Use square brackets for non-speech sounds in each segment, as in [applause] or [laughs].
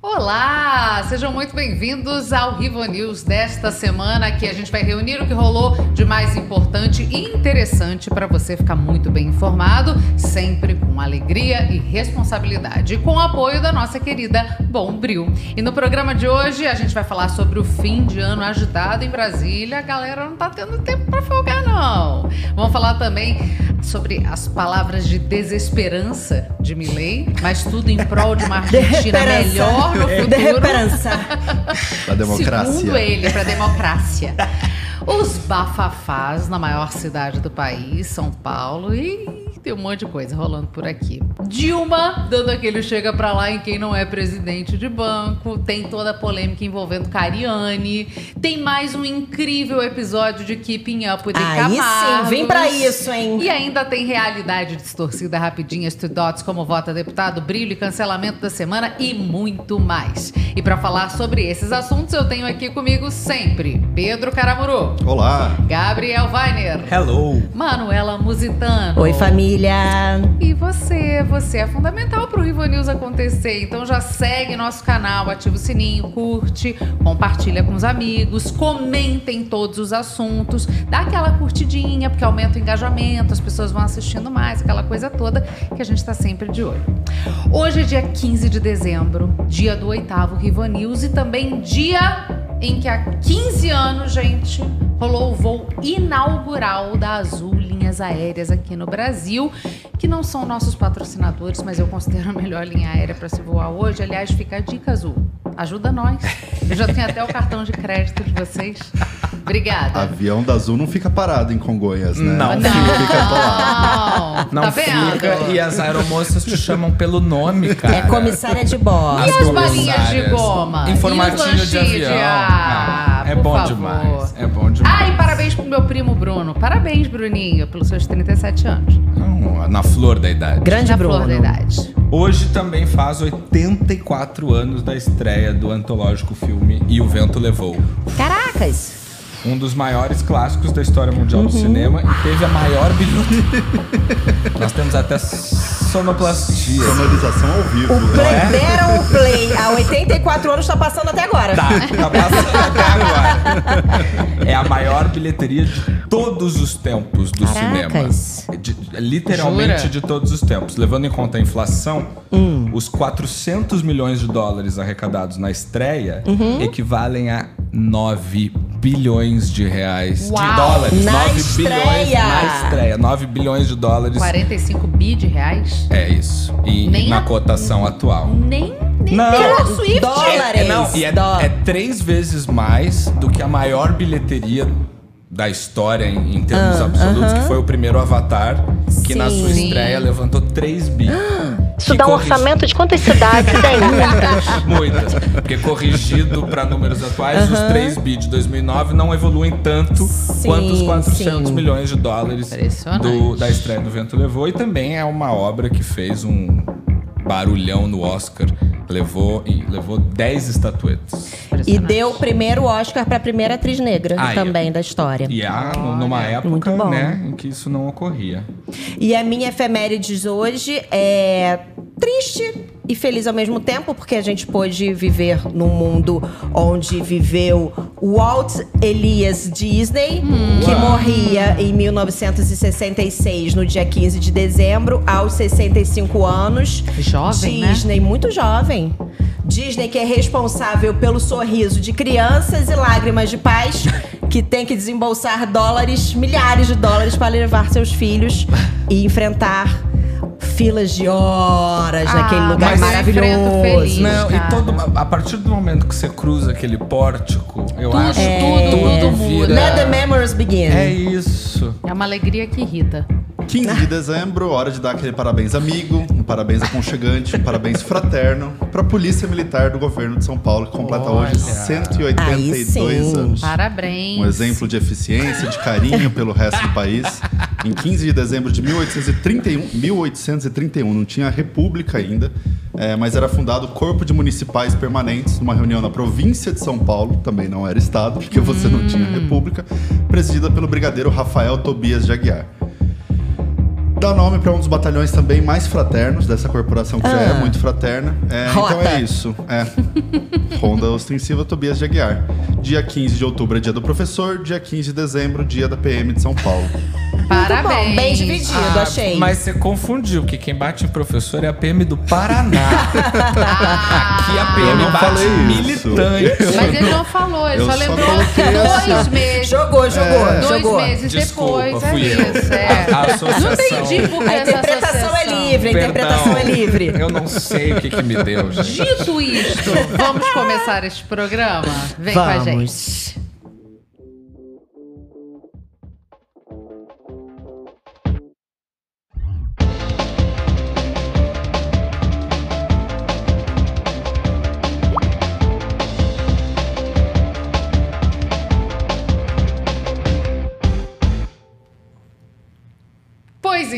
Olá, sejam muito bem-vindos ao Rivo News desta semana, que a gente vai reunir o que rolou de mais importante e interessante para você ficar muito bem informado, sempre com alegria e responsabilidade, e com o apoio da nossa querida Bombril. E no programa de hoje a gente vai falar sobre o fim de ano agitado em Brasília. A galera não tá tendo tempo para folgar não. Vamos falar também sobre as palavras de desesperança de Milley, mas tudo em prol de uma [laughs] Argentina melhor no futuro. De esperança. Da [laughs] democracia. Segundo ele, para democracia. Os bafafás na maior cidade do país, São Paulo, e tem um monte de coisa rolando por aqui. Dilma dando aquele chega pra lá em quem não é presidente de banco, tem toda a polêmica envolvendo Cariani, tem mais um incrível episódio de Keeping Up with the Aí sim, Camaros. vem pra isso, hein? E ainda tem realidade distorcida rapidinhas, to dots, como vota deputado, brilho e cancelamento da semana e muito mais. E pra falar sobre esses assuntos, eu tenho aqui comigo sempre Pedro Caramuru, Olá. Gabriel Weiner, Hello! Manuela Musitano. Oi, família. E você, você é fundamental para o Rivo News acontecer. Então já segue nosso canal, ativa o sininho, curte, compartilha com os amigos, comentem todos os assuntos, dá aquela curtidinha, porque aumenta o engajamento, as pessoas vão assistindo mais, aquela coisa toda que a gente está sempre de olho. Hoje é dia 15 de dezembro, dia do oitavo Rivo News e também dia em que há 15 anos, gente, rolou o voo inaugural da Azul Linhas Aéreas aqui no Brasil, que não são nossos patrocinadores, mas eu considero a melhor linha aérea para se voar hoje. Aliás, fica a dica Azul. Ajuda nós. Eu já tenho até o cartão de crédito de vocês. Obrigada. Avião da Azul não fica parado em Congonhas, né? Não. Não fica atolado. Não tá vendo? fica e as aeromoças te chamam pelo nome, cara. É comissária de bordo. E as comissárias. balinhas de goma? Em E os formatinho de avião. Ah, Não, é bom favor. demais. É bom demais. Ah, e parabéns pro meu primo Bruno. Parabéns, Bruninho, pelos seus 37 anos. Não, na flor da idade. Grande Na Bruno. flor da idade. Hoje também faz 84 anos da estreia do antológico filme E o Vento Levou. Caracas. Um dos maiores clássicos da história mundial Uhum. do cinema e teve a maior bilheteria. Nós temos até sonoplastia. Sonorização ao vivo. O play, né? deram o play. Há 84 anos tá passando até agora. Tá, tá passando até agora. É a maior bilheteria de todos os tempos do Caracas. cinema. De- literalmente Jura? de todos os tempos. Levando em conta a inflação, Hum. os 400 milhões de dólares arrecadados na estreia Uhum. equivalem a 9 bilhões de reais. Uau! De dólares. Na 9 estreia! bilhões na estreia. 9 bilhões de dólares. 45 bi de reais? É isso. E Nem na a- cotação atual. Nem, nem Não. Taylor Swift. Dólares. É, não, e é, é três vezes mais do que a maior bilheteria da história em, em termos Ah, absolutos, aham. que foi o primeiro Avatar, que na sua Sim. estreia levantou 3 bi. Isso Que dá um corrigi- orçamento de quantas cidades tem? [laughs] Muitas. Porque corrigido para números atuais, os 3 bi de 2009 não evoluem tanto Sim, quanto os 400 sim. milhões de dólares do- da estreia do Vento Levou. E também é uma obra que fez um barulhão no Oscar. Levou, e levou 10 estatuetas. E deu o primeiro Oscar pra primeira atriz negra Ah, também da história. E há numa época, Muito bom. né, em que isso não ocorria. E a minha efemérides hoje é triste e feliz ao mesmo tempo, porque a gente pôde viver num mundo onde viveu Walt Elias Disney, que morria em 1966, no dia 15 de dezembro, aos 65 anos. Jovem, né? Disney, muito jovem. Disney que é responsável pelo sorriso de crianças e lágrimas de pais que tem que desembolsar dólares, milhares de dólares para levar seus filhos e enfrentar filas de horas Ah, naquele lugar maravilhoso. feliz. Não, cara. e todo, a partir do momento que você cruza aquele pórtico, eu Tudo, acho que tudo, tudo tudo muda. Let the memories begin. É isso. É uma alegria que irrita. 15 de dezembro, hora de dar aquele parabéns amigo, um parabéns aconchegante, um parabéns fraterno para a Polícia Militar do Governo de São Paulo, que completa hoje Olha. 182 Aí sim. anos. Parabéns. Um exemplo de eficiência, de carinho pelo resto do país. Em 15 de dezembro de 1831, 1831 não tinha república ainda, é, mas era fundado o Corpo de Municipais Permanentes, numa reunião na província de São Paulo, também não era estado, porque você não tinha república, presidida pelo brigadeiro Rafael Tobias de Aguiar. Dá nome para um dos batalhões também mais fraternos dessa corporação, que já é muito fraterna. É, então é isso. É. [laughs] Ronda Ostensiva Tobias de Aguiar. Dia 15 de outubro é dia do professor, dia 15 de dezembro, dia da PM de São Paulo. Parabéns. Bom, bem dividido, Ah, achei. Mas você confundiu, que quem bate em professor é a PM do Paraná. [laughs] Aqui a Eu PM não bate falei em isso. militante. Mas ele não falou, ele Eu só lembrou coloquei dois assim. meses. Jogou, jogou, Dois jogou. meses Desculpa, depois, fui é eu. isso. É. A- a Não entendi por que A interpretação é livre, a interpretação é livre. Eu não sei o que, que me deu, gente. Dito isto, vamos começar este programa? Vem com a gente.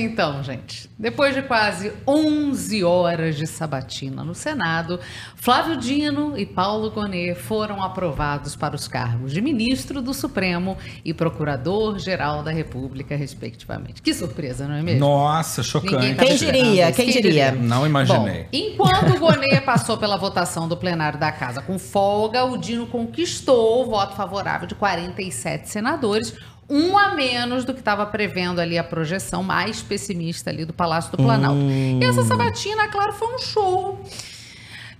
Então, gente, depois de quase 11 horas de sabatina no Senado, Flávio Dino e Paulo Gonet foram aprovados para os cargos de ministro do Supremo e procurador-geral da República, respectivamente. Que surpresa, não é mesmo? Nossa, chocante. tava Quem diria? Quem diria? Não imaginei. Bom, enquanto o Gonet [laughs] passou pela votação do plenário da casa com folga, o Dino conquistou o voto favorável de 47 senadores, um a menos do que estava prevendo ali a projeção mais pessimista ali do Palácio do Planalto. E essa sabatina, claro, foi um show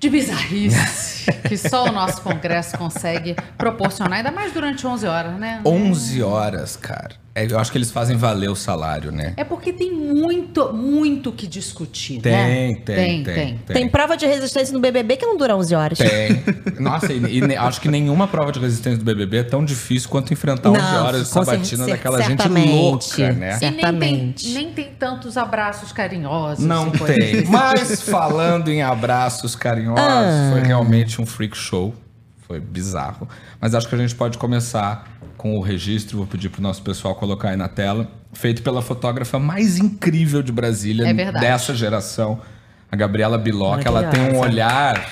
de bizarrice [laughs] que só o nosso Congresso consegue proporcionar, ainda mais durante 11 horas, né? 11 horas, cara. É, eu acho que eles fazem valer o salário, né? É porque tem muito, muito que discutir, Tem, né? tem, tem, Tem prova de resistência no BBB que não dura 11 horas. Tem. [laughs] Nossa, e, e acho que nenhuma prova de resistência do BBB é tão difícil quanto enfrentar 11 Não, horas de com sabatina cer- daquela gente certamente. louca, né? E nem tem, Certamente. nem tem tantos abraços carinhosos. Não tem. Mas falando em abraços carinhosos, Ah. foi realmente um freak show. Foi bizarro. Mas acho que a gente pode começar com o registro. Vou pedir pro nosso pessoal colocar aí na tela. Feito pela fotógrafa mais incrível de Brasília É dessa geração, a Gabriela Biloc. Ela tem um olhar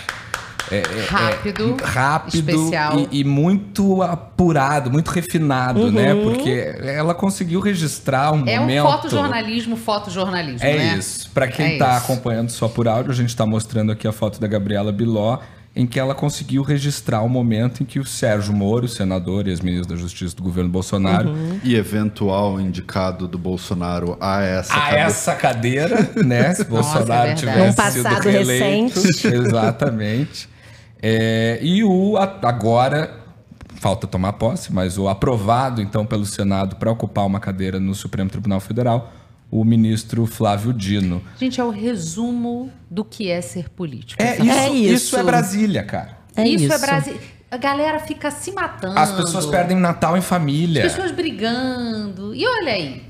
é, é, é, Rápido, rápido especial. E, e muito apurado, muito refinado, né? Porque ela conseguiu registrar um É um momento. fotojornalismo, fotojornalismo, É né? isso. Pra quem É tá isso. acompanhando só por áudio, a gente tá mostrando aqui a foto da Gabriela Biló, em que ela conseguiu registrar o momento em que o Sérgio Moro, senador e ex-ministro da Justiça do governo Bolsonaro, E eventual indicado do Bolsonaro a essa a cabeça. essa cadeira, né? [laughs] Se Bolsonaro é verdade. tivesse sido passado reeleito. recente. [laughs] Exatamente. É, e o agora falta tomar posse, mas o aprovado então pelo Senado para ocupar uma cadeira no Supremo Tribunal Federal, o ministro Flávio Dino. Gente, é o resumo do que é ser político. É isso, É isso. isso. é Brasília, cara. É isso, é isso. Brasil. A galera fica se matando. As pessoas perdem Natal em família. As pessoas brigando. E olha aí.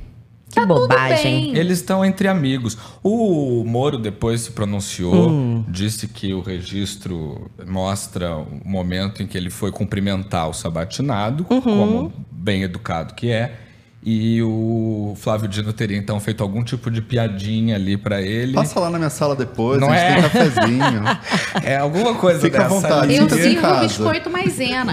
Que tá tudo bobagem. bem. Eles estão entre amigos. O Moro depois se pronunciou, disse que o registro mostra o momento em que ele foi cumprimentar o sabatinado, como bem educado que é. E o Flávio Dino teria então feito algum tipo de piadinha ali pra ele. Passa lá na minha sala depois, Não a gente é? tem cafezinho. [laughs] É alguma coisa Fica à dessa vontade. Eu Sinta-se em sirvo casa. biscoito maisena.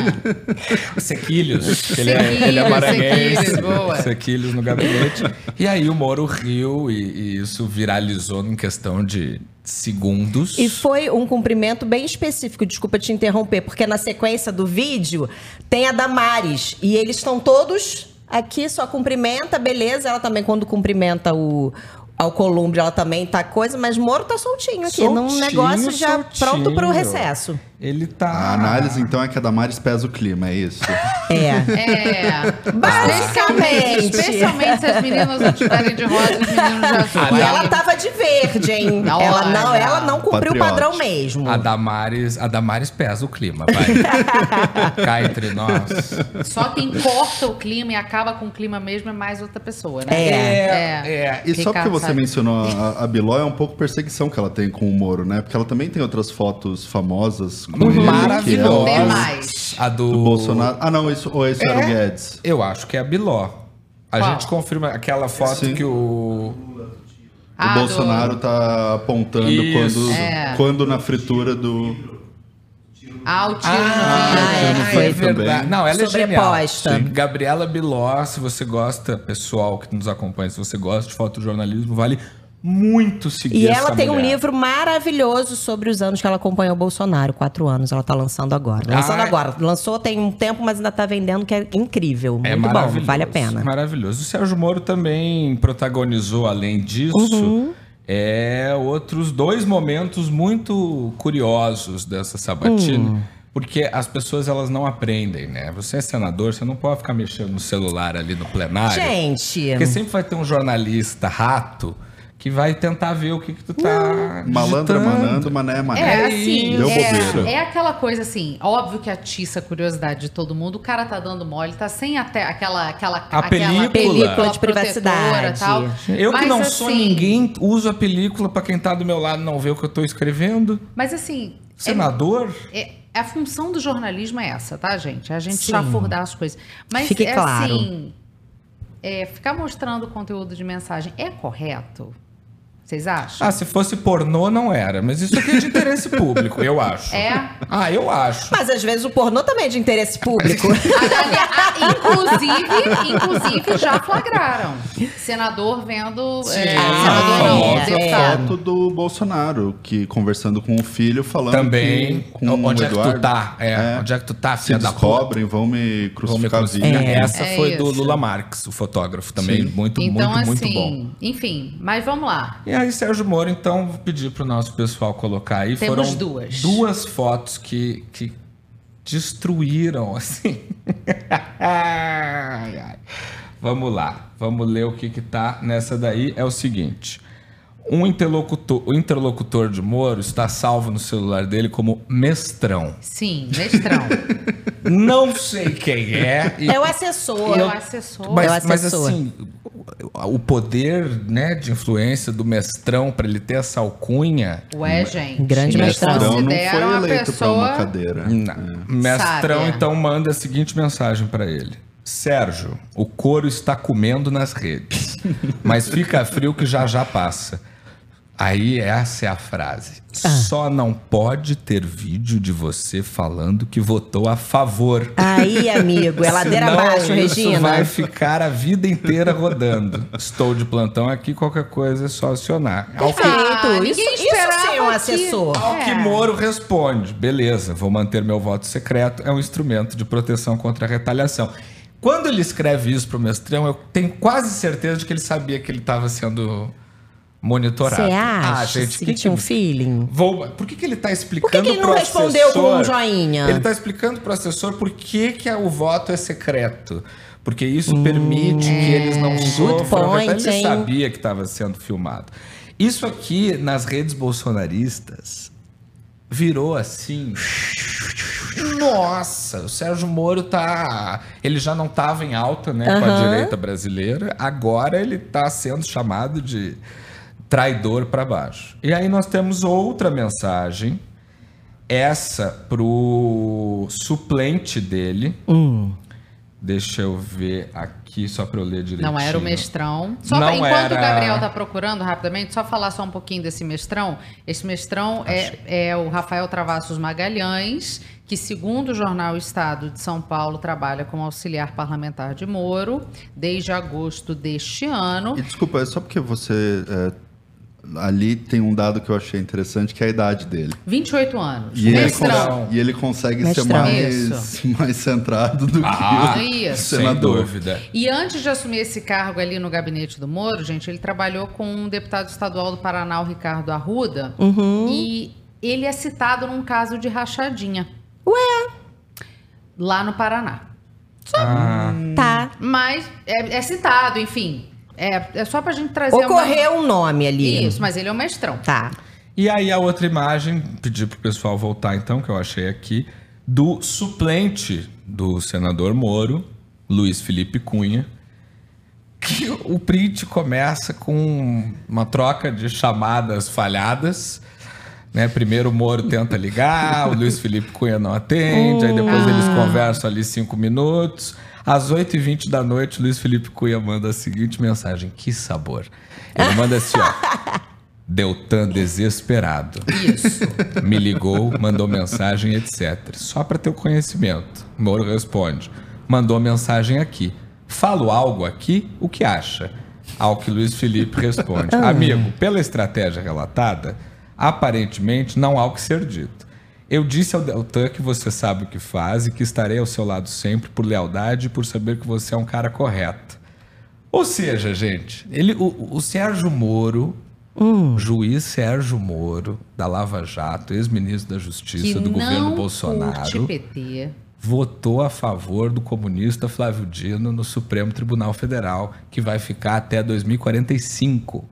[laughs] Sequilhos. Ele é, Sequilhos, ele é maranhense. sequilhos, boa. Sequilhos no gabinete. E aí o Moro riu e, e isso viralizou em questão de segundos. E foi um cumprimento bem específico, desculpa te interromper, porque na sequência do vídeo tem a Damares e eles estão todos aqui, só cumprimenta, beleza. Ela também, quando cumprimenta o Alcolumbre, ela também tá coisa, mas Moro tá soltinho aqui, num Soltinho, negócio já soltinho. pronto pro recesso. Ele tá. A análise, então, é que a Damares pesa o clima, é isso? É. [laughs] É. Basicamente. Especialmente, se as meninas não estiverem de rosa e os meninos já E ela tava de verde, hein? Olha. Ela não, ela não cumpriu o padrão mesmo. A Damares, a Damares pesa o clima, vai. [laughs] Cá entre nós. Só quem corta o clima e acaba com o clima mesmo é mais outra pessoa, né? É. é. E só porque Ricardo você sabe. mencionou a, a Biló, é um pouco perseguição que ela tem com o Moro, né? Porque ela também tem outras fotos famosas com ele, que é Maravilhosa. Tem mais. A do, do Bolsonaro. Ah, não, isso, ou esse era o É. Guedes. Eu acho que é a Biló. A Qual? gente confirma aquela foto Sim. que o. Ah, o do- Bolsonaro tá apontando Isso. quando, É. quando na fritura do. Ah, o tiro Ah, no é, foi é verdade. também. Não, ela é genial. Sobreposta. Sim. Gabriela Biló, se você gosta, pessoal que nos acompanha, se você gosta de fotojornalismo, vale muito seguir E ela tem um mulher. livro maravilhoso sobre os anos que ela acompanhou o Bolsonaro. Quatro anos ela tá lançando agora. Lançando Ah, agora. Lançou tem um tempo, mas ainda tá vendendo, que é incrível. Muito É bom, vale a pena. Maravilhoso. O Sérgio Moro também protagonizou, além disso, Uhum. É, outros dois momentos muito curiosos dessa sabatina. Hum. Porque as pessoas elas não aprendem, né? Você é senador, você não pode ficar mexendo no celular ali no plenário. Gente, Porque sempre vai ter um jornalista rato que vai tentar ver o que, que tu tá. Malandro digitando. manando, mané mané. É, assim, Deu é, é aquela coisa assim, óbvio que atiça a curiosidade de todo mundo, o cara tá dando mole, tá sem até aquela aquela A aquela película. Película de privacidade. Tal. Eu que Mas, não sou assim, ninguém, uso a película pra quem tá do meu lado não ver o que eu tô escrevendo. Mas assim, é- Senador? É, a função do jornalismo é essa, tá, gente? A gente Sim. chafurdar as coisas. Mas Fique é claro. assim, é, ficar mostrando conteúdo de mensagem é correto? Vocês acham? Ah, se fosse pornô, não era. Mas isso aqui é de interesse público, eu acho. É. Ah, eu acho. mas às vezes o pornô também é de interesse público. [laughs] Ah, inclusive, inclusive, já flagraram. Senador vendo. é, Ah, senador não, é, deputado. do Bolsonaro, que conversando com o filho, falando Também. que, com onde o é que tu tá? É, É. onde é que tu tá, se filha da puta? descobrem, vão me me crucificar crucificar. vivo. É. Essa É foi do isso. Lula Marques, o fotógrafo também. Sim. Muito, Então, muito, muito assim, bom. enfim, mas vamos lá. E aí, Sérgio Moro, então, vou pedir pro nosso pessoal colocar aí. Temos Foram duas. Duas fotos que, que destruíram, assim. [laughs] ai, ai. Vamos lá. Vamos ler o que que tá nessa daí. É o seguinte. Um interlocutor, o interlocutor de Moro está salvo no celular dele como mestrão. Sim, mestrão. [laughs] Não sei quem é. e- é o assessor. E o assessor. mas, É o mas assessor. assim, o poder né, de influência do mestrão para ele ter essa alcunha. Ué, gente. Grande mestrão. Mestrão não foi eleito para uma pessoa- cadeira. Não. Mestrão Sabe, é. então manda a seguinte mensagem para ele: Sérgio, o couro está comendo nas redes, [laughs] mas fica frio que já já passa. Aí essa é a frase. Ah. Só não pode ter vídeo de você falando que votou a favor. Aí, amigo, é ladeira Senão abaixo, isso Regina. vai ficar a vida inteira rodando. Estou de plantão aqui, qualquer coisa é só acionar. Ao que, Perfeito. Ah, isso, ninguém isso esperava sim é um que- assessor. ao que É. Moro responde: beleza, vou manter meu voto secreto, é um instrumento de proteção contra a retaliação. Quando ele escreve isso pro mestrão, eu tenho quase certeza de que ele sabia que ele estava sendo monitorado. Você acha? Ah, gente, que que tinha um feeling? Vou... Por que, que ele está explicando Por que que ele não pro respondeu com um assessor- joinha? Ele está explicando para o assessor por que, que o voto é secreto. Porque isso permite que eles não sofram. Hum, point, ele hein? sabia que estava sendo filmado. Isso aqui, nas redes bolsonaristas, virou assim. Nossa, o Sérgio Moro tá. Ele já não estava em alta, né, com a direita brasileira. Agora ele está sendo chamado de traidor para baixo. E aí nós temos outra mensagem. Essa pro suplente dele. Hum. Deixa eu ver aqui, só para eu ler direitinho. Não era o mestrão. Só Não pra- enquanto era- o Gabriel tá procurando rapidamente, só falar só um pouquinho desse mestrão. Esse mestrão é, é o Rafael Travassos Magalhães, que segundo o jornal Estado de São Paulo trabalha como auxiliar parlamentar de Moro desde agosto deste ano. E desculpa, é só porque você. é, ali tem um dado que eu achei interessante, que é a idade dele. 28 anos. E ele, mestrão. cons- e ele consegue Mestrão. ser mais, mais centrado do Ah, que o isso. Sem senador. dúvida. E antes de assumir esse cargo ali no gabinete do Moro, gente, ele trabalhou com um deputado estadual do Paraná, o Ricardo Arruda, e ele é citado num caso de rachadinha. Ué? Lá no Paraná. Ah, Tá. Mas é, é citado, enfim. É, é só pra gente trazer Ocorreu um nome ali. uma... Isso, mas ele é um mestrão. Tá. E aí a outra imagem, pedir pro pessoal voltar então, que eu achei aqui, do suplente do senador Moro, Luiz Felipe Cunha, que o print começa com uma troca de chamadas falhadas. Né? Primeiro o Moro tenta ligar, o Luiz Felipe Cunha não atende, aí depois eles conversam ali cinco minutos. Às 8h20 da noite, Luiz Felipe Cunha manda a seguinte mensagem: Que sabor. Ele manda assim, ó. [laughs] Deltan desesperado. Isso. Me ligou, mandou mensagem, etc. Só para ter o conhecimento. Moro responde: mandou mensagem aqui. Falo algo aqui, o que acha? Ao que Luiz Felipe responde: [laughs] Amigo, pela estratégia relatada, aparentemente não há o que ser dito. Eu disse ao Deltan que você sabe o que faz e que estarei ao seu lado sempre por lealdade e por saber que você é um cara correto. Ou seja, gente, ele, o, o Sérgio Moro, juiz Sérgio Moro, da Lava Jato, ex-ministro da Justiça Que do governo Bolsonaro, votou a favor do comunista Flávio Dino no Supremo Tribunal Federal, que vai ficar até 2045.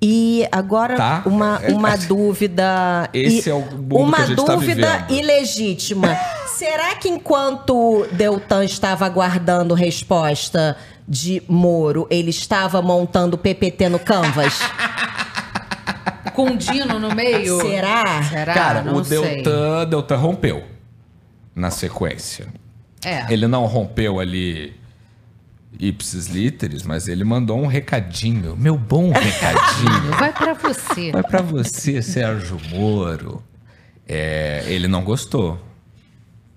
E agora Tá. uma, uma dúvida. Esse e- é o mundo Uma que a gente tá dúvida vivendo. ilegítima. [laughs] Será que enquanto Deltan estava aguardando resposta de Moro, ele estava montando PPT no Canvas? [laughs] Com Dino no meio. Será? Será? Cara, não o sei. Deltan, Deltan rompeu na sequência. É. Ele não rompeu ali ipsis literis, mas ele mandou um recadinho. Meu bom recadinho. [laughs] Vai pra você. Vai pra você, Sérgio Moro. É, ele não gostou.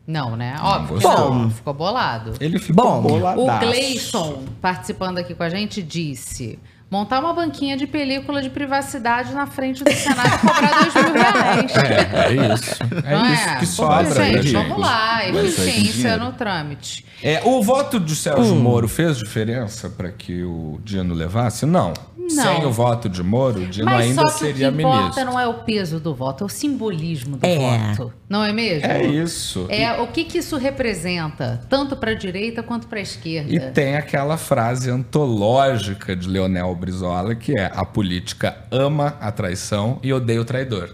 Não, né? Óbvio que gostou. não. Ficou bolado. Ele ficou Bom, O boladaço. Gleison, participando aqui com a gente, disse: montar uma banquinha de película de privacidade na frente do Senado e cobrar dois mil reais. É, é isso. É Não isso que Pô, sobra. né, Gente, gente? vamos lá, com eficiência no trâmite. É, o voto de Sérgio Hum. Moro fez diferença para que o Dino levasse? Não. Não. Sem o voto de Moro, o Dino Mas ainda só que seria o que importa ministro. não é o peso do voto, é o simbolismo do É. voto. Não é mesmo? É isso. É o que, que isso representa, tanto para a direita quanto para a esquerda. E tem aquela frase antológica de Leonel Brizola que é: a política ama a traição e odeia o traidor.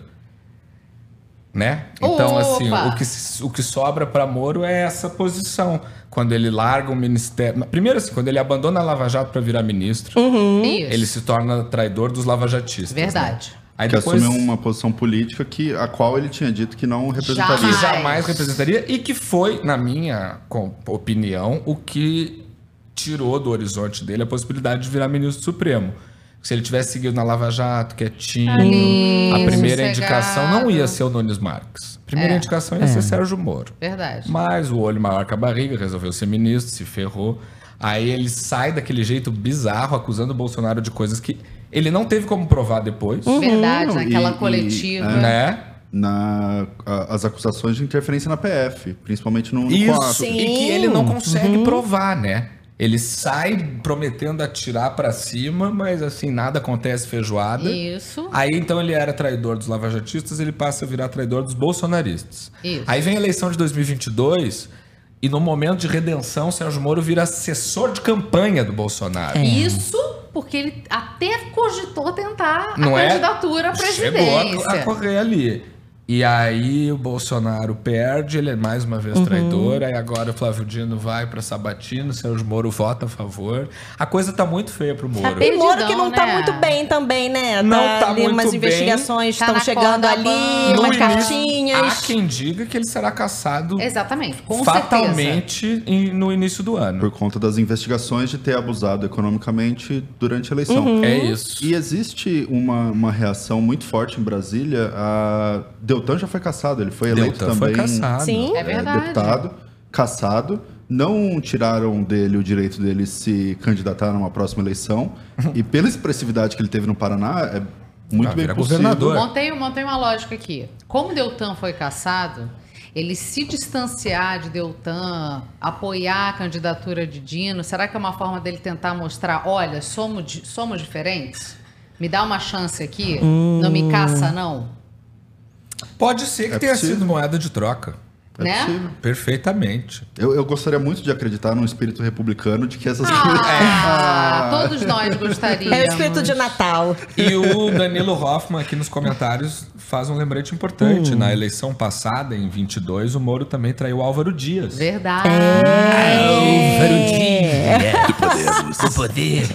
Né? Então, assim, Opa! o que, o que sobra para Moro é essa posição. Quando ele larga o ministério. Primeiro, assim, quando ele abandona a Lava Jato para virar ministro, Isso. ele se torna traidor dos lavajatistas. Verdade. Né? Aí que depois, assumiu uma posição política que, a qual ele tinha dito que não representaria. que Jamais. jamais representaria e que foi, na minha opinião, o que tirou do horizonte dele a possibilidade de virar ministro supremo. Se ele tivesse seguido na Lava Jato, quietinho, Ali, a primeira sossegado. indicação não ia ser o Nunes Marques. A primeira É. indicação ia ser Sérgio Moro. Verdade. Mas o olho maior que a barriga resolveu ser ministro, se ferrou. Aí ele sai daquele jeito bizarro, acusando o Bolsonaro de coisas que ele não teve como provar depois. Verdade, Não, naquela e- e, coletiva. é. Né? Na, a- as acusações de interferência na PF, principalmente no, no Isso, e que ele não consegue provar, né? Ele sai prometendo atirar pra cima, mas assim, nada acontece feijoada. Isso. Aí então ele era traidor dos lavajatistas, ele passa a virar traidor dos bolsonaristas. Isso. Aí vem a eleição de 2022 e no momento de redenção, Sérgio Moro vira assessor de campanha do Bolsonaro. Isso porque ele até cogitou tentar a Não é? candidatura à Chegou a- presidência. a, correr ali. E aí o Bolsonaro perde, ele é mais uma Uhum. vez traidor, aí agora o Flávio Dino vai pra Sabatino, Sérgio Moro vota a favor. A coisa tá muito feia pro Moro. Tá E Moro que não tá né? muito bem também, né? Não tá ali, muito umas bem. investigações Tá estão na chegando ali, bamba. umas cartinhas. Há quem diga que ele será caçado Exatamente, com certeza. fatalmente em- no início do ano. Por conta das investigações de ter abusado economicamente durante a eleição. É isso. E existe uma, uma reação muito forte em Brasília. A Deltan já foi caçado, ele foi eleito Deltan também foi caçado. Sim. É verdade. deputado, caçado. Não tiraram dele o direito dele se candidatar numa próxima eleição. e pela expressividade que ele teve no Paraná, é muito Ah, bem possível. governador. Montei, montei uma lógica aqui. Como Deltan foi caçado, ele se distanciar de Deltan, apoiar a candidatura de Dino, será que é uma forma dele tentar mostrar, olha, somos, somos diferentes? Me dá uma chance aqui, não me caça não, Pode ser que É tenha possível. sido moeda de troca. É né? possível. Perfeitamente. Eu, eu gostaria muito de acreditar num espírito republicano de que essas coisas. Ah, [laughs] todos nós gostaríamos. É o espírito de Natal. E o Danilo Hoffman aqui nos comentários faz um lembrete importante. Hum. Na eleição passada, em 22, o Moro também traiu Álvaro Dias. Verdade. O poder.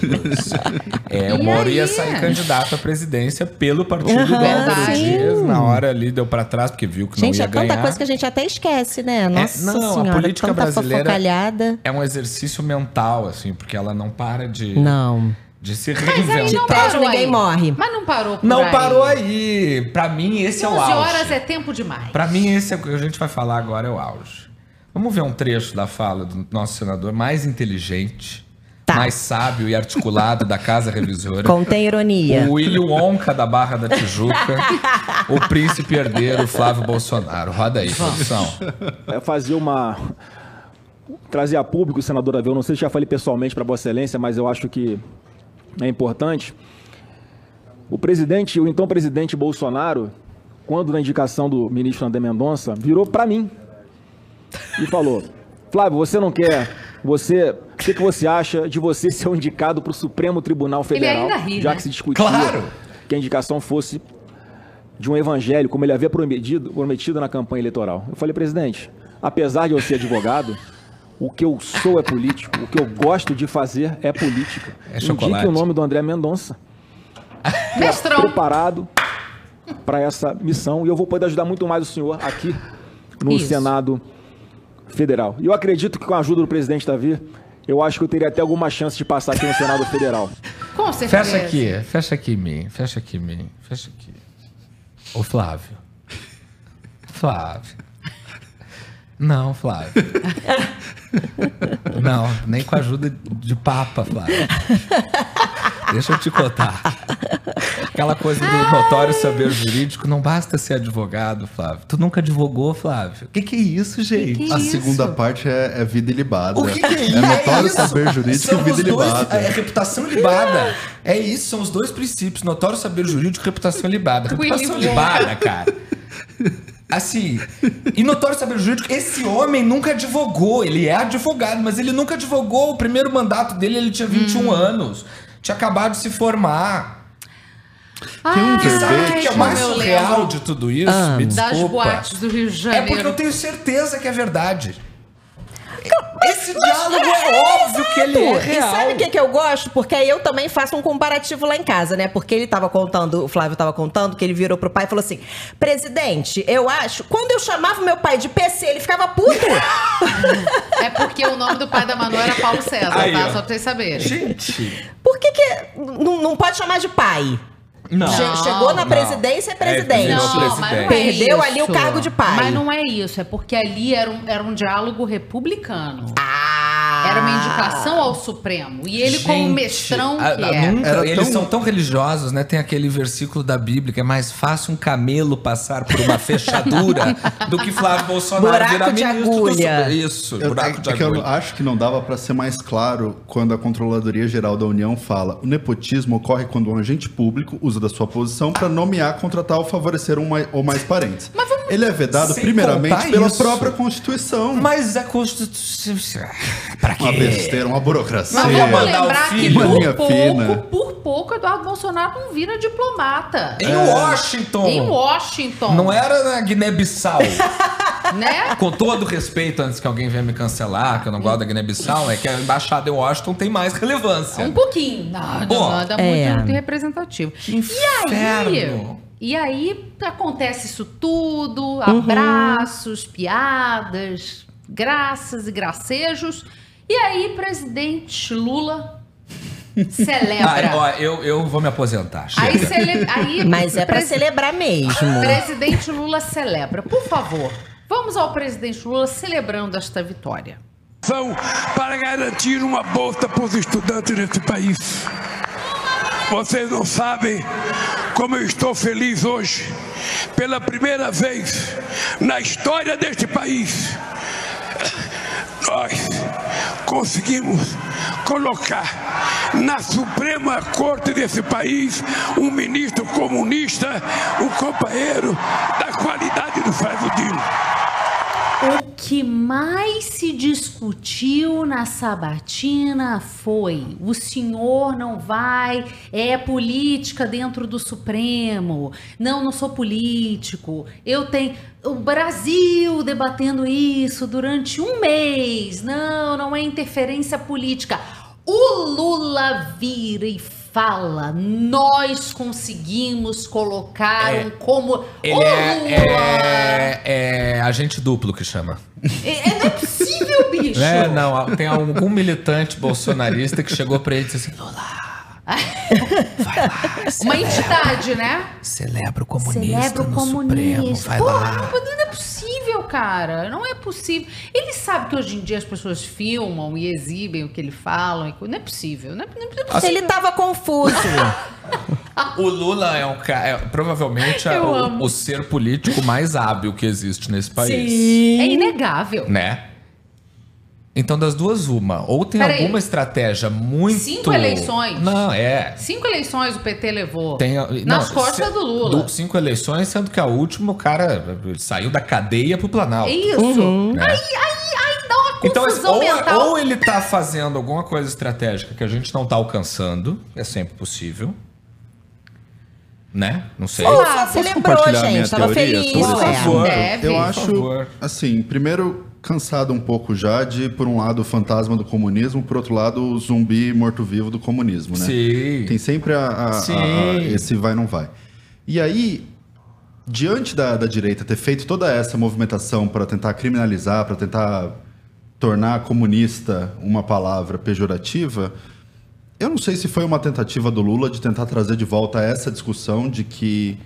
É, o Moro ia sair candidato à presidência pelo partido do Aham, Álvaro sim. Dias. Na hora ali deu pra trás, porque viu que Gente, não ia é tanta ganhar. coisa que a gente até esquece, né? Nossa não, a senhora, política tanta brasileira- fofocalhada. É um exercício mental, assim, porque ela não para de, Não. de se Mas aí reinventar. não parou ninguém aí. morre. Mas não parou por Não aí. parou aí. Pra mim, esse é o 11 auge. horas é tempo demais. Pra mim, esse é o que a gente vai falar agora é o auge. Vamos ver um trecho da fala do nosso senador mais inteligente, Tá. mais sábio e articulado da Casa Revisora. Contém ironia. O William Wonka da Barra da Tijuca, o príncipe herdeiro Flávio Bolsonaro. Roda aí, produção. é fazer uma. trazer a público, senador Aveu, não sei se já falei pessoalmente para Vossa Excelência, mas eu acho que é importante. O presidente, o então presidente Bolsonaro, quando na indicação do ministro André Mendonça, virou para mim e falou: Flávio, você não quer. Você. O que, que você acha de você ser um indicado para o Supremo Tribunal Federal? ainda ri, já né? que se discutia Claro. que a indicação fosse de um evangelho, como ele havia prometido, prometido na campanha eleitoral. Eu falei, presidente, apesar de eu ser advogado, o que eu sou é político, o que eu gosto de fazer é política. É chocolate. Indique o nome do André Mendonça, [laughs] Mestrão. preparado para essa missão, e eu vou poder ajudar muito mais o senhor aqui no Isso. Senado Federal. E eu acredito que com a ajuda do presidente Davi, eu acho que eu teria até alguma chance de passar aqui no Senado Federal. [laughs] Com certeza. Fecha aqui, fecha aqui em mim, fecha aqui em mim, fecha aqui. Ô Flávio. Flávio. Não, Flávio. [laughs] Não, nem com a ajuda de papa, Flávio. Deixa eu te contar. Aquela coisa do notório saber jurídico, não basta ser advogado, Flávio. Tu nunca advogou, Flávio. O que, que é isso, gente? A Isso. segunda parte é, é vida ilibada. O que, que é isso? É notório isso. saber jurídico São e vida dois- ilibada. É reputação libada. É isso, são os dois princípios. Notório saber jurídico e reputação libada. Reputação Willy libada, cara. Assim, e notório saber jurídico, esse homem nunca advogou. Ele é advogado, mas ele nunca advogou. O primeiro mandato dele, ele tinha 21 anos. Tinha acabado de se formar. Tem um Ai, E sabe o que é mais surreal de tudo isso? Me Das desculpa. boates do Rio de É Janeiro. porque eu tenho certeza que é verdade. Esse diálogo é óbvio que ele é E real. sabe o que, que eu gosto? Porque aí eu também faço um comparativo lá em casa, né? Porque ele tava contando, o Flávio tava contando, que ele virou pro pai e falou assim: presidente, eu acho. Quando eu chamava meu pai de PC, ele ficava puto. É porque o nome do pai da Manu era Paulo César, Aí, tá? ó. Só pra vocês saberem. Gente, Por que, que não, não pode chamar de pai? Não. Che- Chegou na não. presidência, é presidente. virou Não, mas presidente. não é Perdeu isso. ali o cargo de pai. Mas não é isso, é porque ali era um, era um diálogo republicano. Ah! Era uma indicação ao Supremo. E ele, como Gente, mestrão a- que a- é. nunca- Era eles tão- são tão religiosos, né? Tem aquele versículo da Bíblia que é mais fácil um camelo passar por uma fechadura [laughs] do que Flávio Bolsonaro Buraco virar de ministro do agulha. Supremo. Isso, Eu, buraco é, de é que eu agulha. acho que não dava para ser mais claro quando a Controladoria Geral da União fala: o nepotismo ocorre quando um agente público usa da sua posição para nomear, contratar ou favorecer um mai- ou mais parentes. Ele é vedado primeiramente pela isso. própria Constituição. Mas a Constituição. Pra quê? Uma besteira, uma burocracia. Mas vamos lembrar que por fina. pouco, por pouco, Eduardo Bolsonaro não vira diplomata. Em Washington. Em Washington. Não era na Guiné-Bissau. [laughs] Né? Com todo respeito, antes que alguém venha me cancelar, que eu não gosto da Guiné-Bissau, é que a embaixada em Washington tem mais relevância. Um pouquinho. Nada, Pô, nada é. muito, muito representativo. Que inferno. E aí acontece isso tudo, abraços, piadas, graças e gracejos. E aí, presidente Lula [laughs] celebra. Ah, ó, eu, eu vou me aposentar. aí, cele... aí [laughs] Mas é pra presi- celebrar mesmo. Presidente Lula celebra. Por favor, vamos ao presidente Lula celebrando esta vitória. são para garantir uma bolsa para os estudantes desse país. Vocês não sabem como eu estou feliz hoje. Pela primeira vez na história deste país, nós conseguimos colocar na Suprema Corte desse país um ministro comunista, um companheiro da qualidade do Flávio Dino. O que mais se discutiu na sabatina foi: o senhor não vai, é política dentro do Supremo. Não, não sou político. Eu tenho. O Brasil debatendo isso durante um mês. Não, não é interferência política. O Lula vira e fala: nós conseguimos colocar um como. Ele Ô, é, Lula! é, é agente duplo que chama. É, não é possível, [laughs] bicho. É, não, tem algum militante bolsonarista que chegou pra ele e disse assim: Lula, [laughs] Vai lá, Uma entidade, né? celebra o comunista Celebra o no Supremo, vai Porra, lá. não é possível, cara. Não é possível. Ele sabe que hoje em dia as pessoas filmam e exibem o que ele falam. e co- Não é possível. Não é, não é possível. Ele tava confuso. [laughs] O Lula é um cara, provavelmente é o, o ser político mais hábil que existe nesse país, É inegável. né? Então, das duas, uma. Ou tem Peraí. alguma estratégia muito. Cinco eleições. Não, é. Cinco eleições o PT levou. Tem, nas não, costas se- do Lula. do- cinco eleições, sendo que a última o cara saiu da cadeia pro Planalto. É isso. né? Aí, aí, aí dá uma Então, confusão ou, mental. ou ele tá fazendo alguma coisa estratégica que a gente não tá alcançando, é sempre possível. Né? Não sei. Ou só Posso celebrou, compartilhar a minha gente. Tava teoria feliz. Por é. favor. Deve. Eu Por acho, favor. assim, primeiro, cansado um pouco já de, por um lado, o fantasma do comunismo, por outro lado, o zumbi morto-vivo do comunismo, né? Sim. Tem sempre a, a- a- esse vai não vai. E aí, diante da, da direita ter feito toda essa movimentação para tentar criminalizar, para tentar tornar comunista uma palavra pejorativa, eu não sei se foi uma tentativa do Lula de tentar trazer de volta essa discussão de que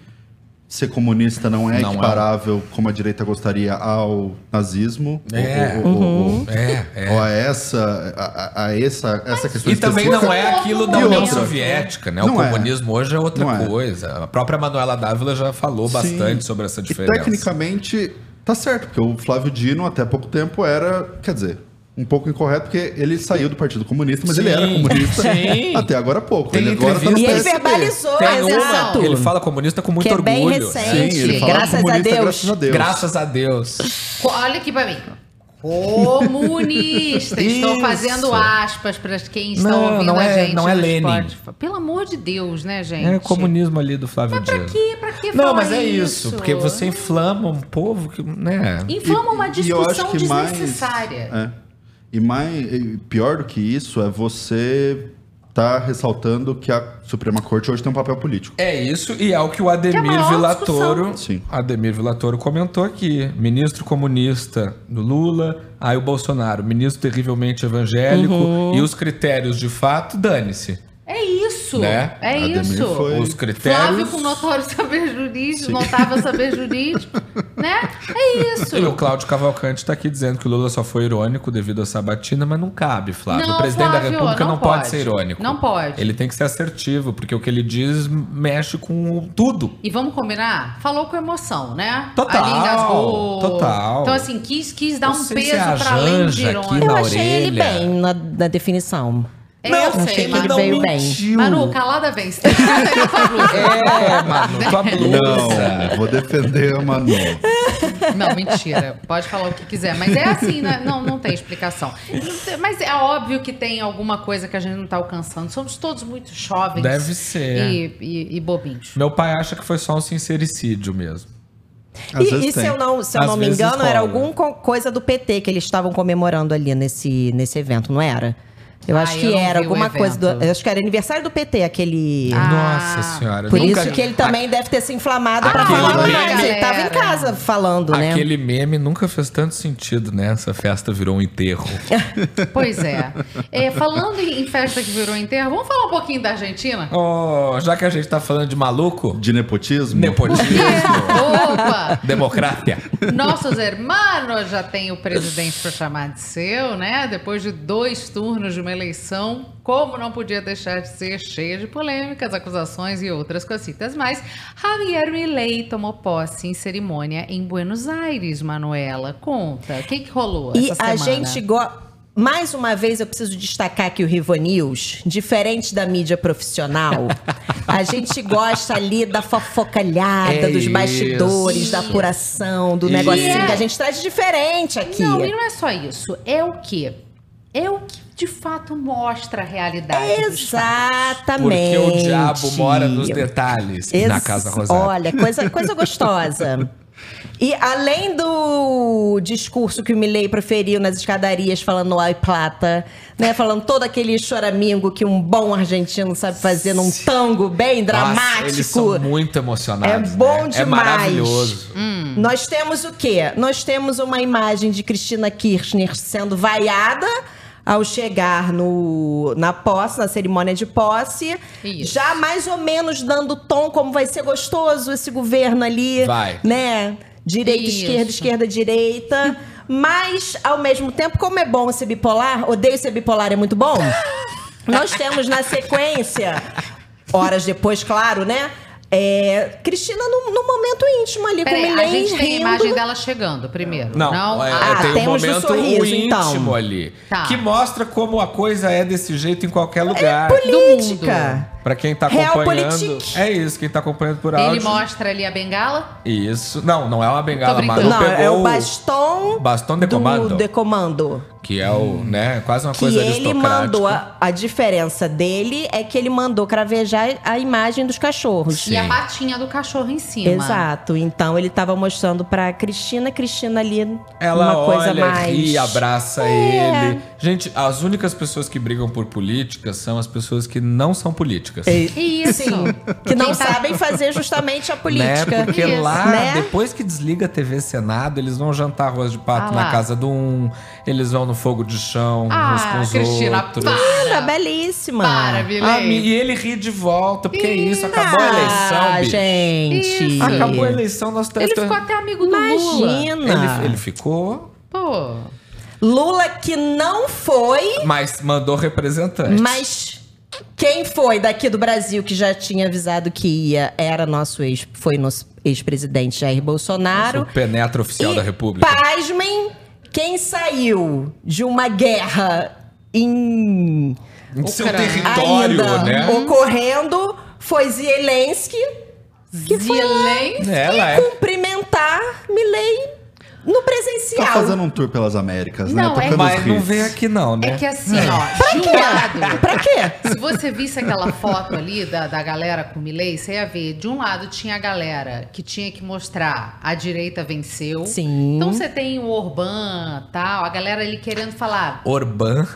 ser comunista não é Não é. equiparável, como a direita gostaria, ao nazismo. É. Ou, ou- ou- É, é. ou a essa, a, a- essa, essa questão E também não é aquilo da E União? Soviética, né? O Não é. comunismo hoje é outra Não é. coisa. A própria Manuela Dávila já falou bastante Sim. sobre essa E diferença. tecnicamente tá certo, porque o Flávio Dino até pouco tempo era, quer dizer, um pouco incorreto, porque ele saiu do Partido Comunista, mas ele Sim, era comunista sim. [laughs] até agora há pouco. Tem ele agora tá no E ele verbalizou, Tem uma exato. ele fala comunista com muito Que é bem orgulho. recente. Sim, ele fala Graças a Deus. graças a Deus. Graças a Deus. Olha aqui pra mim. [laughs] Comunista. Estou Isso. fazendo aspas para quem está Não, ouvindo não a é- gente. não é Lenin. Spotify. Pelo amor de Deus, né, gente? É o comunismo ali do Flávio Pra Dino. quê? Pra que Não, mas é isso, porque você inflama um povo que, né? Inflama uma E- acho discussão que mais- desnecessária. É. E mais e pior do que isso é você tá ressaltando que a Suprema Corte hoje tem um papel político. É isso, e é o que o Ademir Que é Villatoro. Ademir Villatoro comentou aqui. Ministro comunista do Lula, aí o Bolsonaro, ministro terrivelmente evangélico, Uhum. e os critérios de fato, dane-se. É isso. Né? É Ademir isso. foi- Os critérios. Flávio com notório saber jurídico, notável saber jurídico, [laughs] né? É isso. E o Cláudio Cavalcante está aqui dizendo que o Lula só foi irônico devido à sabatina, mas não cabe, Flávio. Não, o presidente Flávio, da República não não, pode. pode. ser irônico. Não pode. Ele tem que ser assertivo, porque o que ele diz mexe com tudo. E vamos combinar? Falou com emoção, né? Total, Ali engasgou. total. Então, assim, quis, quis dar um Você peso se para além de irônico. Eu achei ele orelha. bem na, na definição. Não, eu sei, Manu. ele veio bem. mentiu. Manu, calada blusa. É, Manu, tua blusa. Não, vou defender a Manu. Não, mentira. Pode falar o que quiser. Mas é assim, né? Não, não tem explicação. Mas é óbvio que tem alguma coisa que a gente não está alcançando. Somos todos muito jovens. Deve ser. E, e, e bobinhos. Meu pai acha que foi só um sincericídio mesmo. Às E, e se eu não, se eu Às não me engano, era alguma co- coisa do PT que eles estavam comemorando ali nesse, nesse evento, não era? Eu Ah, acho eu que não era alguma coisa do. Eu acho que era aniversário do PT, aquele. Ah, Nossa senhora. Por nunca- isso que ele também deve ter se inflamado pra Aquele falar. meme- Mas ele tava em casa falando, né? Aquele meme nunca fez tanto sentido, né? Essa festa virou um enterro. [laughs] Pois é. É, Falando em festa que virou enterro, vamos falar um pouquinho da Argentina? oh, já que a gente tá falando de maluco, De nepotismo? nepotismo, Opa! democracia. Nossos hermanos já tem o presidente para chamar de seu, né? Depois de dois turnos de uma eleição, como não podia deixar de ser cheia de polêmicas, acusações e outras cositas mais, Javier Milei tomou posse em cerimônia em Buenos Aires, Manuela. Conta, o que, que rolou E essa a semana? gente gosta. Mais uma vez, eu preciso destacar que o Rivo News, diferente da mídia profissional, [laughs] a gente gosta ali da fofocalhada, É dos bastidores, isso. da apuração, do negocinho É. que a gente traz diferente aqui. Não, e não é só isso. É o quê? É o que de fato mostra a realidade. Exatamente. Porque o diabo mora nos detalhes na Ex- Casa Rosada. Olha, coisa, coisa gostosa. [laughs] E além do discurso que o Milley proferiu nas escadarias falando ai plata, né, falando todo aquele choramingo que um bom argentino sabe fazer num tango bem dramático. Nossa, eles são muito emocionados. É bom né? demais. É maravilhoso. Nós temos o quê? Nós temos uma imagem de Cristina Kirchner sendo vaiada ao chegar no, na posse, na cerimônia de posse, Isso. já mais ou menos dando tom como vai ser gostoso esse governo ali, Vai. né? Direita, Isso. esquerda, esquerda, direita. Mas, ao mesmo tempo, como é bom ser bipolar, odeio ser bipolar, é muito bom. [laughs] Nós temos na sequência, horas depois, claro, né? É, Cristina no, no momento íntimo ali Peraí, com o a Milene gente tem a rindo. imagem dela chegando primeiro. Não, é, Ah, tem um momento sorriso, íntimo então. ali. Tá. Que mostra como a coisa é desse jeito em qualquer lugar. Política. Pra quem tá acompanhando. É isso, quem tá acompanhando por Ele áudio. mostra ali a bengala. Isso. Não, não é uma bengala, mas. Não, pegou é o baston, Baston de do comando. de comando. Que é o, né, quase uma Que coisa ele mandou. A, a diferença dele é que ele mandou cravejar a imagem dos cachorros. Sim. E a patinha do cachorro em cima. Exato. Então ele tava mostrando pra Cristina, Cristina ali Ela uma coisa olha, mais. ri, abraça É. ele. Gente, as únicas pessoas que brigam por política são as pessoas que não são políticas. Isso. Sim, que não Quem tá- sabem fazer justamente a política. Né? Porque Isso. lá, Né? depois que desliga a TV Senado, eles vão jantar arroz de pato Ah na lá. casa de um, eles vão no fogo de chão, uns Ah, com os Cristina, outros. Para. belíssima. Para, Ah, e ele ri de volta, porque é isso, acabou a eleição, Ah, bicho. gente. Isso. Acabou a eleição, nós Ele ficou até amigo do Lula. Imagina. Ele, ele ficou, Pô. Lula que não foi, mas mandou representante. mas quem foi daqui do Brasil que já tinha avisado que ia era nosso ex, foi nosso ex-presidente Jair Bolsonaro. O penetra oficial E, da República. Pasmem, quem saiu de uma guerra em Em seu Ucrânia. território, ainda né? ocorrendo foi Zelensky, que foi lá Zelensky. Ela é. cumprimentar Milley no presencial. Tá fazendo um tour pelas Américas, né? Não, é- Tocando Mas os não vem aqui não, né? É que assim, ó, de um lado. Pra quê? Se você visse aquela foto ali da, da galera com o Milley, você ia ver, de um lado tinha a galera que tinha que mostrar a direita venceu. Sim. Então você tem o Orbán, tal, a galera ali querendo falar. Orbán.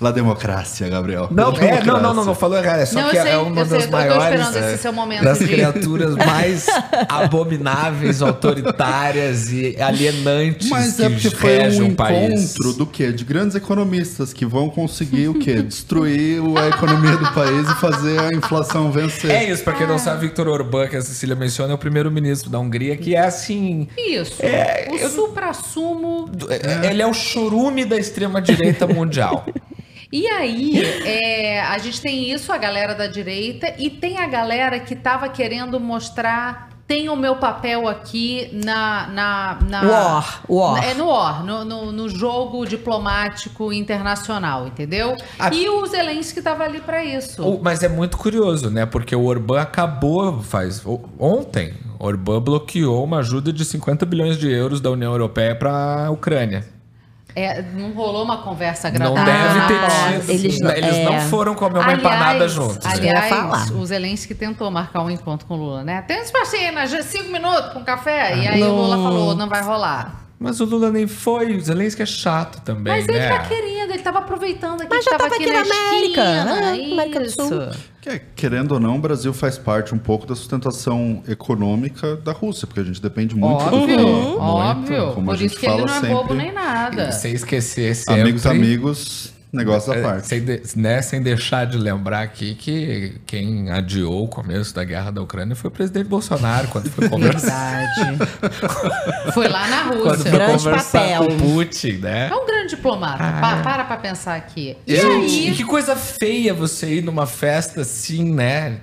La democracia, Gabriel. Não, La é, não, não, não, democracia. não falou errado. É só Não, que sei, é uma sei, das tô maiores esperando esse seu momento das de- criaturas mais [laughs] abomináveis, autoritárias e alienantes Mas que é porque foi um um país. encontro do quê? De grandes economistas que vão conseguir o quê? [laughs] Destruir a economia do país e fazer a inflação vencer. É isso, pra quem não sabe, Victor Orbán, que a Cecília menciona, é o primeiro-ministro da Hungria, que é assim. Isso. É, o eu- supra-sumo. é- Ele é o chorume da extrema-direita mundial. E aí, é, a gente tem isso, a galera da direita, e tem a galera que tava querendo mostrar. Tem o meu papel aqui na. na, na War, war. É no war, no, no, no jogo diplomático internacional, entendeu? A- E o Zelensky tava ali pra isso. O- Mas é muito curioso, né? Porque o Orbán acabou, faz ontem, o Orbán bloqueou uma ajuda de 50 bilhões de euros da União Europeia para a Ucrânia. É, não rolou uma conversa Não agradável. deve ter Ah, tido. eles não- Eles não é. foram comer uma empanada juntos. né? Aliás, falar. o Zelensky tentou marcar um encontro com o Lula, né? Tem espacinho, né? Já cinco minutos com café. E aí o Lula falou, não vai rolar. Mas o Lula nem foi, o Zelensky é chato também, Mas ele né? tá querendo, ele tava aproveitando aqui Mas já tava tava aqui aqui na na América, esquina. né? América do Isso. Sul. Que, querendo ou não, o Brasil faz parte um pouco da sustentação econômica da Rússia, porque a gente depende muito do Óbvio, muito, óbvio. como Por a gente isso que ele fala não é sempre. bobo nem nada. Sem esquecer sempre... Amigos, amigos, negócio da É, parte. Sem, de- né, sem deixar de lembrar aqui que quem adiou o começo da guerra da Ucrânia foi o presidente Bolsonaro, quando foi conversar, Verdade. [laughs] Foi lá na quando Rússia. foi Grande conversar papel. com Putin, né? É um grande diplomata. Pa- para pra pensar aqui. E Gente, aí, que coisa feia você ir numa festa assim, né?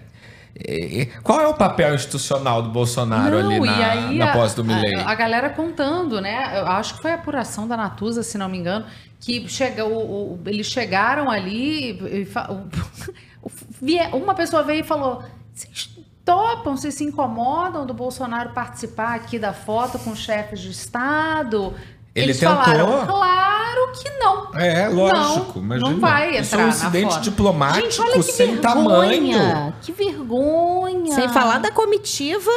E- e- Qual é o papel institucional do Bolsonaro ali Não, na, e aí na posse do Milley? A, a galera contando, né? Eu acho que foi a apuração da Natuza, se não me engano, que chega, o, o- eles chegaram ali e, o- [laughs] uma pessoa veio e falou: vocês topam, vocês se incomodam do Bolsonaro participar aqui da foto com chefes de Estado? Ele eles tentou? falaram, claro que não. É, lógico. Não, imagina. não vai Isso é entrar um na incidente diplomático Gente, olha que sem vergonha, tamanho. Que vergonha. Sem falar da comitiva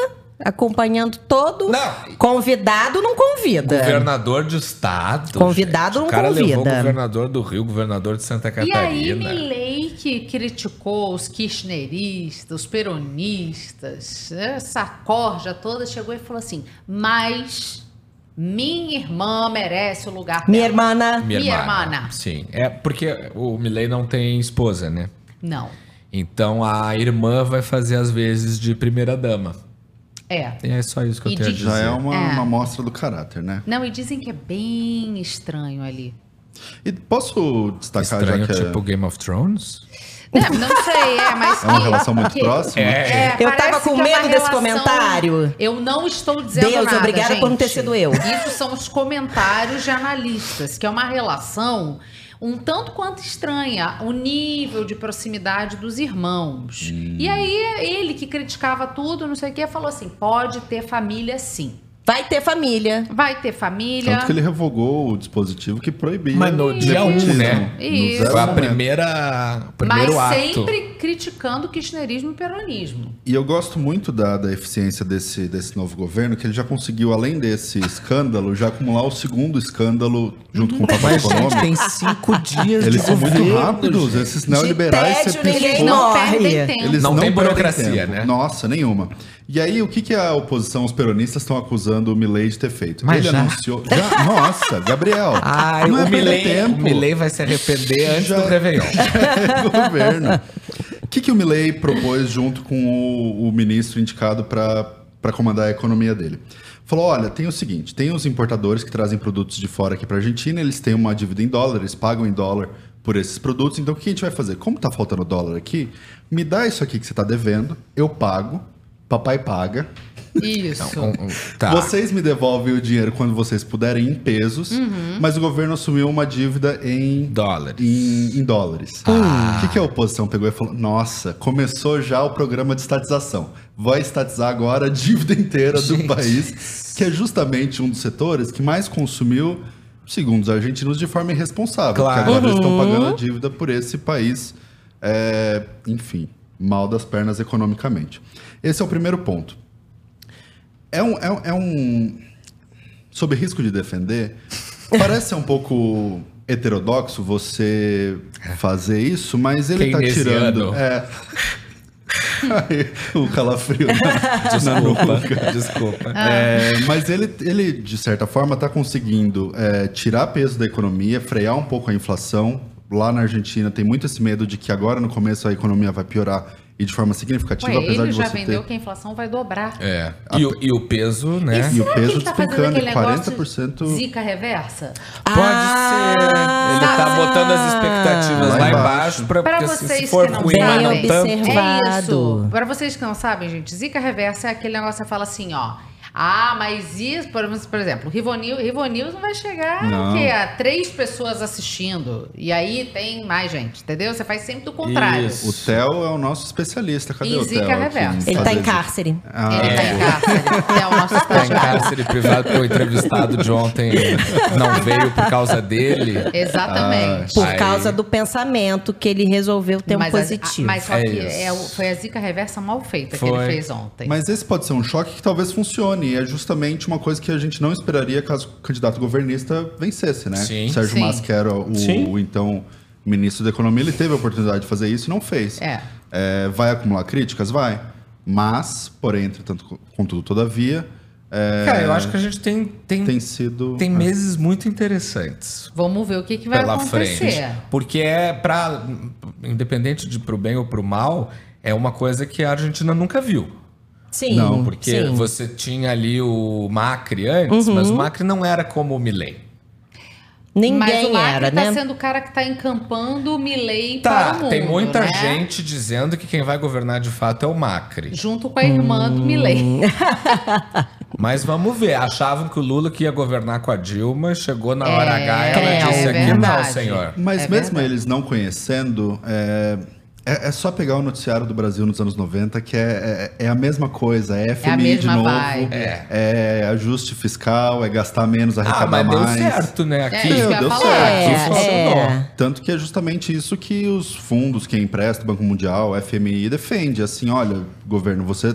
acompanhando todo Não. convidado não convida. Governador de estado. Convidado gente. não O cara levou convida. o governador do Rio, governador de Santa E aí, Catarina. Milley que criticou os kirchneristas, os peronistas, essa corja toda, chegou e falou assim: mas Minha irmã merece o lugar Minha dela. irmã. Minha irmã. irmã. Sim. É porque o Milley não tem esposa, né? Não. Então a irmã vai fazer as vezes de primeira dama. É. E é só isso que eu E tenho a de- dizer. Já é uma, É. uma amostra do caráter, né? Não, e dizem que é bem estranho ali. E posso destacar Estranho, já que é- tipo Game of Thrones? Não, não sei, é, mas. é uma que- relação muito que- próxima? É, Eu parece tava com é medo desse relação- comentário. Eu não estou dizendo Deus, nada, obrigada por não ter gente. sido eu. Isso são os comentários de analistas, que é uma relação um tanto quanto estranha, o nível de proximidade dos irmãos. Hum. E aí, ele que criticava tudo, não sei o que, falou assim: pode ter família sim. Vai ter família. Vai ter família. Tanto que ele revogou o dispositivo que proibia. Mas no o dia um, nepotismo. né? Isso. Foi a primeira, o primeiro mas ato. sempre criticando o kirchnerismo e peronismo. E eu gosto muito da, da eficiência desse, desse novo governo, que ele já conseguiu, além desse escândalo, já acumular o segundo escândalo junto com o papai econômico. tem cinco dias Eles de são muito rápidos, gente. esses neoliberais. tédio, você ninguém Não perdem tempo. Eles Não não, tem burocracia, tempo. né? Nossa, nenhuma. E aí, o que, que a oposição, os peronistas, estão acusando o Milley de ter feito? Mas Ele já? anunciou. Já, [laughs] nossa, Gabriel. Ai, não é o perder Milley, tempo. o Milley vai se arrepender antes Já- [laughs] do Réveillon. É, governo. O que, que o Milley propôs junto com o, o ministro indicado para comandar a economia dele? Falou: olha, tem o seguinte: tem os importadores que trazem produtos de fora aqui para a Argentina, eles têm uma dívida em dólar, eles pagam em dólar por esses produtos. Então, o que a gente vai fazer? Como tá faltando dólar aqui, me dá isso aqui que você está devendo, eu pago, papai paga. Isso. Um- um- tá. Vocês me devolvem o dinheiro quando vocês puderem em pesos, Uhum. mas o governo assumiu uma dívida em Dólares. em, em dólares. Ah. O que, que a oposição pegou e falou? Nossa, começou já o programa de estatização. Vai estatizar agora a dívida inteira do país, que é justamente um dos setores que mais consumiu, segundo os argentinos, de forma irresponsável. Claro. Porque agora eles estão Uhum. pagando a dívida por esse país, é, enfim, mal das pernas economicamente. Esse é o primeiro ponto. É um, é, é um. Sob risco de defender, parece ser um pouco heterodoxo você fazer isso, mas ele tá Keynesiano. tirando. É. Aí, o calafrio na, nuca. desculpa. É, mas ele, ele, de certa forma, está conseguindo é, tirar peso da economia, frear um pouco a inflação. Lá na Argentina tem muito esse medo de que agora no começo a economia vai piorar e de forma significativa, Ué, apesar ele de já você vendeu ter. que a inflação vai dobrar. É. E, o, e o peso, né? E o Será peso tá despencando, aquele negócio 40%. Zica reversa? Pode Ah, ser. Ele tá botando as expectativas Lá lá, embaixo. embaixo, pra, Pra porque vocês se for que não ruim, mas não sabem. tanto. É isso. Para vocês que não sabem, gente, zica reversa é aquele negócio que você fala assim, ó. Ah, mas isso, por, exemplo, o Rivonil, Rivonil não vai chegar Não. o quê? a três pessoas assistindo. E aí tem mais gente, entendeu? Você faz sempre do contrário. Isso. O Theo é o nosso especialista. Cadê Em o Zica Theo? Ele tá em cárcere. Ah, Ele tá em cárcere. É o nosso [laughs] Tá em cárcere privado porque o entrevistado de ontem não veio por causa dele. Exatamente. Por Aí- causa do pensamento que ele resolveu ter um mas, a- positivo. mas só É que é foi a zica reversa mal feita que Foi. ele fez ontem. Mas esse pode ser um choque que talvez funcione. É justamente uma coisa que a gente não esperaria caso o candidato governista vencesse, né? Sim. Sérgio Sim. Massa, que era o, o então ministro da Economia, ele teve a oportunidade de fazer isso e não fez. É. É, vai acumular críticas? Vai. Mas, porém, entretanto, contudo, todavia, é, Cara, eu acho que a gente tem, tem, tem sido... tem meses muito interessantes Vamos ver o que, que vai pela acontecer. frente. Porque é pra. Independente de pro bem ou pro mal, é uma coisa que a Argentina nunca viu. Sim, Não, Porque sim. Uhum. você tinha ali o Macri antes, mas o Macri não era como o Milley. Ninguém Mas o Macri era, tá né? sendo o cara que tá encampando o Milley para Tá, o mundo, tem muita né? gente dizendo que quem vai governar de fato é o Macri. Junto com a irmã Hum. do Milley. [laughs] Mas vamos ver. Achavam que o Lula que ia governar com a Dilma, chegou na hora H e ela é disse aqui não, senhor. Mas É mesmo verdade. eles não conhecendo, é, é, é só pegar o noticiário do Brasil nos anos 90, que é, é, é a mesma coisa. É FMI de mesma novo, vibe. é. ajuste fiscal, é gastar menos, Ah, arrecadar mas deu mais. certo, né? Aqui, É ia deu falar. certo. aqui funcionou. é. Tanto que é justamente isso que os fundos, quem empresta, o Banco Mundial, o FMI, defende. Assim, olha, governo, você,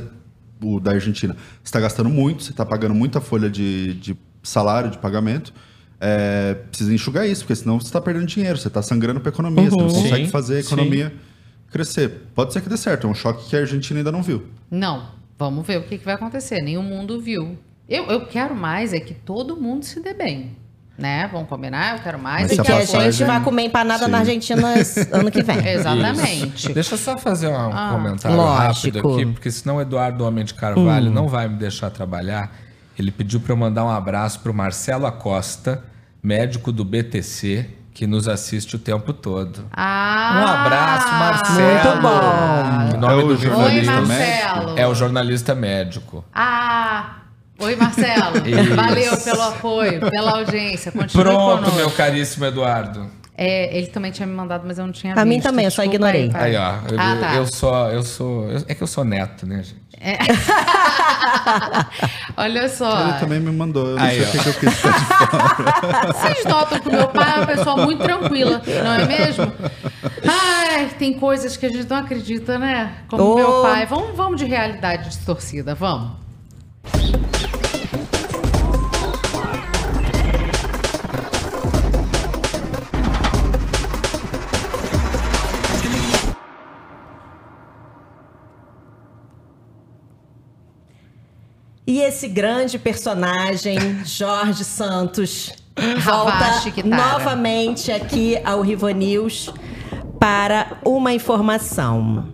o da Argentina, está gastando muito, você está pagando muita folha de, de salário, de pagamento. É, precisa enxugar isso, porque senão você está perdendo dinheiro, você está sangrando para a economia, você não consegue Sim, fazer a sim. Crescer. Pode ser que dê certo, é um choque que a Argentina ainda não viu. Não, vamos ver o que, que vai acontecer. Nenhum mundo viu. Eu, eu quero mais é que todo mundo se dê bem. Né? Vamos combinar? Eu quero mais. Mas E que a passagem- gente vai comer empanada Sim. na Argentina [laughs] ano que vem. Exatamente. Deixa eu só fazer um Ah. comentário Lógico. rápido aqui, porque senão o Eduardo Homem de Carvalho não vai me deixar trabalhar. Ele pediu para eu mandar um abraço para o Marcelo Acosta, médico do BTC, que nos assiste o tempo todo. Ah, Um abraço, Marcelo. Muito bom. O nome É o do Oi, jornalista Marcelo. É o jornalista médico. Ah, oi, Marcelo. [laughs] Isso. Valeu pelo apoio, pela audiência. Continue Pronto, conosco. meu caríssimo Eduardo. É, ele também tinha me mandado, mas eu não tinha A mim também, eu só ignorei. Aí, ó. Eu, Ah, tá. eu sou. Eu sou. eu- é que eu sou neto, né, gente? [laughs] Olha só. Ele também me mandou. Eu não Aí, sei o que, que eu quis ficar de fora. Vocês notam que o meu pai é uma pessoa muito tranquila, não é mesmo? Ai, tem coisas que a gente não acredita, né? Como Ô. meu pai. Vamos, vamos de realidade distorcida, vamos. E esse grande personagem, [laughs] Jorge Santos, volta novamente aqui ao Rivo News para uma informação.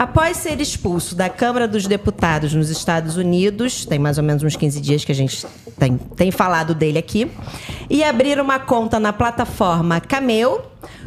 Após ser expulso da Câmara dos Deputados nos Estados Unidos, tem mais ou menos uns 15 dias que a gente tem, tem falado dele aqui, e abrir uma conta na plataforma Cameo,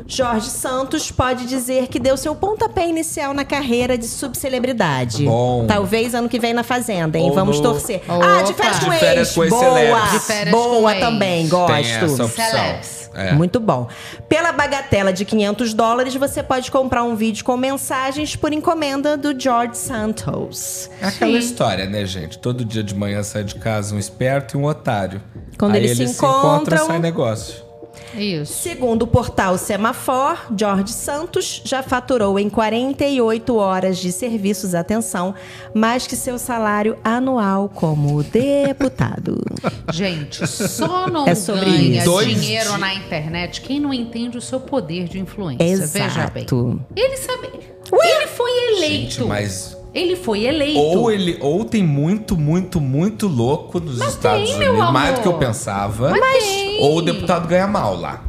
Jorge Santos pode dizer que deu seu pontapé inicial na carreira de subcelebridade. Bom. Talvez ano que vem na Fazenda, hein? Ou Vamos no- torcer. Opa. Ah, de férias De com férias ex. com ex Boa. De férias boa com ex. também, Tem gosto. essa opção. Celebs. É. Muito bom. Pela bagatela de 500 dólares, você pode comprar um vídeo com mensagens por encomenda do George Santos. É aquela Sim. história, né, gente? Todo dia de manhã sai de casa um esperto e um otário. Quando Aí eles se encontram, encontram- sai negócio. Isso. Segundo o portal Semafor, George Santos já faturou em 48 horas de serviços atenção mais que seu salário anual como deputado. [laughs] Gente, só não É sobre ganha. Dois dinheiro di- na internet quem não entende o seu poder de influência. Veja bem. Exato. Ele sabe. Ele foi eleito. Gente, mas Ele foi eleito. ou ele ou tem muito, muito, muito louco nos Estados tem, meu Unidos, mais amor. do que eu pensava. Mas tem. Ou o deputado ganha mal lá.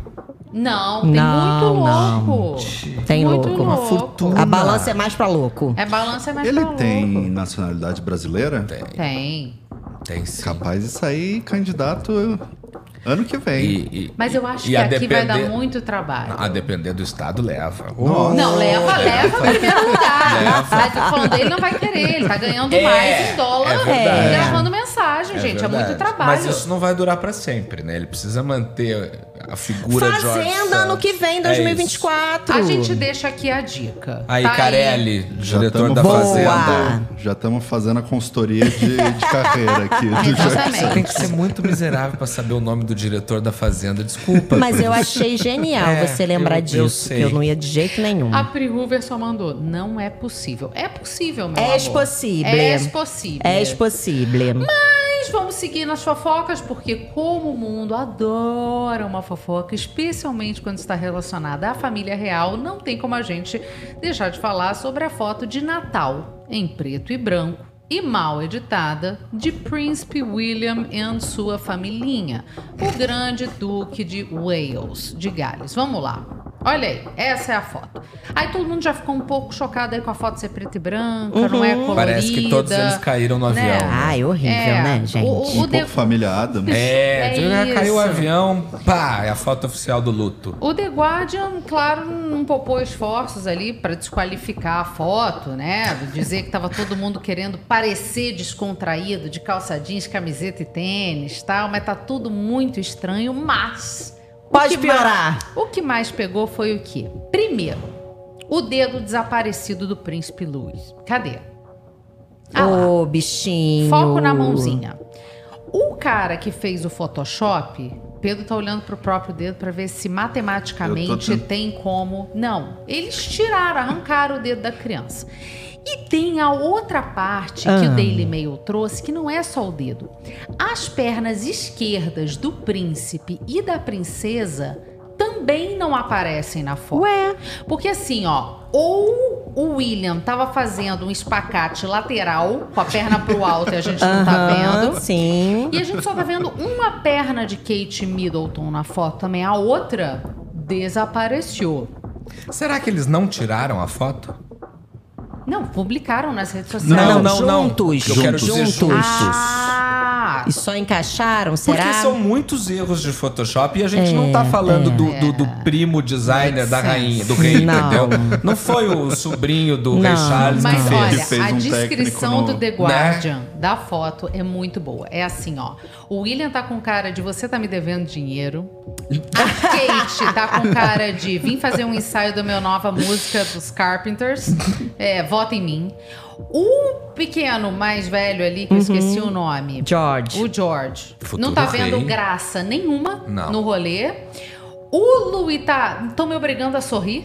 Não, tem Não, muito não. louco. Tem muito louco. Uma fortuna. A balança é mais pra louco. É balança é mais Ele pra tem louco. nacionalidade brasileira? Tem, Tem. tem sim. Capaz de sair candidato ano que vem. E- e- Mas eu acho e que aqui vai dar depender- muito trabalho. A depender do estado, leva. Nossa. Não, leva, leva em primeiro lugar. Leva. Mas tô falando, ele não vai querer, ele tá ganhando É, mais em dólar é gravando mensagem, É gente. É verdade. muito trabalho. Mas isso não vai durar pra sempre, né? Ele precisa manter a figura de George Fazenda ano que vem, É 2024. A gente deixa aqui a dica. Aí, Tá Carelli, Já diretor da Boa. Fazenda. Já estamos fazendo a consultoria de, de carreira aqui. Exatamente. Tem que ser muito miserável pra saber o nome do diretor da Fazenda. Desculpa. Mas eu achei genial É, você lembrar eu- eu disso, sei. que eu não ia de jeito nenhum. A Pri Hoover só mandou. Não é possível. É possível, meu É amor. possível. É possível. É possível. Mas vamos seguir nas fofocas, porque como o mundo adora uma fofoca, especialmente quando está relacionada à família real, não tem como a gente deixar de falar sobre a foto de Natal em preto e branco e mal editada de Príncipe William e sua familhinha, o grande duque de Wales, de Gales. Vamos lá. Olha aí, essa é a foto. Aí todo mundo já ficou um pouco chocado aí com a foto ser preta e branca, não é colorida. Parece que todos eles caíram no né? avião. Ai, horrível, É, né, gente? o- Um o de- pouco família Adams. É, É já caiu o avião, pá, é a foto oficial do luto. O The Guardian, claro, não poupou esforços ali para desqualificar a foto, né? Dizer que tava todo mundo querendo parecer descontraído, de calça jeans, camiseta e tênis, tal, mas tá tudo muito estranho, mas Pode que piorar. mais- o que mais pegou foi o quê? Primeiro, o dedo desaparecido do príncipe Luiz. Cadê? Ah lá. Ô, bichinho. Foco na mãozinha. O cara que fez o Photoshop, Pedro tá olhando pro próprio dedo para ver se matematicamente tem como. Não, eles tiraram, arrancaram o dedo da criança. E tem a outra parte que Ah. o Daily Mail trouxe, que não é só o dedo. As pernas esquerdas do príncipe e da princesa também não aparecem na foto. Ué, Porque assim, ó, ou o William tava fazendo um espacate lateral com a perna pro alto e a gente não tá vendo, Sim. E a gente só tá vendo uma perna de Kate Middleton na foto também. A outra desapareceu. Será que eles não tiraram a foto? Não, publicaram nas redes sociais. Não, não, não. juntos. Eu quero dizer juntos. Ah, E só encaixaram, será? Porque são muitos erros de Photoshop e a gente não tá falando do, do- do primo designer da rainha, do rei, Não. entendeu? Não foi o sobrinho do rei Não. Charles Mas que fez. olha, fez a um descrição no- do The Né? Guardian da foto é muito boa. É assim, ó. O William tá com cara de você tá me devendo dinheiro. A Kate tá com cara de vim fazer um ensaio da minha nova música dos Carpenters. É, vota em mim. O pequeno mais velho ali, que eu esqueci o nome. Uhum. George. O George. Futuro não tá vendo rei. graça nenhuma Não. no rolê. O Louis tá. Estão me obrigando a sorrir,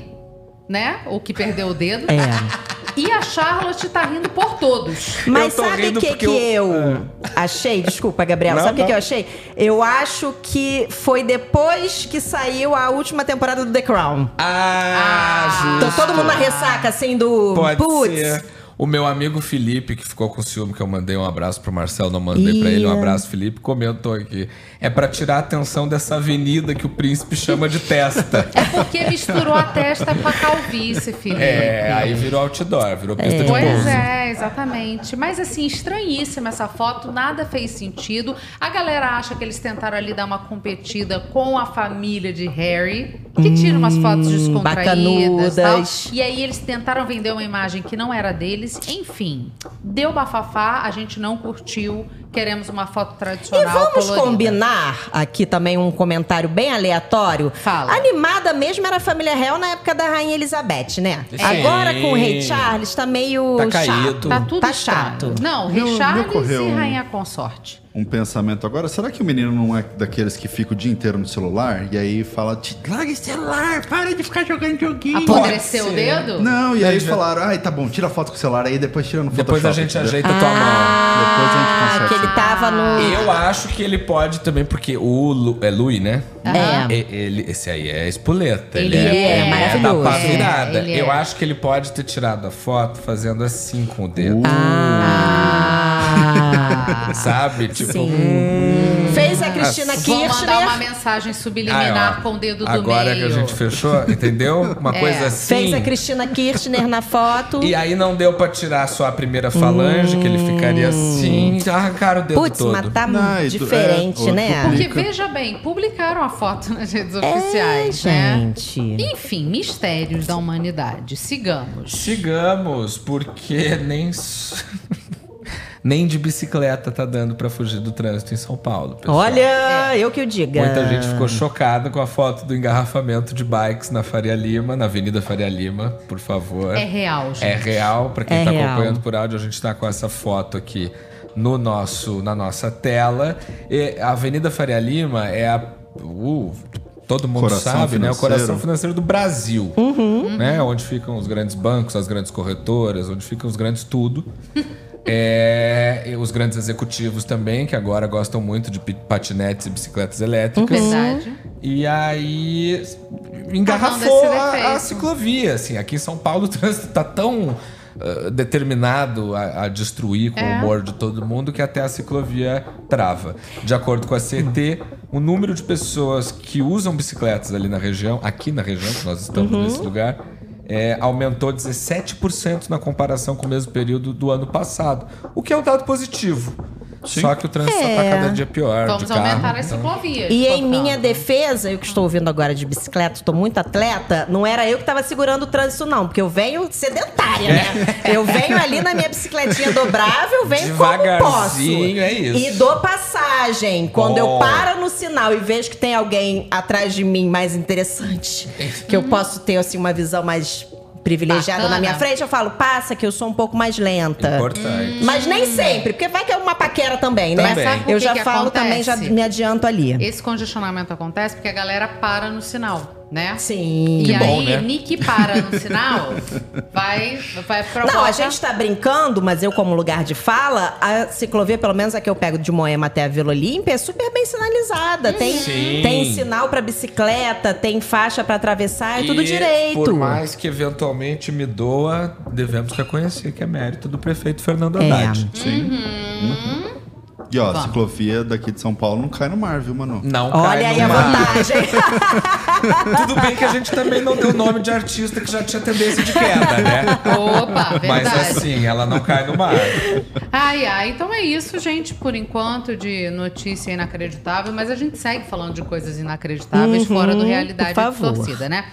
né? O que perdeu o dedo. É. E a Charlotte tá rindo por todos. Mas Eu tô sabe o rindo que, porque que eu- eu achei? Desculpa, Gabriel. Não, sabe o que, não. que eu achei? Eu acho que foi depois que saiu a última temporada do The Crown. Ah, Então justo. todo mundo na ressaca, assim, do. Pode Putz. ser. O meu amigo Felipe, que ficou com ciúme, que eu mandei um abraço pro Marcelo, não mandei pra ele um abraço, Felipe, comentou aqui. É pra tirar a atenção dessa avenida que o príncipe chama de testa. É porque misturou a testa com a calvície, Felipe. É, aí virou outdoor, virou pista de Pois pouso. é, exatamente. Mas assim, estranhíssima essa foto, nada fez sentido. A galera acha que eles tentaram ali dar uma competida com a família de Harry, que tira umas fotos descontraídas. Tal. E aí eles tentaram vender uma imagem que não era deles. Enfim, deu bafafá, a gente não curtiu. Queremos uma foto E tradicional. vamos colorida. combinar aqui também um comentário bem aleatório. Fala. Animada mesmo era a família real na época da Rainha Elizabeth, né? Sim. Agora com o Rei Charles tá meio Tá chato. Tá tudo tá chato. Não, Richard ocorreu e Rainha Consorte. Um pensamento agora, será que o menino não é daqueles que fica o dia inteiro no celular e aí fala, "Te- larga esse celular, para de ficar jogando joguinho. Apodreceu o dedo? Não, e aí falaram, ai, tá bom, tira foto com o celular aí, depois tira no Depois a Photoshop, gente ajeita a tua mão. Depois a gente Ah, conserta. que ele tava no. Eu acho que ele pode também, porque o Lu, é Louis, né? É. E- Ele, esse aí é espoleta. Ele é da maravilhoso. pá virada. É, ele é. Eu acho que ele pode ter tirado a foto fazendo assim com o dedo. Ah. [laughs] Sabe? Tipo, Sim. Fez a Cristina Vou mandar uma Kirchner. mensagem ah, subliminar ó, com o dedo do Agora meio. que a gente fechou, entendeu? Uma É. coisa assim. Fez a Cristina Kirchner na foto. E aí não deu pra tirar só a primeira falange, que ele ficaria assim, arrancaram o dedo Putz, todo. mas tá Não, diferente, é, né? Porque veja bem, publicaram a foto nas redes É, oficiais, né? gente. Enfim, mistérios da humanidade. Sigamos. Sigamos, porque nem. [laughs] nem de bicicleta tá dando pra fugir do trânsito em São Paulo. pessoal. Olha, eu que o diga. Muita gente ficou chocada com a foto do engarrafamento de bikes na Faria Lima, na Avenida Faria Lima, por favor. É real, gente. É real, pra quem É tá real. acompanhando por áudio, a gente tá com essa foto aqui no nosso, na nossa tela. E a Avenida Faria Lima é a. uh, todo mundo Coração sabe, né? O financeiro. coração financeiro do Brasil. Uhum. Né? Onde ficam os grandes bancos, as grandes corretoras, onde ficam os grandes tudo. [laughs] É, e os grandes executivos também, que agora gostam muito de patinetes e bicicletas elétricas. Verdade. E aí Tá engarrafou a, a ciclovia. Assim, aqui em São Paulo o [laughs] trânsito tá tão ah, determinado a, a destruir com É. o humor de todo mundo que até a ciclovia trava. De acordo com a CT, o número de pessoas que usam bicicletas ali na região, aqui na região, que nós estamos Uhum. nesse lugar, é, aumentou 17% na comparação com o mesmo período do ano passado. O que é um dado positivo. Só que o trânsito está É. cada dia pior. Vamos de carro, aumentar as então- ciclovias. E em minha defesa, eu que estou ouvindo agora de bicicleta, estou muito atleta, não era eu que estava segurando o trânsito, não, porque eu venho sedentária, né? Eu venho ali na minha bicicletinha dobrável, venho como posso. Devagarzinho, é isso. E dou passagem. Quando eu Bom. paro no sinal e vejo que tem alguém atrás de mim mais interessante, que eu posso ter assim uma visão mais privilegiada Bacana. na minha frente, eu falo, passa que eu sou um pouco mais lenta. Importante. Mas nem sempre, porque vai que é uma paquera também, né? Também. Eu já que falo também, já acontece? me adianto ali. Esse congestionamento acontece porque a galera para no sinal, né? Sim. E bom, aí, né? Nick para no [laughs] sinal, vai, vai provoca... Não, a gente tá brincando, mas eu, como lugar de fala, a ciclovia, pelo menos a que eu pego de Moema até a Vila Olímpia, é super bem sinalizada. Tem, Sim. tem sinal pra bicicleta, tem faixa pra atravessar, é tudo E, direito. Por mais que eventualmente me doa, devemos reconhecer que é mérito do prefeito Fernando É. Haddad. Sim. E ó, a Vamos. ciclovia daqui de São Paulo não cai no mar, viu, Manu? Não cai Olha aí no a mar. vantagem. [laughs] Tudo bem que a gente também não deu nome de artista que já tinha tendência de queda, né? Opa, Mas verdade. assim, ela não cai no mar. Ai, ai, então é isso, gente, por enquanto, de notícia inacreditável, mas a gente segue falando de coisas inacreditáveis fora do realidade por de favor. torcida, né?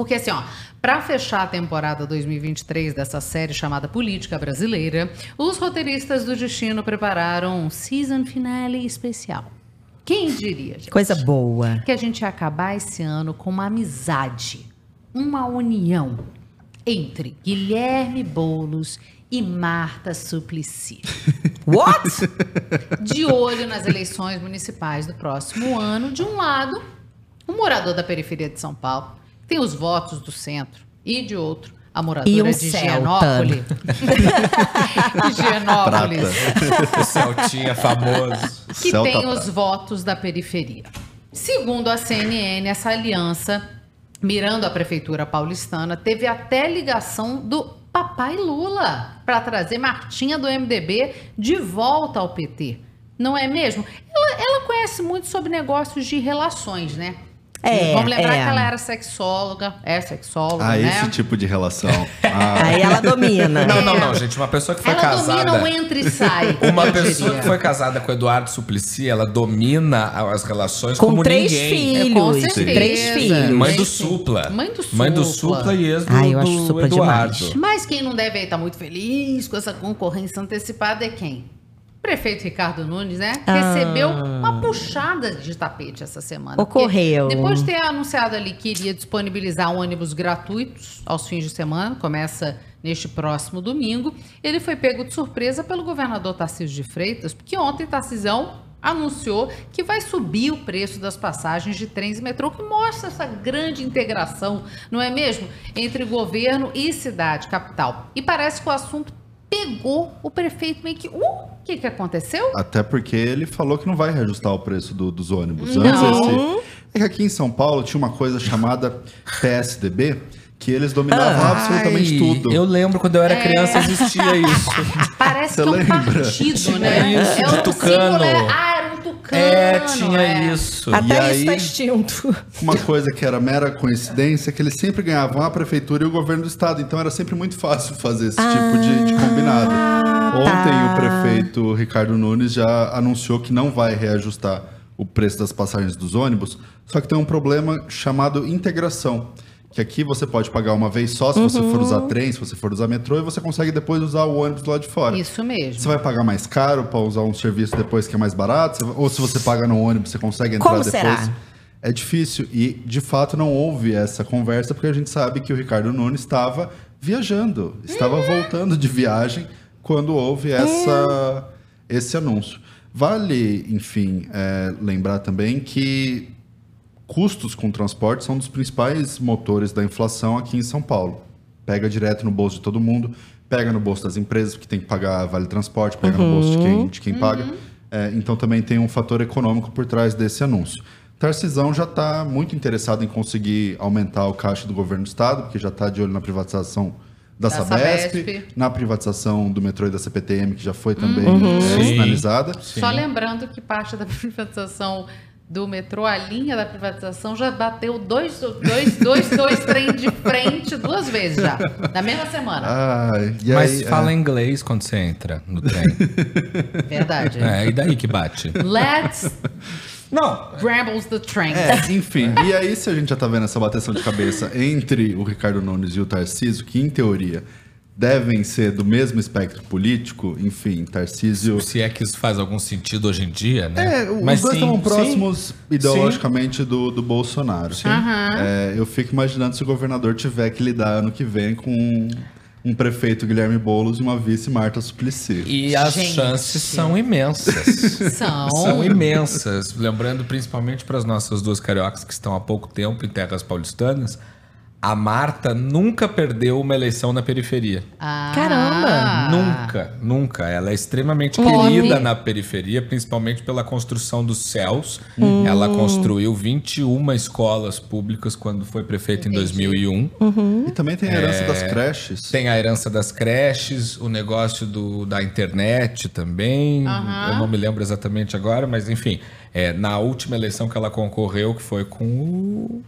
Porque assim, ó, pra fechar a temporada 2023 dessa série chamada Política Brasileira, os roteiristas do Destino prepararam um season finale especial. Quem diria, gente? Coisa boa. que a gente ia acabar esse ano com uma amizade, uma união entre Guilherme Boulos e Marta Suplicy. [laughs] What? De olho nas eleições municipais do próximo ano, de um lado, um morador da periferia de São Paulo, tem os votos do centro, e de outro, a moradora E um de Celta. [laughs] Higienópolis. Higienópolis. O Celtinha famoso. que Celta tem Prata. os votos da periferia. Segundo a CNN, essa aliança, mirando a prefeitura paulistana, teve até ligação do papai Lula para trazer Martinha do MDB de volta ao PT. Não é mesmo? Ela, ela conhece muito sobre negócios de relações, né? É, Vamos lembrar é. que ela era sexóloga, é sexóloga, Ah, né? esse tipo de relação. Ah, [laughs] Aí ela domina. Não, não, não, gente. Uma pessoa que foi ela casada. domina o entra e sai. [laughs] Uma pessoa que foi casada com o Eduardo Suplicy, ela domina as relações Com como três ninguém. É, com filhos. certeza. Três filhos. Mãe do. Supla. Mãe do Mãe do Supla. Supla e ex do, Ai, eu acho do Supla Eduardo. demais. Mas quem não deve estar muito feliz com essa concorrência antecipada é quem? Prefeito Ricardo Nunes, né? Ah. Recebeu uma puxada de tapete essa semana. Ocorreu. Depois de ter anunciado ali que iria disponibilizar ônibus gratuitos aos fins de semana, começa neste próximo domingo, ele foi pego de surpresa pelo governador Tarcísio de Freitas, porque ontem Tarcisão anunciou que vai subir o preço das passagens de trens e metrô, que mostra essa grande integração, não é mesmo? Entre governo e cidade, capital. E parece que o assunto pegou o prefeito meio que. Uh, o que, que aconteceu? Até porque ele falou que não vai reajustar o preço do- dos ônibus. Não. Antes esse... É que aqui em São Paulo tinha uma coisa chamada PSDB, que eles dominavam absolutamente Ai, tudo. Eu lembro quando eu era É. criança existia [laughs] isso. Parece Você que é um lembra? partido, né? isso, é de um tucano. símbolo, é- Ah, era É, tinha é. isso. E Até aí- isso tá extinto. [laughs] Uma coisa que era mera coincidência é que eles sempre ganhavam a prefeitura e o governo do estado. Então era sempre muito fácil fazer esse tipo de, de combinado. Ontem o prefeito Ricardo Nunes já anunciou que não vai reajustar o preço das passagens dos ônibus, só que tem um problema chamado integração. Que aqui você pode pagar uma vez só se você for usar trem, se você for usar metrô, e você consegue depois usar o ônibus lado de fora. Isso mesmo. Você vai pagar mais caro para usar um serviço depois que é mais barato? Ou se você paga no ônibus, você consegue entrar Como depois? será? É difícil. E, de fato, não houve essa conversa, porque a gente sabe que o Ricardo Nunes estava viajando, estava voltando de viagem quando houve essa, esse anúncio. Vale, enfim, é, lembrar também que custos com transporte são um dos principais motores da inflação aqui em São Paulo. Pega direto no bolso de todo mundo, pega no bolso das empresas, que tem que pagar vale transporte, pega no bolso de quem, de quem paga. É, então também tem um fator econômico por trás desse anúncio. Tarcisão já está muito interessado em conseguir aumentar o caixa do governo do estado, porque já está de olho na privatização da, Da Sabesp, Sabesp. na privatização do metrô e da CPTM, que já foi também é, Sim. sinalizada. Só lembrando que parte da [laughs] privatização do metrô, a linha da privatização já bateu dois, dois, dois, dois trens de frente duas vezes já, na mesma semana. Ai, e Mas aí, fala é, inglês quando você entra no trem. [laughs] Verdade. é, e daí que bate? Let's Não, brambles the train. É, enfim. E aí, se a gente já tá vendo essa bateção de cabeça entre o Ricardo Nunes e o Tarcísio, que em teoria devem ser do mesmo espectro político, enfim, Tarcísio. se é que isso faz algum sentido hoje em dia, né? É, os Mas dois sim, sim. próximos ideologicamente do, do Bolsonaro. Aham. É, eu fico imaginando se o governador tiver que lidar ano que vem com um prefeito Guilherme Boulos e uma vice Marta Suplicy. E as Gente. chances são imensas. [laughs] São. São imensas. Lembrando principalmente para as nossas duas cariocas que estão há pouco tempo em terras paulistanas, a Marta nunca perdeu uma eleição na periferia. Ah, Caramba! Nunca, nunca. Ela é extremamente querida na periferia, principalmente pela construção dos céus. Hum. Ela construiu 21 escolas públicas quando foi prefeita em 2001. E também tem a herança É. das creches. Tem a herança das creches, o negócio do, da internet também. Aham. Eu não me lembro exatamente agora, mas enfim. é, na última eleição que ela concorreu, que foi com o.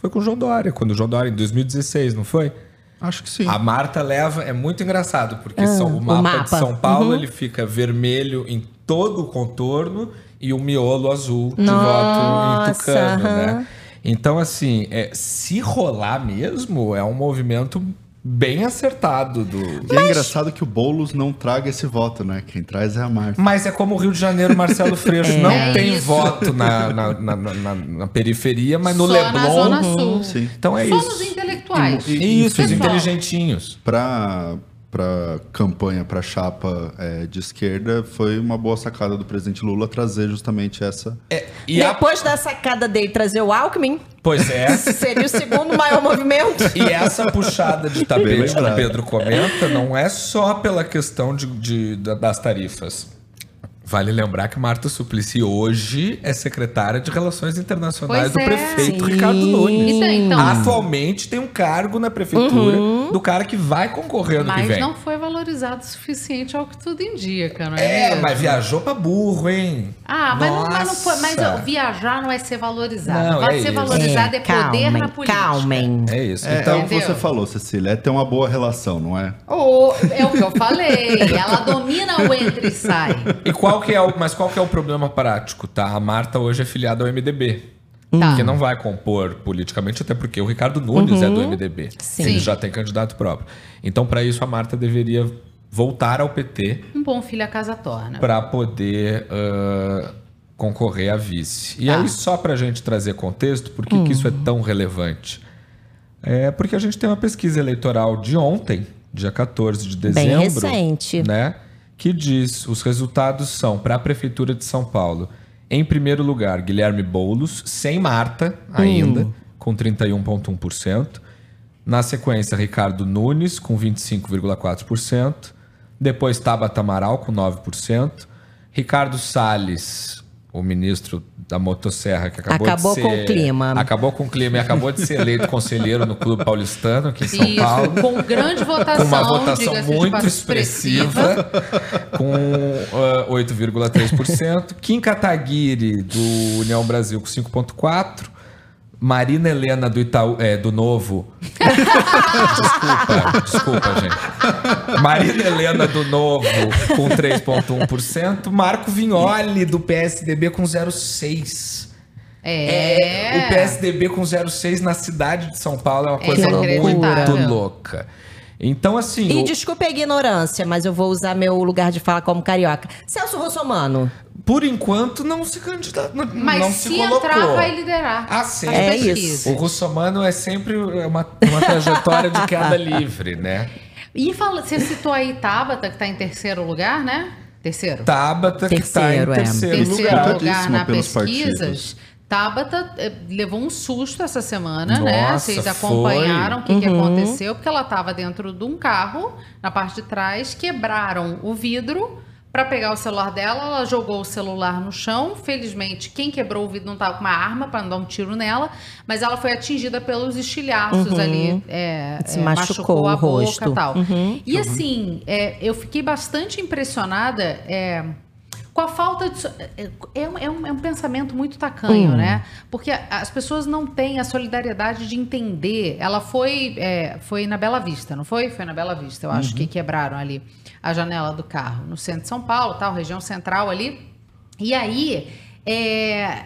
Foi com o João Dória, quando o João Dória, em 2016, não foi? Acho que sim. A Marta leva, é muito engraçado, porque são- o, o mapa mapa. de São Paulo Uhum. ele fica vermelho em todo o contorno e o miolo azul de Nossa, voto em Tucano, aham. né? Então, assim, é, se rolar mesmo, é um movimento bem acertado do. E é engraçado que o Boulos não traga esse voto, né? Quem traz é a Marta. Mas é como o Rio de Janeiro, Marcelo Freixo. [laughs] Não É tem isso. voto na, na, na, na- na periferia, mas no Só Leblon. na Zona Sul. Sim. Então é Só isso. nos intelectuais. E- Isso, os inteligentinhos. Pra, pra campanha, pra chapa é, de esquerda, foi uma boa sacada do presidente Lula trazer justamente essa. É, e a- Depois da sacada dele trazer o Alckmin, Pois é. [laughs] seria o segundo maior movimento. E essa puxada de tapete que o. Pedro comenta não é só pela questão de, de- da- das tarifas. Vale lembrar que Marta Suplicy hoje é secretária de Relações Internacionais Pois do é. prefeito Sim. Ricardo Nunes. E tem, então- Atualmente tem um cargo na prefeitura Uhum. do cara que vai concorrer ano que Mas vem. não foi valorizado o suficiente ao que tudo indica, não é? É, mesmo? mas viajou pra burro, hein? Ah, mas não, mas não foi. Mas ó, viajar não é ser valorizado. Não, Vai é ser isso. valorizado é, poder na política. calmem. É isso. É, então, é o que entendeu? você falou, Cecília, é ter uma boa relação, não é? Ou, é o que eu falei. Ela domina o entra e sai. E qual que é o, mas qual que é o problema prático, tá? A Marta hoje é filiada ao MDB. Tá. Que não vai compor politicamente, até porque o Ricardo Nunes é do MDB. Sim. Ele já tem candidato próprio. Então, para isso, a Marta deveria voltar ao PT Um bom filho a casa torna. para poder ah, concorrer a vice. E Tá. aí, só para a gente trazer contexto, por que, que isso é tão relevante? É porque a gente tem uma pesquisa eleitoral de ontem, dia 14 de dezembro. recente. Né, que diz os resultados são para a Prefeitura de São Paulo. Em primeiro lugar, Guilherme Boulos, sem Marta ainda, com 31,1%. Na sequência, Ricardo Nunes, com 25,4%. Depois, Tabata Amaral, com 9%. Ricardo Salles, o ministro da motosserra, que acabou, Acabou de com ser... o clima. Acabou com o clima e acabou de ser eleito conselheiro no Clube Paulistano, aqui em São Isso, Paulo. com grande votação. Com uma votação muito expressiva, com ah, 8,3%. Kim Kataguiri, do União Brasil, com 5,4%. Marina Helena, do Itaú, é, do Novo. [laughs] desculpa, desculpa, gente. Marina Helena, do Novo, com 3,1%. Marco Vignoli, do PSDB, com 0,6%. É. O PSDB com 0,6 na cidade de São Paulo é uma É coisa muito louca. Então, assim. E o- desculpe a ignorância, mas eu vou usar meu lugar de fala como carioca. Celso Russomano. por enquanto, não se candidata. Não, Mas não se, se, colocou. entrar, vai liderar. Ah, sim. É pesquisas. isso. O russomano é sempre uma, uma trajetória de queda [laughs] livre, né? E fala, você citou aí Tabata, que está em terceiro lugar, né? Terceiro? Tabata, que está Terceiro, em é. terceiro, terceiro lugar. lugar, Disputadíssima na pelos pesquisas. partidos. Tabata eh, levou um susto essa semana, né? Nossa, Vocês acompanharam o que, que Uhum. aconteceu, porque ela estava dentro de um carro, na parte de trás, quebraram o vidro para pegar o celular dela, ela jogou o celular no chão. Felizmente, quem quebrou o vidro não estava com uma arma para não dar um tiro nela, mas ela foi atingida pelos estilhaços Uhum. ali. é, Se é, machucou a o boca rosto. e tal. Uhum. E assim, é, eu fiquei bastante impressionada é, com a falta de. so- É, é um, é um- é um pensamento muito tacanho, Hum. né? Porque as pessoas não têm a solidariedade de entender. Ela foi, é, foi na Bela Vista, não foi? Foi na Bela Vista, eu acho, que quebraram ali a janela do carro, no centro de São Paulo, tal, região central ali. E aí, é,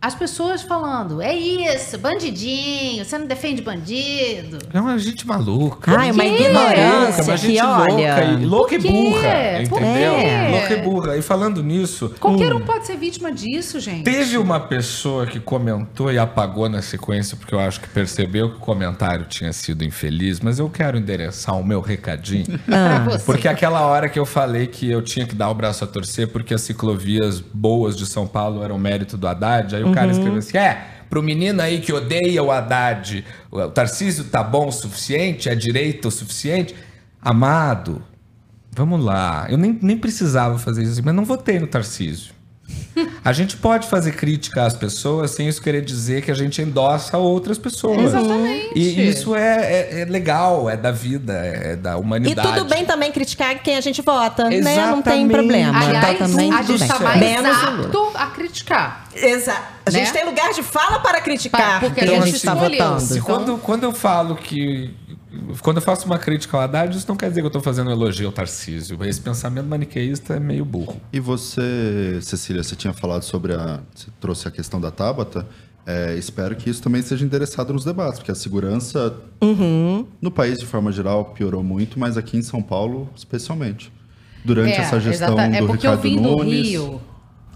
as pessoas falando: é isso, bandidinho, você não defende bandido. É uma gente maluca. Ai, uma ignorância uma que, gente olha... louca e, louca e burra, entendeu? quê? Louca e burra. E falando nisso, Qualquer um pode ser vítima disso, gente. Teve uma pessoa que comentou e apagou na sequência, porque eu acho que percebeu que o comentário tinha sido infeliz, mas eu quero endereçar o meu recadinho. [laughs] Você. Porque aquela hora que eu falei que eu tinha que dar o braço a torcer porque as ciclovias boas de São Paulo eram mérito do Haddad, aí o cara escreveu assim: é, Pro menino aí que odeia o Haddad, o Tarcísio tá bom o suficiente, é direito o suficiente. Amado, vamos lá. Eu nem, nem precisava fazer isso, mas não votei no Tarcísio. A gente pode fazer crítica às pessoas sem isso querer dizer que a gente endossa outras pessoas. Exatamente. E isso é, é- é legal, é da vida, é da E humanidade. tudo bem também criticar quem a gente vota, né? Não Exatamente. tem problema. Aliás, tá também a gente está mais Menos apto a criticar. Exato. A gente Né? tem lugar de fala para criticar Porque a quem a gente está votando. Então- quando, quando eu falo que. Quando eu faço uma crítica ao Haddad, isso não quer dizer que eu estou fazendo um elogio ao Tarcísio. Esse pensamento maniqueísta é meio burro. E você, Cecília, você tinha falado sobre a. Você trouxe a questão da Tabata. É, espero que isso também seja interessado nos debates, porque a segurança no país, de forma geral, piorou muito, mas aqui em São Paulo, especialmente. Durante essa gestão exata- é do porque eu Ricardo vim do Nunes. Rio.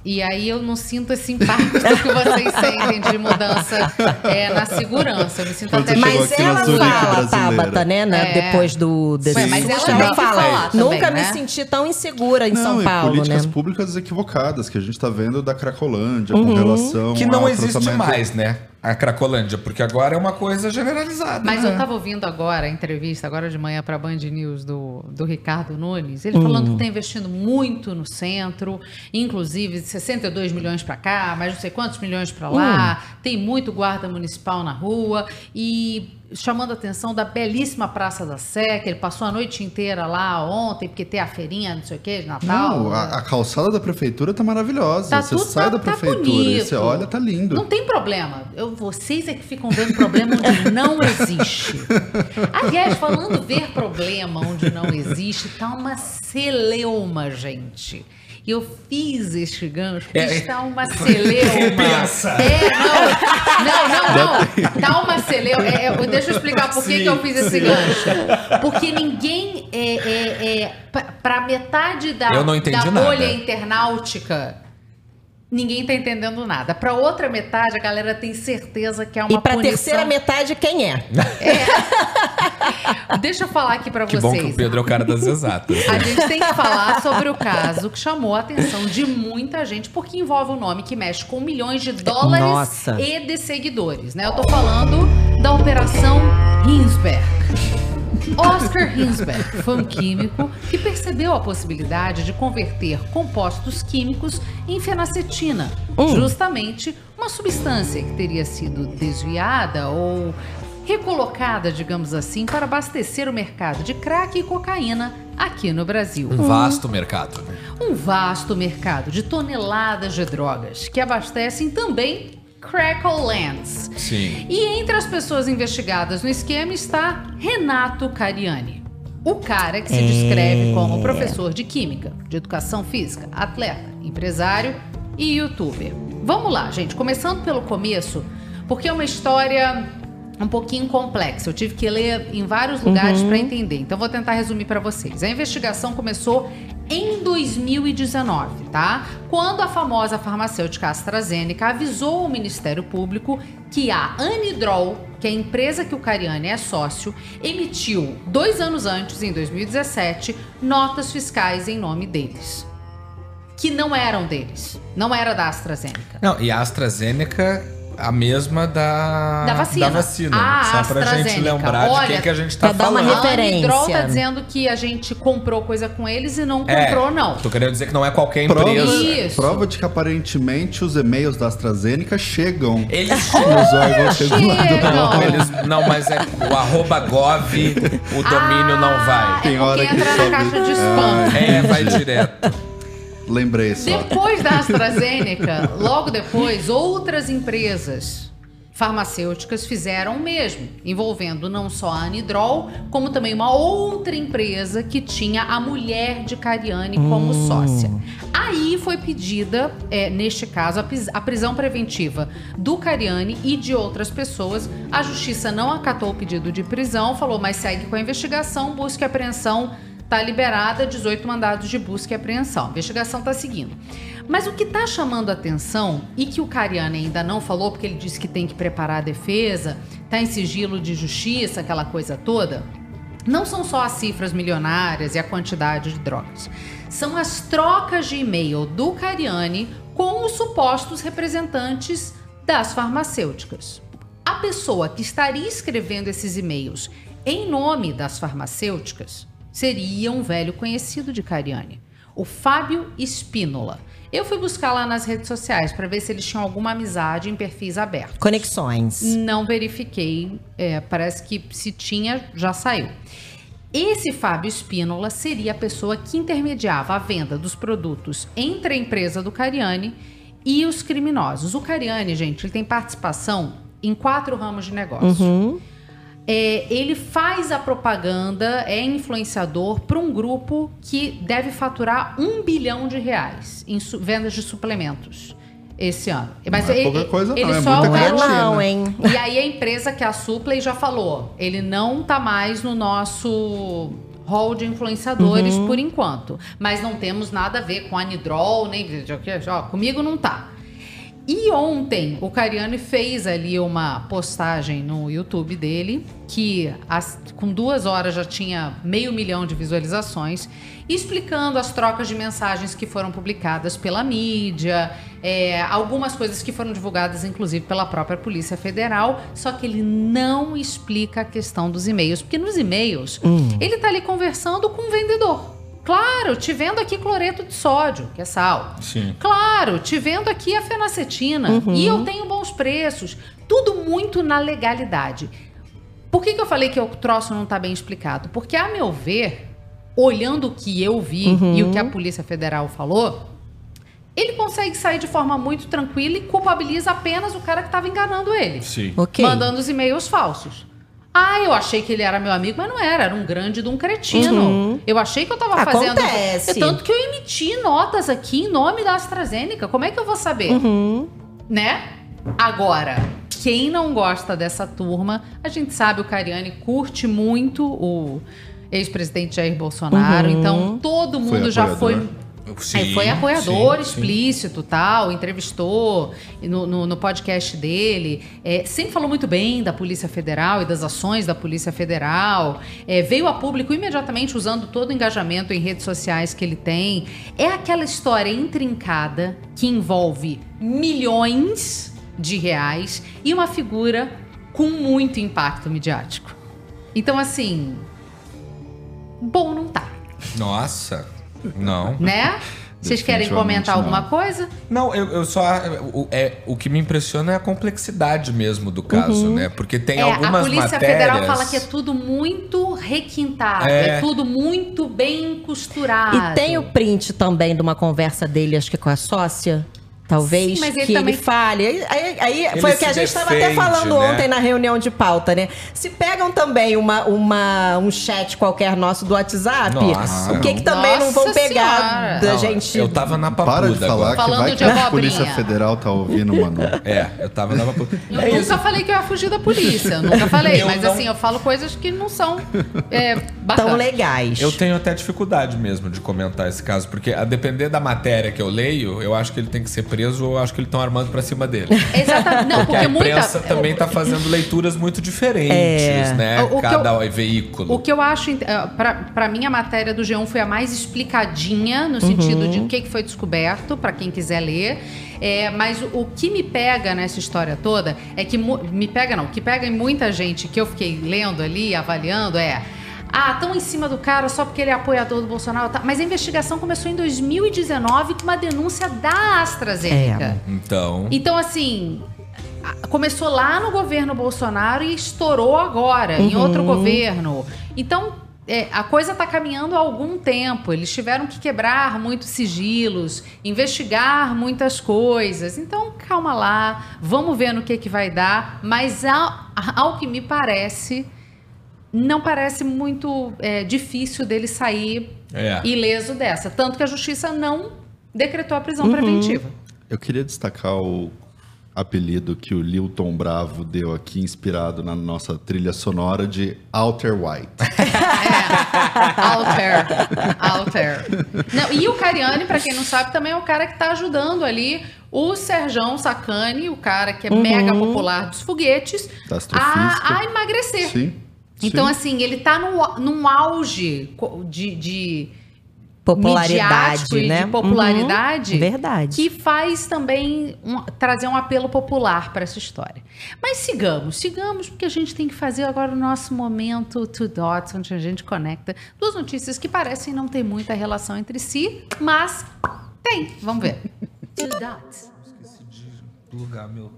E aí eu não sinto esse impacto que vocês [laughs] sentem de mudança é, na segurança. Eu me sinto Quando até Mas ela fala. Tabata, né? na- É. Depois do desse Ué, mas ela que fala. falar também, Nunca me né? senti tão insegura em Não, São e Paulo, políticas né? públicas equivocadas que a gente está vendo da Cracolândia Uhum. com relação Que não ao existe tratamento- mais, né? A Cracolândia, porque agora é uma coisa generalizada. Mas né? eu tava ouvindo agora a entrevista, agora de manhã, para a Band News do, do Ricardo Nunes. Ele Hum. falando que está investindo muito no centro, inclusive 62 milhões para cá, mais não sei quantos milhões para lá. Hum. Tem muito guarda municipal na rua e chamando a atenção da belíssima Praça da Sé, que ele passou a noite inteira lá ontem, porque tem a feirinha, não sei o quê, de Natal. Não, a, a calçada da prefeitura tá maravilhosa. Tá você tudo- sai tá- da tá prefeitura e bonito. você olha, tá lindo. Não tem problema. Eu, vocês é que ficam vendo problema onde [laughs] não existe. Aliás, falando ver problema onde não existe, tá uma celeuma, gente. E eu fiz este gancho, porque É, está uma celeuma. [laughs] É, não, não, não, não. Tá uma celeuma. É, é, deixa eu explicar por que, que eu fiz esse gancho. Porque ninguém é, é, é para metade da, Eu não entendi da nada. bolha internautica. Ninguém tá entendendo nada. Pra outra metade, a galera tem certeza que é uma E pra punição. terceira metade, quem é? [laughs] Deixa eu falar aqui pra Que vocês. bom que o Pedro é o cara das exatas. A gente tem que falar sobre o caso que chamou a atenção de muita gente, porque envolve um nome que mexe com milhões de dólares Nossa. e de seguidores, né? Eu tô falando da Operação Hinsberg. Oscar Hinsberg foi um químico que percebeu a possibilidade de converter compostos químicos em fenacetina, justamente uma substância que teria sido desviada ou recolocada, digamos assim, para abastecer o mercado de crack e cocaína aqui no Brasil. Um vasto mercado. Um vasto mercado de toneladas de drogas que abastecem também Cracklelands. Sim. E entre as pessoas investigadas no esquema está Renato Cariani. O cara que se descreve como professor de química, de educação física, atleta, empresário e youtuber. Vamos lá, gente, começando pelo começo, porque é uma história um pouquinho complexa. Eu tive que ler em vários lugares para entender. Então vou tentar resumir para vocês. A investigação começou em 2019, tá? Quando a famosa farmacêutica AstraZeneca avisou o Ministério Público que a Anidrol, que é a empresa que o Cariani é sócio, emitiu dois anos antes, em 2017, notas fiscais em nome deles. Que não eram deles. Não era da AstraZeneca. Não, e a AstraZeneca, a mesma da, Da vacina. Da vacina. A Só pra gente lembrar de Olha, quem que a gente tá pra dar uma falando. referência. A Anidrol tá dizendo que a gente comprou coisa com eles e não É, comprou, não. Tô querendo dizer que não é qualquer Prova, empresa. Isso. prova de que aparentemente os e-mails da AstraZeneca chegam Eles órgãos [laughs] regulados. Não, eles, não, mas é o arroba gov, o domínio não Ah, vai. Tem é hora porque que entra sobe- na caixa de Ah, spam. É, vai direto. Lembrei só. Depois da AstraZeneca, logo depois, outras empresas farmacêuticas fizeram o mesmo, envolvendo não só a Anidrol, como também uma outra empresa que tinha a mulher de Cariani como sócia. Aí foi pedida, é, neste caso, a, pis- a prisão preventiva do Cariani e de outras pessoas. A justiça não acatou o pedido de prisão, falou, mas segue com a investigação, busca apreensão Está liberada 18 mandados de busca e apreensão. A investigação está seguindo. Mas o que está chamando atenção e que o Cariani ainda não falou, porque ele disse que tem que preparar a defesa, está em sigilo de justiça, aquela coisa toda, não são só as cifras milionárias e a quantidade de drogas. São as trocas de e-mail do Cariani com os supostos representantes das farmacêuticas. A pessoa que estaria escrevendo esses e-mails em nome das farmacêuticas seria um velho conhecido de Cariani, o Fábio Espínola. Eu fui buscar lá nas redes sociais para ver se eles tinham alguma amizade em perfis abertos. Conexões. Não verifiquei, é, parece que se tinha, já saiu. Esse Fábio Espínola seria a pessoa que intermediava a venda dos produtos entre a empresa do Cariani e os criminosos. O Cariani, gente, ele tem participação em quatro ramos de negócio. É, ele faz a propaganda, é influenciador para um grupo que deve faturar um bilhão de reais em su- vendas de suplementos esse ano. Mas Não é ele, coisa, ele não, é só muita Não é não, hein? e aí a empresa que é a Suplay já falou, ele não tá mais no nosso hall de influenciadores por enquanto. Mas não temos nada a ver com anidrol, nem ó, comigo não tá. E ontem o Cariani fez ali uma postagem no YouTube dele, que as- com duas horas já tinha meio milhão de visualizações, explicando as trocas de mensagens que foram publicadas pela mídia, é, algumas coisas que foram divulgadas, inclusive, pela própria Polícia Federal, só que ele não explica a questão dos e-mails, porque nos e-mails ele tá ali conversando com o vendedor. Claro, te vendo aqui cloreto de sódio, que é sal. Sim. Claro, te vendo aqui a fenacetina. E eu tenho bons preços. Tudo muito na legalidade. Por que, que eu falei que o troço não está bem explicado? Porque, a meu ver, olhando o que eu vi e o que a Polícia Federal falou, ele consegue sair de forma muito tranquila e culpabiliza apenas o cara que estava enganando ele. Sim. Ok. Mandando os e-mails falsos. Ah, eu achei que ele era meu amigo, mas não era. Era um grande de um cretino. Eu achei que eu tava fazendo. Acontece. É tanto que eu emiti notas aqui em nome da AstraZeneca. Como é que eu vou saber? Né? Agora, quem não gosta dessa turma, a gente sabe o Cariani curte muito o ex-presidente Jair Bolsonaro. Então, todo mundo já foi. É, foi apoiador sim, sim. explícito, tal, entrevistou no, no, no podcast dele, é, sempre falou muito bem da Polícia Federal e das ações da Polícia Federal, é, veio a público imediatamente usando todo o engajamento em redes sociais que ele tem. É aquela história intrincada que envolve milhões de reais e uma figura com muito impacto midiático. Então, assim, bom não tá, Nossa, não. né? [laughs] Vocês querem comentar não. alguma coisa? Não, eu, eu só. O, é, o que me impressiona é a complexidade mesmo do caso, né? Porque tem é, algumas a Polícia matérias. Federal fala que é tudo muito requintado, é, É. tudo muito bem costurado. E tem o print também de uma conversa dele, acho que com a sócia. Talvez Sim, mas ele que também- ele fale. Aí, aí- aí Ele foi o que a gente estava até falando né? ontem na reunião de pauta, né? Se pegam também uma, uma, um chat qualquer nosso do WhatsApp, Nossa. o que, que também não vão Nossa pegar Senhora. da Não, gente. Eu tava na papuda Para de falar agora. que Falando vai que a abobrinha. Polícia Federal tá ouvindo, mano. É, eu tava na papuda. Eu É nunca isso. falei que eu ia fugir da polícia, eu nunca falei. Eu mas não- assim, eu falo coisas que não são é, Tão [laughs] legais. Eu tenho até dificuldade mesmo de comentar esse caso, porque a depender da matéria que eu leio, eu acho que ele tem que ser preso ou eu acho que eles estão armando pra cima dele. [laughs] Exatamente. Não, Porque porque a imprensa muita. também tá fazendo leituras muito diferentes, É. né? O- o que Cada eu- veículo. O que eu acho, pra pra mim, a matéria do G1 foi a mais explicadinha, no sentido de o que que foi descoberto, pra quem quiser ler. É, mas o, o que me pega nessa história toda é que. Me pega, não. O que pega em muita gente que eu fiquei lendo ali, avaliando, é. Ah, estão em cima do cara só porque ele é apoiador do Bolsonaro. tá? Mas a investigação começou em 2019 com uma denúncia da AstraZeneca. Então. Então, assim, começou lá no governo Bolsonaro e estourou agora, em outro governo. Então, é, a coisa está caminhando há algum tempo. Eles tiveram que quebrar muitos sigilos, investigar muitas coisas. Então, calma lá, vamos ver no que, que vai dar. Mas, ao, ao que me parece, não parece muito é, difícil dele sair É. ileso dessa. Tanto que a justiça não decretou a prisão preventiva. Eu queria destacar o apelido que o Lilton Bravo deu aqui, inspirado na nossa trilha sonora de Outer White. [laughs] É, Alter. Alter. Não, e o Cariani, pra quem não sabe, também é o cara que tá ajudando ali o Serjão Sacani, o cara que é mega popular dos foguetes, a, a emagrecer. Sim. Então, sim. assim, ele tá no, num auge de, de Popularidade, e né? de popularidade Uhum, verdade. que faz também um- trazer um apelo popular para essa história. Mas sigamos, sigamos, porque a gente tem que fazer agora o nosso momento Two Dots, onde a gente conecta duas notícias que parecem não ter muita relação entre si, mas tem. Vamos ver. [laughs] Two Dots. Lugar, meu.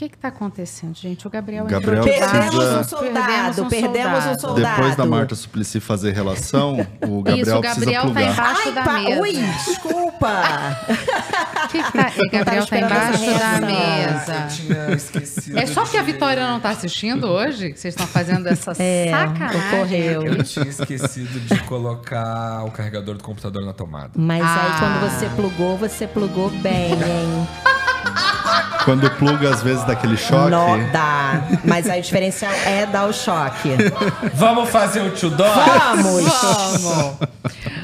O que que tá acontecendo, gente? O Gabriel, Gabriel entrou precisa- Perdemos um debaixo. soldado, perdemos um soldado. Depois da Marta Suplicy fazer relação, o Gabriel, Isso, o precisa Gabriel tá plugar. embaixo Ai, da pa... mesa. Ui, desculpa. O que que tá... O Gabriel tá esperando embaixo da mesa. Eu tinha esquecido. É só porque a Vitória não tá assistindo hoje que vocês estão fazendo essa É, sacanagem. ocorreu. Eu tinha esquecido de colocar o carregador do computador na tomada. Mas Ah. aí quando você plugou, você plugou bem, hein? [laughs] Quando pluga, às vezes, daquele choque. Não dá. Mas aí o diferencial é dar o choque. Vamos fazer o Dó? Vamos! Vamos!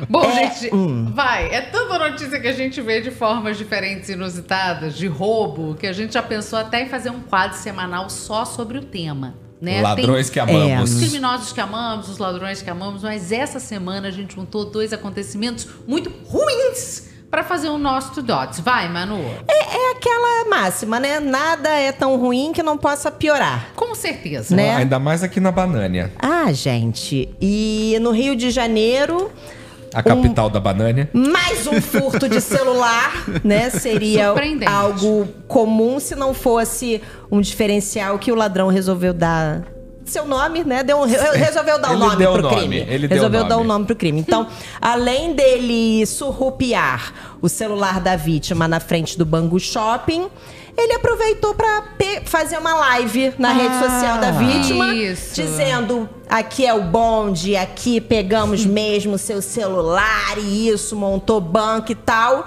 Bom, É, gente, vai. É tanta notícia que a gente vê de formas diferentes e inusitadas, de roubo, que a gente já pensou até em fazer um quadro semanal só sobre o tema. Né? Ladrões Tem que amamos. Os criminosos que amamos, os ladrões que amamos, mas essa semana a gente juntou dois acontecimentos muito ruins para fazer o nosso Two Dots. Vai, Manu. É aquela máxima, né? Nada é tão ruim que não possa piorar. Com certeza. Né? Ainda mais aqui na Banânia. Ah, gente. E no Rio de Janeiro, A capital da Banânia. mais um furto de celular, [laughs] né? Seria algo comum se não fosse um diferencial que o ladrão resolveu dar. Seu nome, né? Deu um- resolveu dar o Ele nome deu pro nome, crime. ele resolveu o dar o nome. nome pro crime. Então, [laughs] além dele surrupiar o celular da vítima na frente do Bangu Shopping, ele aproveitou para fazer uma live na rede social da vítima, Isso. dizendo: aqui é o bonde, aqui pegamos [laughs] mesmo seu celular e isso, montou banco e tal.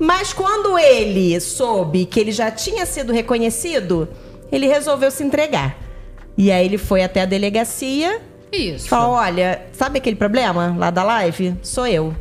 Mas quando ele soube que ele já tinha sido reconhecido, ele resolveu se entregar. E aí ele foi até a delegacia Isso. e falou: olha, sabe aquele problema lá da live? Sou eu.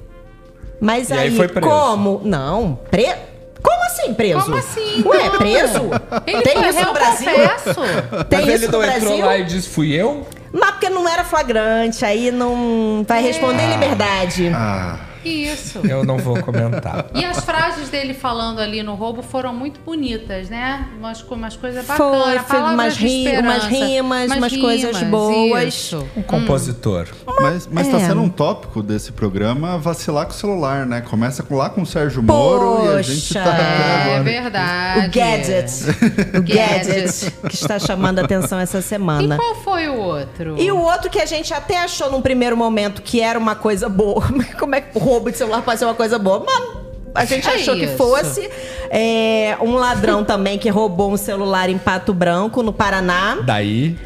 Mas E aí aí, foi preso. como? Não, pre... Como assim preso? Como assim? Ué, Não. preso? Ele Tem foi isso no Brasil? confesso. Tem Mas isso ele no não Brasil? entrou lá e disse, fui eu? Mas porque não era flagrante, aí não vai responder em liberdade. Ah, Isso. Eu não vou comentar. E as frases dele falando ali no roubo foram muito bonitas, né? Umas, umas coisas bacanas, foi palavras umas, de ri- umas rimas, umas coisas rimas, boas. isso. Um compositor. mas, mas tá É. sendo um tópico desse programa vacilar com o celular, né? Começa com, lá com o Sérgio Moro e a gente tá Poxa. É agora. verdade. O gadget. O Gadget. que está chamando a atenção essa E semana. qual foi o outro? E o outro que a gente até achou num primeiro momento que era uma coisa boa. [laughs] Como é que o roubo de celular pode ser uma coisa boa? Mas a gente É achou que isso. fosse. É, um ladrão também que roubou um celular em Pato Branco, no Paraná. Daí,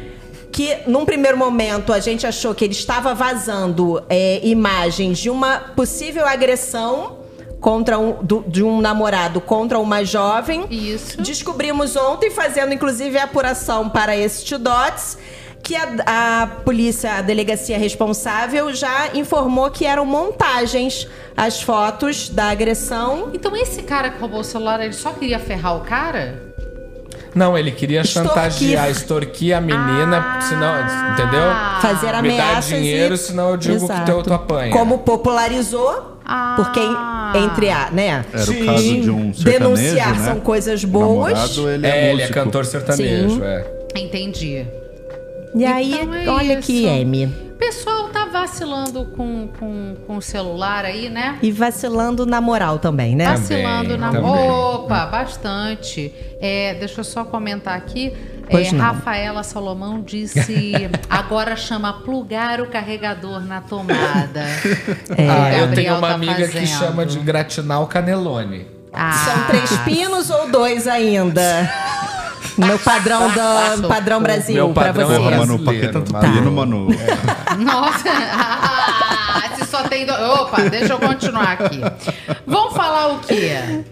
que num primeiro momento a gente achou que ele estava vazando é, imagens de uma possível agressão contra um, do- de um namorado contra uma jovem. Isso. Descobrimos ontem, fazendo inclusive a apuração para esse Two Dots, que a, a polícia, a delegacia responsável, já informou que eram montagens as fotos da agressão. Então esse cara que roubou o celular, ele só queria ferrar o cara? não, ele queria Extorquir. chantagear, extorquir a menina, senão, entendeu? Fazer Me dá ameaças dinheiro, e... senão eu digo que tu, tu apanha. Como popularizou, Ah. porque entre a, né? Era Sim. o caso de um sertanejo, Denunciar né? são coisas O boas. namorado, ele é, É, ele é cantor sertanejo, Sim. é. Entendi. E aí, Então é olha isso. que M. O pessoal tá vacilando com, com, com o celular aí, né? E vacilando na moral também, né? Vacilando na. também. Opa, bastante. É, deixa eu só comentar aqui. É. Rafaela Salomão disse: [laughs] agora chama plugar o carregador na tomada. É. [laughs] Ah, eu tenho uma tá amiga que fazendo. chama de gratinar o canelone. Ah, São três pinos ou dois ainda? [laughs] Meu padrão do padrão Brasil Meu padrão pra você. É Manu, pra que tanto tá. Manu? É. Nossa, ah, se só tem... Opa, deixa eu continuar aqui. Vamos falar o quê?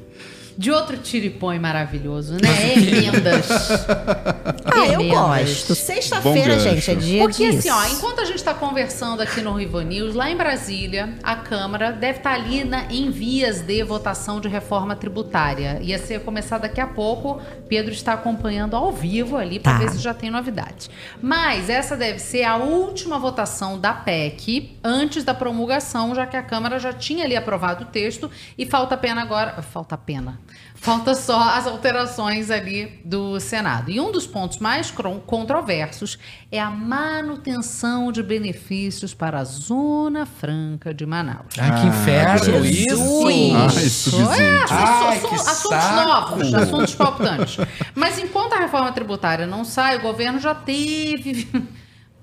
De outro tiripõe maravilhoso, né? Emendas. Nossa! Se só tem. do- Opa, deixa eu continuar aqui. Vamos falar o quê? Ah, eu gosto. Sexta-feira, gente, é dia Porque disso. assim, ó, enquanto a gente está conversando aqui no Rivo News, lá em Brasília, a Câmara deve estar ali na- em vias de votação de reforma tributária. Ia ser começar daqui a pouco. Pedro está acompanhando ao vivo ali para Tá. ver se já tem novidade. Mas essa deve ser a última votação da PEC antes da promulgação, já que a Câmara já tinha ali aprovado o texto e falta pena agora. Falta pena. Falta só as alterações ali do Senado. E um dos pontos mais controversos é a manutenção de benefícios para a Zona Franca de Manaus. Ah, que inferno Jesus. isso! Ai, subsídio. É, assuntos, Ai, assuntos- novos, assuntos palpitantes. Mas enquanto a reforma tributária não sai, o governo já teve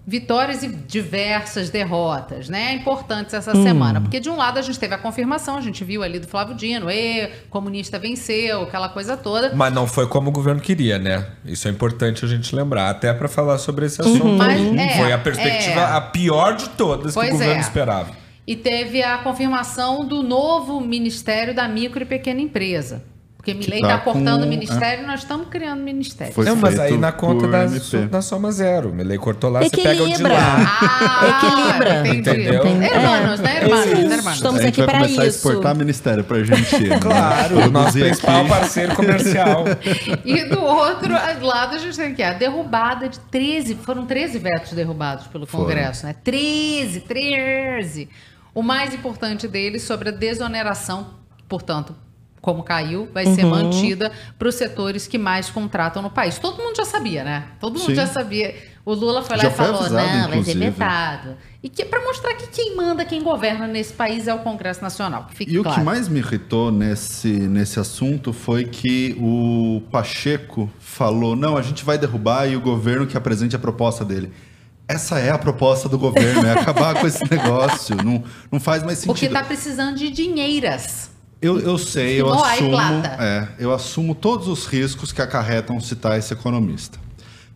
vitórias e diversas derrotas, né? Importantes essa semana. Porque de um lado a gente teve a confirmação, a gente viu ali do Flávio Dino, e comunista venceu, aquela coisa toda. Mas não foi como o governo queria, né? Isso é importante a gente lembrar, até pra falar sobre esse assunto. Mas, aí. é, foi a perspectiva é. a pior de todas que Pois o governo é. esperava. E teve a confirmação do novo Ministério da Micro e Pequena Empresa. Porque Milei tá está cortando com- o ministério e nós estamos criando ministério. Foi não, mas aí na conta da, da soma zero. Melei cortou lá, você pega o de Equilibra. lá. Ah, Equilibra. entendi. Entendeu? Hermanos, né, hermanos? Isso. hermanos. Estamos a gente aqui vai começar a isso. exportar ministério pra Argentina. né? [laughs] Claro, o nosso principal aqui. parceiro comercial. [laughs] E do outro lado, a gente tem aqui a derrubada de 13, foram 13 vetos derrubados pelo Foram. Congresso, né? 13, 13. O mais importante deles sobre a desoneração, portanto, como caiu, vai ser mantida para os setores que mais contratam no país. Todo mundo já sabia, né? Todo mundo Sim. já sabia. O Lula foi lá Já e falou: avisado, não, vai ser inclusive. vetado. E que para mostrar que quem manda, quem governa nesse país é o Congresso Nacional. que Fique E o claro. que mais me irritou nesse, nesse assunto foi que o Pacheco falou: não, a gente vai derrubar e o governo que apresente a proposta dele. Essa é a proposta do governo, é acabar com esse [laughs] negócio. Não, não faz mais Porque sentido. está precisando de dinheiras. Eu, eu sei, eu assumo, é, eu assumo todos os riscos que acarretam citar esse economista.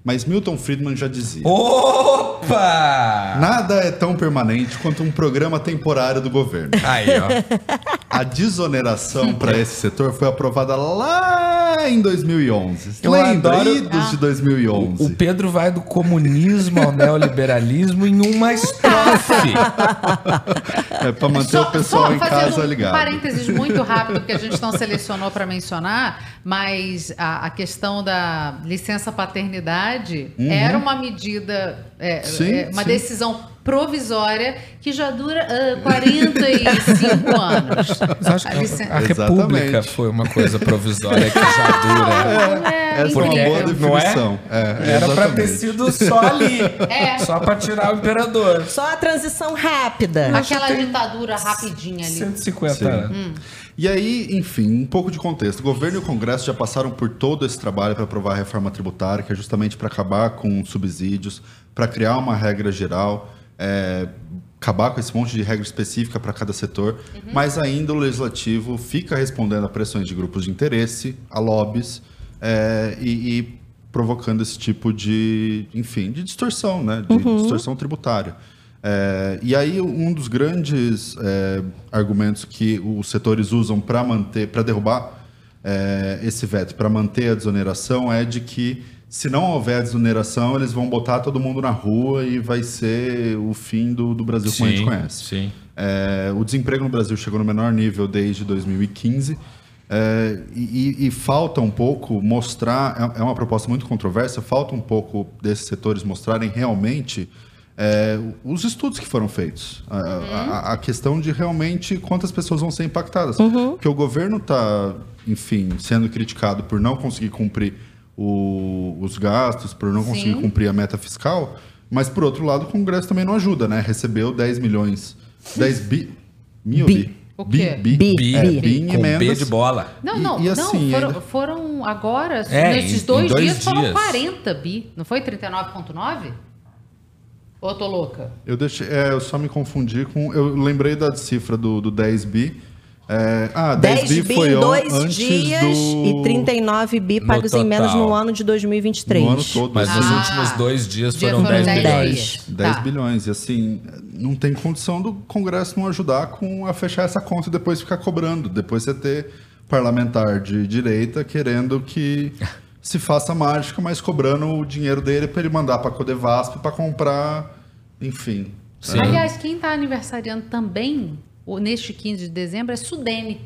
Mas Milton Friedman já dizia: Opa! nada é tão permanente quanto um programa temporário do governo. Aí, ó. A desoneração para esse setor foi aprovada lá em 2011. Eu Lembra? adoro- Idos de 2011. O Pedro vai do comunismo ao neoliberalismo em uma estrofe. É para manter Só- o pessoal em casa um ligado. parênteses muito rápido, que a gente não selecionou para mencionar, mas a, a questão da licença paternidade era uma medida, é, Uhum. Sim, é, uma sim. decisão provisória que já dura ah, 45 [laughs] anos. Mas acho que A a. República foi uma coisa provisória que já dura. [laughs] É, Essa é uma boa é? definição. É, Era pra ter sido só ali. [laughs] É. Só pra tirar o imperador. Só a transição rápida. Aquela ditadura rapidinha ali. 150 Sim. anos. E aí, enfim, um pouco de contexto. O governo e o Congresso já passaram por todo esse trabalho para aprovar a reforma tributária, que é justamente para acabar com subsídios, para criar uma regra geral, é, acabar com esse monte de regra específica para cada setor. Mas ainda o legislativo fica respondendo a pressões de grupos de interesse, a lobbies, é, e, e provocando esse tipo de, enfim, de distorção, né? De distorção tributária. É, e aí um dos grandes é, argumentos que os setores usam para manter, para derrubar é, esse veto, para manter a desoneração, é de que se não houver a desoneração, eles vão botar todo mundo na rua e vai ser o fim do, do Brasil como a gente conhece. sim. É, o desemprego no Brasil chegou no menor nível desde 2015. é, e, e- e falta um pouco mostrar, é é uma proposta muito controversa, falta um pouco desses setores mostrarem realmente é, os estudos que foram feitos. A, a- a questão de realmente quantas pessoas vão ser impactadas. Porque o governo está, enfim, sendo criticado por não conseguir cumprir o- os gastos, por não conseguir Sim. cumprir a meta fiscal, mas por outro lado o Congresso também não ajuda, né? Recebeu 10 milhões, 10 bi, mil Bi. bi, O quê? Bi. Bi, É, Bi. bi com B de bola. Não, E- não, e não. assim, Foram, ainda- foram agora, É, nesses dois, dois dias, foram dias. 40 bi. Não foi 39,9? Ou eu tô louca? Eu, deixei, é, eu só me confundi com. Eu lembrei da cifra do, do 10 bi. É, ah, 10, 10 bi foi em dois antes dias do, e 39 bi pagos em menos no ano de 2023. No ano todo. Mas assim, nos Ah. últimos dois dias Dia foram 10 10 bilhões. dias. 10 Tá. bilhões. E assim, não tem condição do Congresso não ajudar com a fechar essa conta e depois ficar cobrando. Depois você ter parlamentar de direita querendo que, [laughs] se faça mágica, mas cobrando o dinheiro dele para ele mandar para Codevasp para comprar, enfim. Sim. Aliás, quem está aniversariando também, o- neste 15 de dezembro, é Sudene.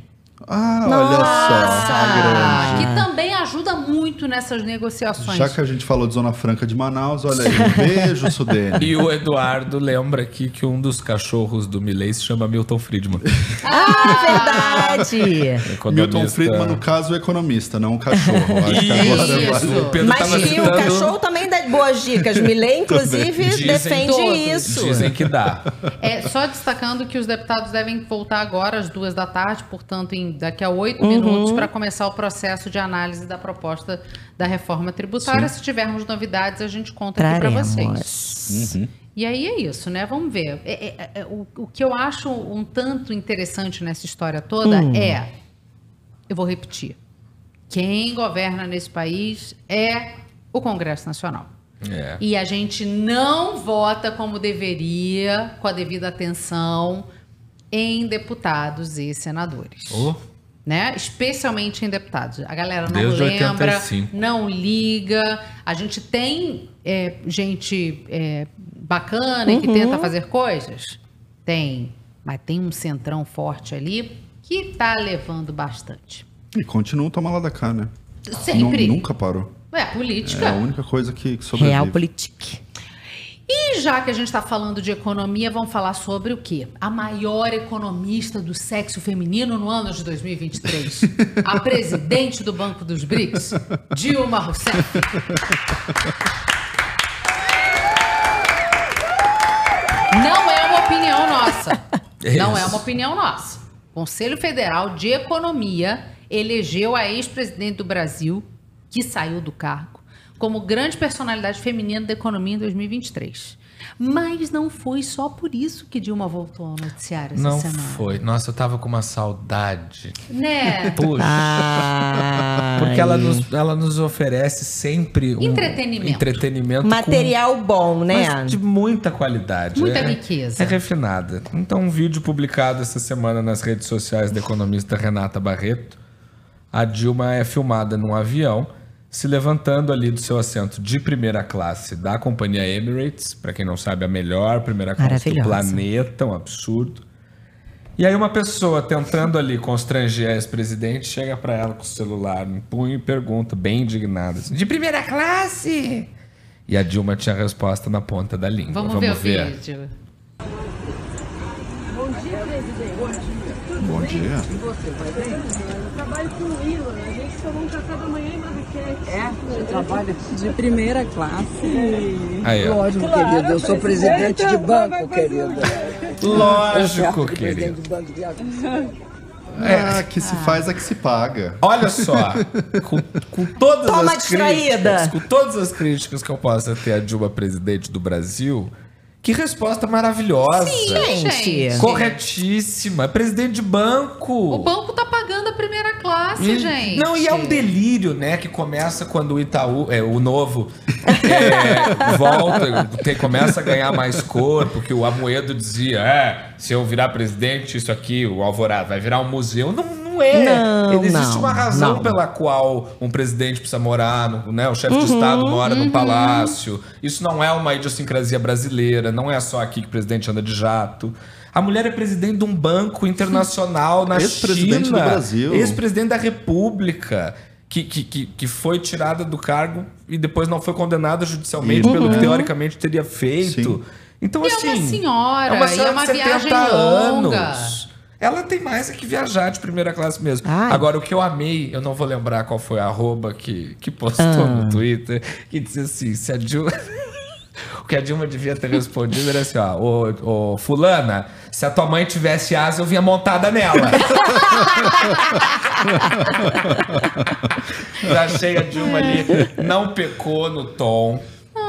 Ah, olha só. Que também ajuda muito nessas negociações. Já que a gente falou de Zona Franca de Manaus, olha aí, um beijo, Sudene. E o Eduardo lembra aqui que um dos cachorros do Milley se chama Milton Friedman. Ah, verdade. [laughs] Milton. Friedman, no caso, o economista, não o cachorro. Acho que agora Isso. vale- O Pedro Mas tava que o cachorro também dá boas dicas. Milley, [laughs] inclusive, Dizem defende todos. isso. Dizem que dá. É, só destacando que os deputados devem voltar agora às duas da tarde, portanto, em, daqui a oito Uhum. minutos, para começar o processo de análise da proposta da reforma tributária. Se tivermos novidades, a gente conta aqui para vocês. Traremos. E aí é isso, né? Vamos ver. É- é- é- o, o que eu acho um tanto interessante nessa história toda Hum. é. Eu vou repetir. Quem governa nesse país é o Congresso Nacional. É. E a gente não vota como deveria, com a devida atenção, em deputados e senadores. Oh, Né? Especialmente em deputados. A galera não Desde lembra, 85. não liga. A gente tem é, gente é, bacana e que tenta fazer coisas? Tem. Mas tem um centrão forte ali que tá levando bastante. E continua tomar lá da cá, né? Sempre. Nu- nunca parou. É, política. É a única coisa que, que sobrevive. Real Politique. E já que a gente está falando de economia, vamos falar sobre o quê? A maior economista do sexo feminino no ano de 2023. a presidente do Banco dos BRICS, Dilma Rousseff. Não é uma opinião nossa. Não é uma opinião nossa. O Conselho Federal de Economia elegeu a ex-presidente do Brasil, que saiu do cargo, como grande personalidade feminina da economia em 2023. Mas não foi só por isso que Dilma voltou ao noticiário essa não semana. foi. Nossa, eu tava com uma saudade. Né? [laughs] Puxa. Porque ela nos, ela nos oferece sempre um Entretenimento. entretenimento com- Material bom, né? mas de muita qualidade. Muita é, riqueza. É refinada. Então, um vídeo publicado essa semana nas redes sociais da economista Renata Barreto. A Dilma é filmada num avião, se levantando ali do seu assento de primeira classe da companhia Emirates, para quem não sabe, a melhor primeira classe do planeta, um absurdo. E aí uma pessoa tentando ali constranger a ex-presidente chega para ela com o celular em punho e pergunta, bem indignada, assim, de primeira classe? E a Dilma tinha a resposta na ponta da língua. Vamos, ver o vídeo. Bom dia. Trabalho com o Ilan, a gente tomou um café da manhã em Marrakech. É, você trabalha de primeira classe. Aí, ó. Lógico, querido, eu sou presidente de banco, querido. Lógico, Presidente querido. de banco de Ah, que se faz é que se paga. Olha só, com, com todas Toma as distraída. críticas, com todas as críticas que eu possa ter a Dilma presidente do Brasil, que resposta maravilhosa. Gente. Corretíssima. Presidente de banco. O banco tá pagando primeira classe, E- gente. Não, e é um delírio, né? Que começa quando o Itaú, é, o novo, é, [laughs] volta, tem- começa a ganhar mais corpo, que o Amoedo dizia, é, se eu virar presidente, isso aqui, o Alvorada, vai virar um museu. Não, não é. Não, Existe não, uma razão não. pela qual um presidente precisa morar, no, né? O chefe de Estado mora no palácio. Isso não é uma idiosincrasia brasileira, não é só aqui que o presidente anda de jato. A mulher é presidente de um banco internacional na Ex-presidente China. do Brasil. Ex-presidente da República. Que, que, que, que foi tirada do cargo e depois não foi condenada judicialmente Uhum. pelo que teoricamente teria feito. Sim. Então, E é assim. uma senhora, é uma e senhora é uma de 70 viagem longa. anos. Ela tem mais é que viajar de primeira classe mesmo. Ai. Agora, o que eu amei, eu não vou lembrar qual foi a arroba que, que postou Ah. no Twitter, que disse assim: se a Dilma. [laughs] [laughs] O que a Dilma devia ter respondido era assim: ó, ô, ô, Fulana, se a tua mãe tivesse asa, eu vinha montada nela. [laughs] Já achei a Dilma ali, não pecou no tom.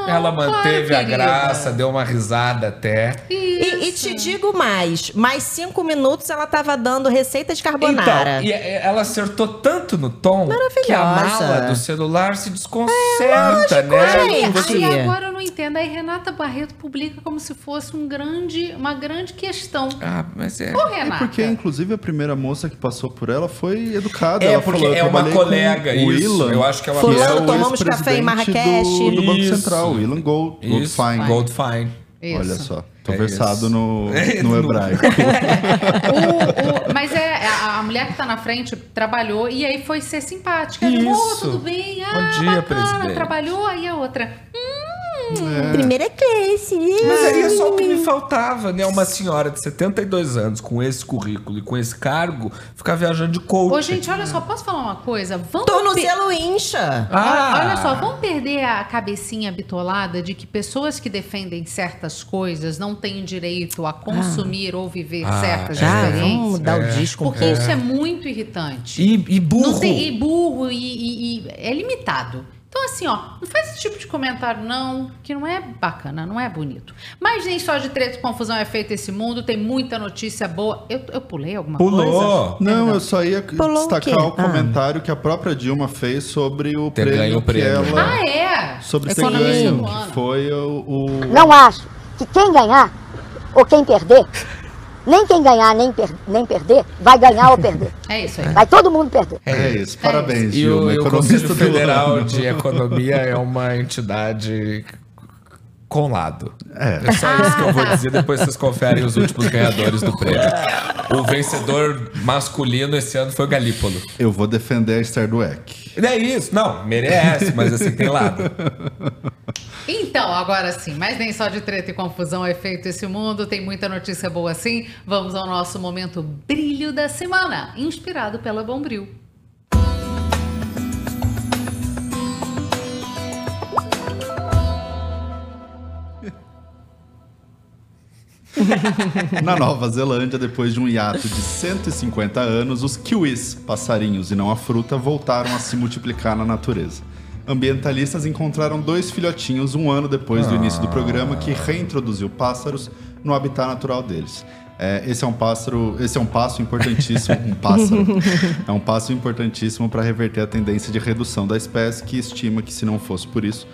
Ela manteve a graça, deu uma risada até. E, e te digo mais. Mais cinco minutos ela tava dando receita de carbonara. Então, e é- ela acertou tanto no tom que a mala do celular se desconcerta, né? gente. Aí agora eu não entendo. Aí Renata Barreto publica como se fosse um grande, uma grande questão. Ah, mas é. Ô, É Renata. porque, inclusive, a primeira moça que passou por ela foi educada. É, ela porque falou, é uma trabalhei com colega, o isso. Ilan, Eu acho que é uma Fulano, é o tomamos café em Marrakech. Do, do Banco. Central, o Ilan Gold, Isso, Goldfein. Goldfine. Isso. Olha só, tô É versado isso. no, [laughs] É, no no- hebraico. [laughs] O- o- mas é a, a mulher que tá na frente trabalhou e aí foi ser simpática. Isso. Tudo bem? Ah, Bom dia, bacana, presidente. Trabalhou, aí a outra. Primeira classe. Mas aí é só o que me faltava, né? Uma senhora de 72 anos com esse currículo e com esse cargo ficar viajando de coach. Ô, gente, olha só, posso falar uma coisa? Vamos per- Tornozelo incha. Ah! Olha, só, vamos perder a cabecinha bitolada de que pessoas que defendem certas coisas não têm direito a consumir ou viver Ah, certas Já, vamos experiências. mudar o disco. Porque isso é muito irritante. E, e burro. Não tem, e burro e, e- e é limitado. Então, assim, ó, não faz esse tipo de comentário, não, que não é bacana, não é bonito. Mas nem só de treta e confusão é feito esse mundo, tem muita notícia boa. Eu, eu pulei alguma coisa? Pulou. Não, eu só ia Pulou o destacar o Ah. comentário que a própria Dilma fez sobre o Ter prêmio, ganho o que prêmio. ela... Ah, é? Sobre ter ganho, que foi o... o- Não acho que quem ganhar ou quem perder, nem quem ganhar nem, per- nem perder, vai ganhar ou perder. É isso aí. Vai todo mundo perder. É isso, parabéns, E Dilma, o, e o economista Conselho do Federal de Economia é uma entidade com lado. É. É só isso que eu vou dizer, depois vocês conferem os últimos ganhadores do prêmio. O vencedor masculino esse ano foi o Galípolo. Eu vou defender a Esther Dweck. É isso, não, merece, mas assim, tem lado. Então, agora sim, mas nem só de treta e confusão é feito esse mundo, tem muita notícia boa assim. Vamos ao nosso momento brilho da semana, inspirado pela Bombril. [laughs] Na Nova Zelândia, depois de um hiato de 150 anos, os kiwis, passarinhos e não a fruta, voltaram a se multiplicar na natureza. Ambientalistas encontraram dois filhotinhos um ano depois do início do programa que reintroduziu pássaros no habitat natural deles. É, esse é um pássaro, esse é um passo importantíssimo, um pássaro. É um passo importantíssimo para reverter a tendência de redução da espécie, que estima que se não fosse por isso,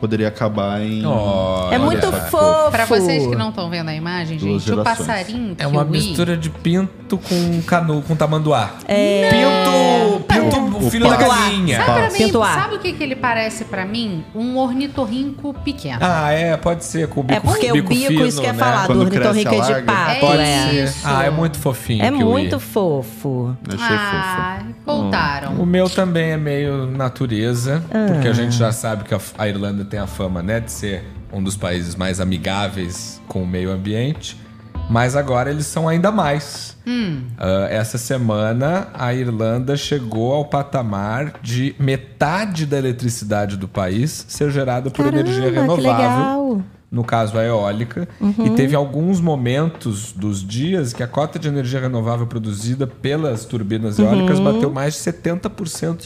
poderia acabar em Olha É muito só. fofo. Para vocês que não estão vendo a imagem, Duas gente, o gerações. passarinho É uma kiwi- mistura de pinto com canu, com tamanduá. É. Pinto, pinto, o O filho da galinha. Sabe, pra mim, sabe o que, que ele parece pra mim? Um ornitorrinco pequeno. Ah, é, pode ser, com o bico É porque o bico, fino, isso que é né? falar, do ornitorrinco a de pato. É Pode é. isso. ser. Ah, é muito fofinho. É kiwi. muito fofo. Achei fofo. ah, voltaram. O meu também é meio natureza, porque a gente já sabe que a, a Irlanda tem a fama, né, de ser um dos países mais amigáveis com o meio ambiente. Mas agora eles são ainda mais. Ah, essa semana, a Irlanda chegou ao patamar de metade da eletricidade do país ser gerada por Caramba, energia renovável. No caso, a eólica. E teve alguns momentos dos dias que a cota de energia renovável produzida pelas turbinas eólicas bateu mais de 70% de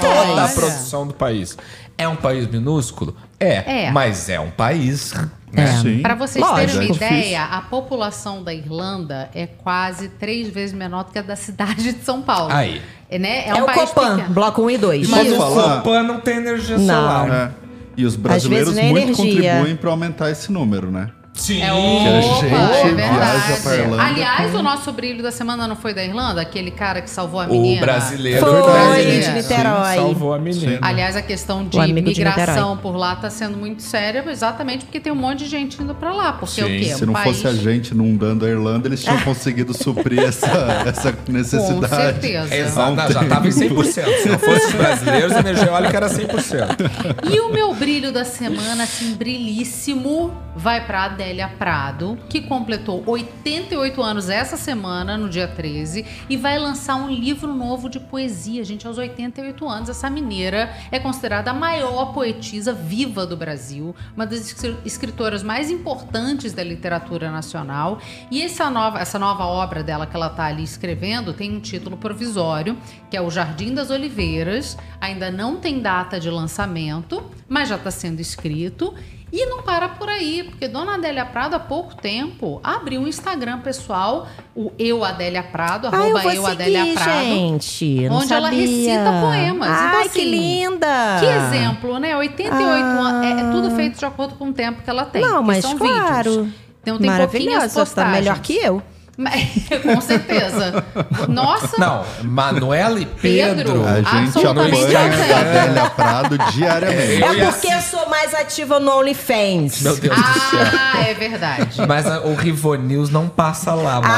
toda a produção do país. É um país minúsculo? É, É. mas é um país. É. Sim. Para vocês Lógico. terem uma É ideia, a população da Irlanda é quase três vezes menor do que a da cidade de São Paulo. Aí. É, né? É, um o país Copan, pequeno. bloco 1 e 2. Posso Mas o? Copan não tem energia Não. solar. É. E os brasileiros muito energia. contribuem para aumentar esse número, né? Sim. É a opa, gente é viaja pra verdade. Irlanda Aliás, com- o nosso brilho da semana não foi da Irlanda? Aquele cara que salvou a O menina? brasileiro. Foi, Brasileiro. de Niterói. Salvou a menina. Aliás, a questão de O de migração Niterói. por lá está sendo muito séria, exatamente porque tem um monte de gente indo para lá. Porque Sim, o quê? Se Um não país... fosse a gente inundando a Irlanda, eles tinham [laughs] conseguido suprir essa, essa Com necessidade. certeza. Exato, já estava em 100%. Se não fosse os [laughs] brasileiros, a energia eólica era 100%. E o meu brilho da semana, assim, brilhíssimo, vai para Adélia Prado, que completou 88 anos essa semana, no dia 13, e vai lançar um livro novo de poesia, gente, aos 88 anos. Essa mineira é considerada a maior poetisa viva do Brasil, uma das escri- escritoras mais importantes da literatura nacional. E essa nova, essa nova obra dela que ela está ali escrevendo tem um título provisório, que é O Jardim das Oliveiras. Ainda não tem data de lançamento, mas já está sendo escrito. E não para por aí, porque Dona Adélia Prado, há pouco tempo, abriu um Instagram pessoal, o Eu Adélia Prado, Ah, eu arroba vou Eu seguir, Adélia Prado. gente. Não onde ela sabia. recita poemas. Ai, então, que assim, linda! Que exemplo, né? 88 anos. É, é tudo feito de acordo com o tempo que ela tem. Não, que mas são claro. vídeos. Então tem pouquinhas Maravilhosa, tá postagens. melhor que eu. Mas- [laughs] com certeza. Nossa, Não, Manuela e Pedro. Pedro. A gente Absolutamente apoia a. Adélia Prado diariamente. É ia porque eu sou mais ativa no OnlyFans. Meu Deus do céu. Ah, é verdade. Mas a- o Rivo News não passa lá, Manu.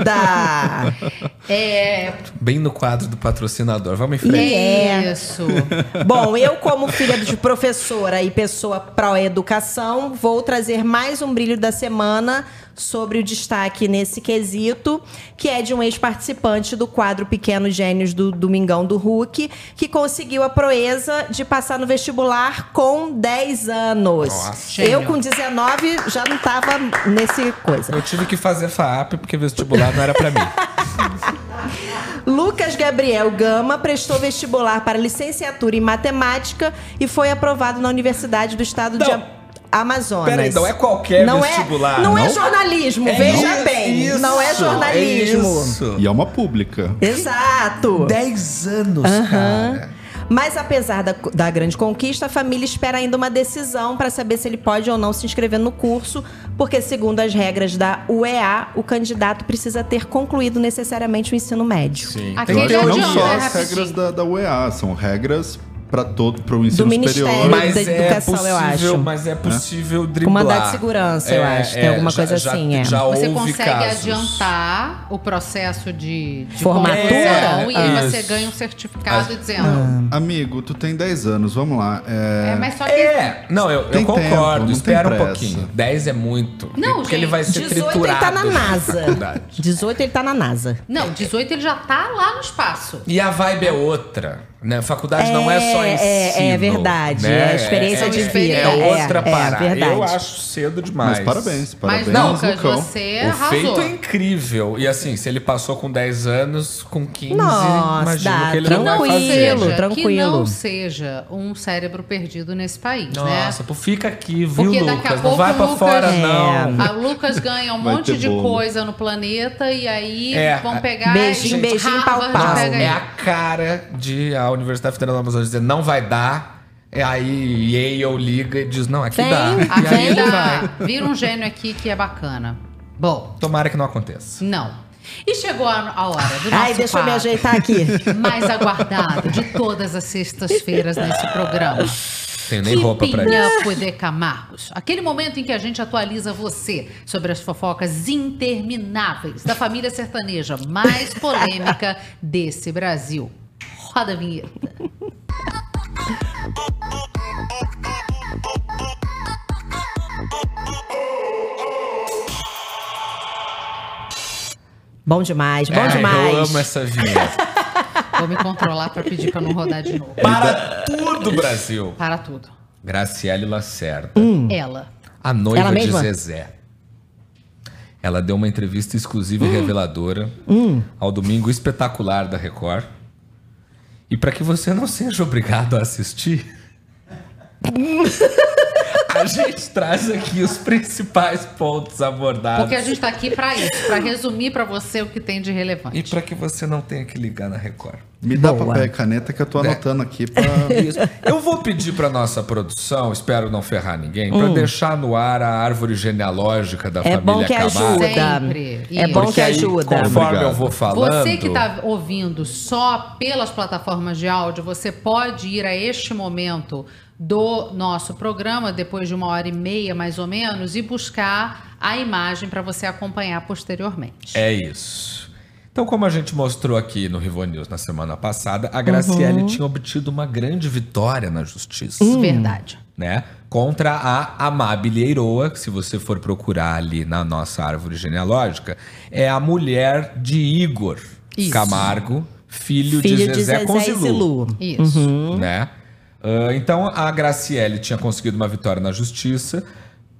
Ainda! É. Bem no quadro do patrocinador. Vamos em frente. É. Isso. Bom, eu, como filha de professora e pessoa pró-educação, vou trazer mais um brilho da semana sobre o destaque nesse quesito, que é de um ex-participante do quadro Pequenos Gênios do Domingão do Hulk, que conseguiu a proeza de passar no vestibular com 10 anos. Nossa. eu, com 19, já não tava nesse coisa. Eu tive que fazer FAAP porque vestibular não era pra mim. [laughs] Lucas Gabriel Gama prestou vestibular para licenciatura em matemática e foi aprovado na Universidade do Estado de Não. Am- Amazonas. Peraí, não é qualquer não vestibular, É, não, é não? jornalismo, É veja isso, bem. isso, não é jornalismo. isso. E é uma pública. Exato. 10 anos, cara. Mas apesar da, da grande conquista, a família espera ainda uma decisão para saber se ele pode ou não se inscrever no curso, porque segundo as regras da UEA, o candidato precisa ter concluído necessariamente o ensino médio. Sim. Aquele Eu acho que não só é as regras da, da UEA, são regras para todo pro ensino Do superior. Ministério. Mas da é educação, possível, eu acho. mas é possível driblar. Com de segurança, eu acho. Tem alguma coisa já, assim, é. Já Você consegue casos. adiantar o processo de, de Formatura? e aí É, você isso. ganha um certificado Mas- dizendo. Amigo, tu tem 10 anos, vamos lá. É, É, mas só que. É, não, eu, eu tempo, concordo. não Espera tem um pouquinho. 10 é muito. Não, porque ele gente, vai ser 18 ele triturado tá na NASA. faculdade. 18 ele tá na NASA. Não, 18 ele já tá lá no espaço. E a vibe é outra, né? Faculdade não é só É, ensino. é, é verdade, né? é experiência de vida, É é, outra é parada. verdade. Eu acho cedo demais. Mas parabéns, parabéns, Mas, Lucas, Lucão. você O arrasou. feito é incrível. E assim, se ele passou com 10 anos, com 15, Nossa, imagino dá, que ele Que não vai não, tranquilo, fazer. seja, que tranquilo. não seja um cérebro perdido nesse país, né? Nossa, pô, fica aqui, viu, Porque daqui a Lucas? Não pouco vai o pra Lucas- fora, É. não. A Lucas ganha um monte de bolo. coisa no planeta e aí É, vão pegar. Beijinho, beijinho, pau, pau. É a cara de a Universidade Federal do Amazonas dizer não vai dar. E aí Yale liga e diz, não, aqui Vem, dá. [laughs] E Aqui aí dá. Vira um gênio aqui que é bacana. Bom, Tomara que não aconteça. não. E chegou a, a hora do nosso Ai, deixa eu me ajeitar aqui. mais aguardado de todas as sextas-feiras nesse programa. Tenho nem roupa pra isso. The Camargos. Aquele momento em que a gente atualiza você sobre as fofocas intermináveis da família sertaneja mais polêmica desse Brasil. Roda a vinheta. Bom demais, bom Ai, demais. Eu amo essa vinheta. [laughs] Vou me controlar para pedir para não rodar de novo. Para tudo, Brasil. Para tudo. Graciele Lacerda, Ela. a noiva Ela de? Zezé. Ela deu uma entrevista exclusiva e reveladora ao Domingo Espetacular da Record. E para que você não seja obrigado a assistir, [laughs] a gente traz aqui os principais pontos abordados. Porque a gente tá aqui para isso, para resumir para você o que tem de relevante. E para que você não tenha que ligar na Record. Me dá Boa. papel e caneta que eu tô anotando aqui pra. [laughs] Isso. Eu vou pedir para nossa produção, espero não ferrar ninguém, para deixar no ar a árvore genealógica da É família bom que Camargo. ajuda. Sempre. É bom Porque que aí, ajuda. Conforme Obrigado. eu vou falando. Você que está ouvindo só pelas plataformas de áudio, você pode ir a este momento do nosso programa, depois de uma hora e meia mais ou menos, e buscar a imagem para você acompanhar posteriormente. É isso. Então, como a gente mostrou aqui no Rivo News na semana passada, a Graciele tinha obtido uma grande vitória na justiça. Verdade. né? Contra a Amabile Eiroa, que se você for procurar ali na nossa árvore genealógica, é a mulher de Igor Isso. Camargo, filho, Filho de de Zezé, Zezé com e Zilu, Zilu. Isso. né? Ah, então a Graciele tinha conseguido uma vitória na justiça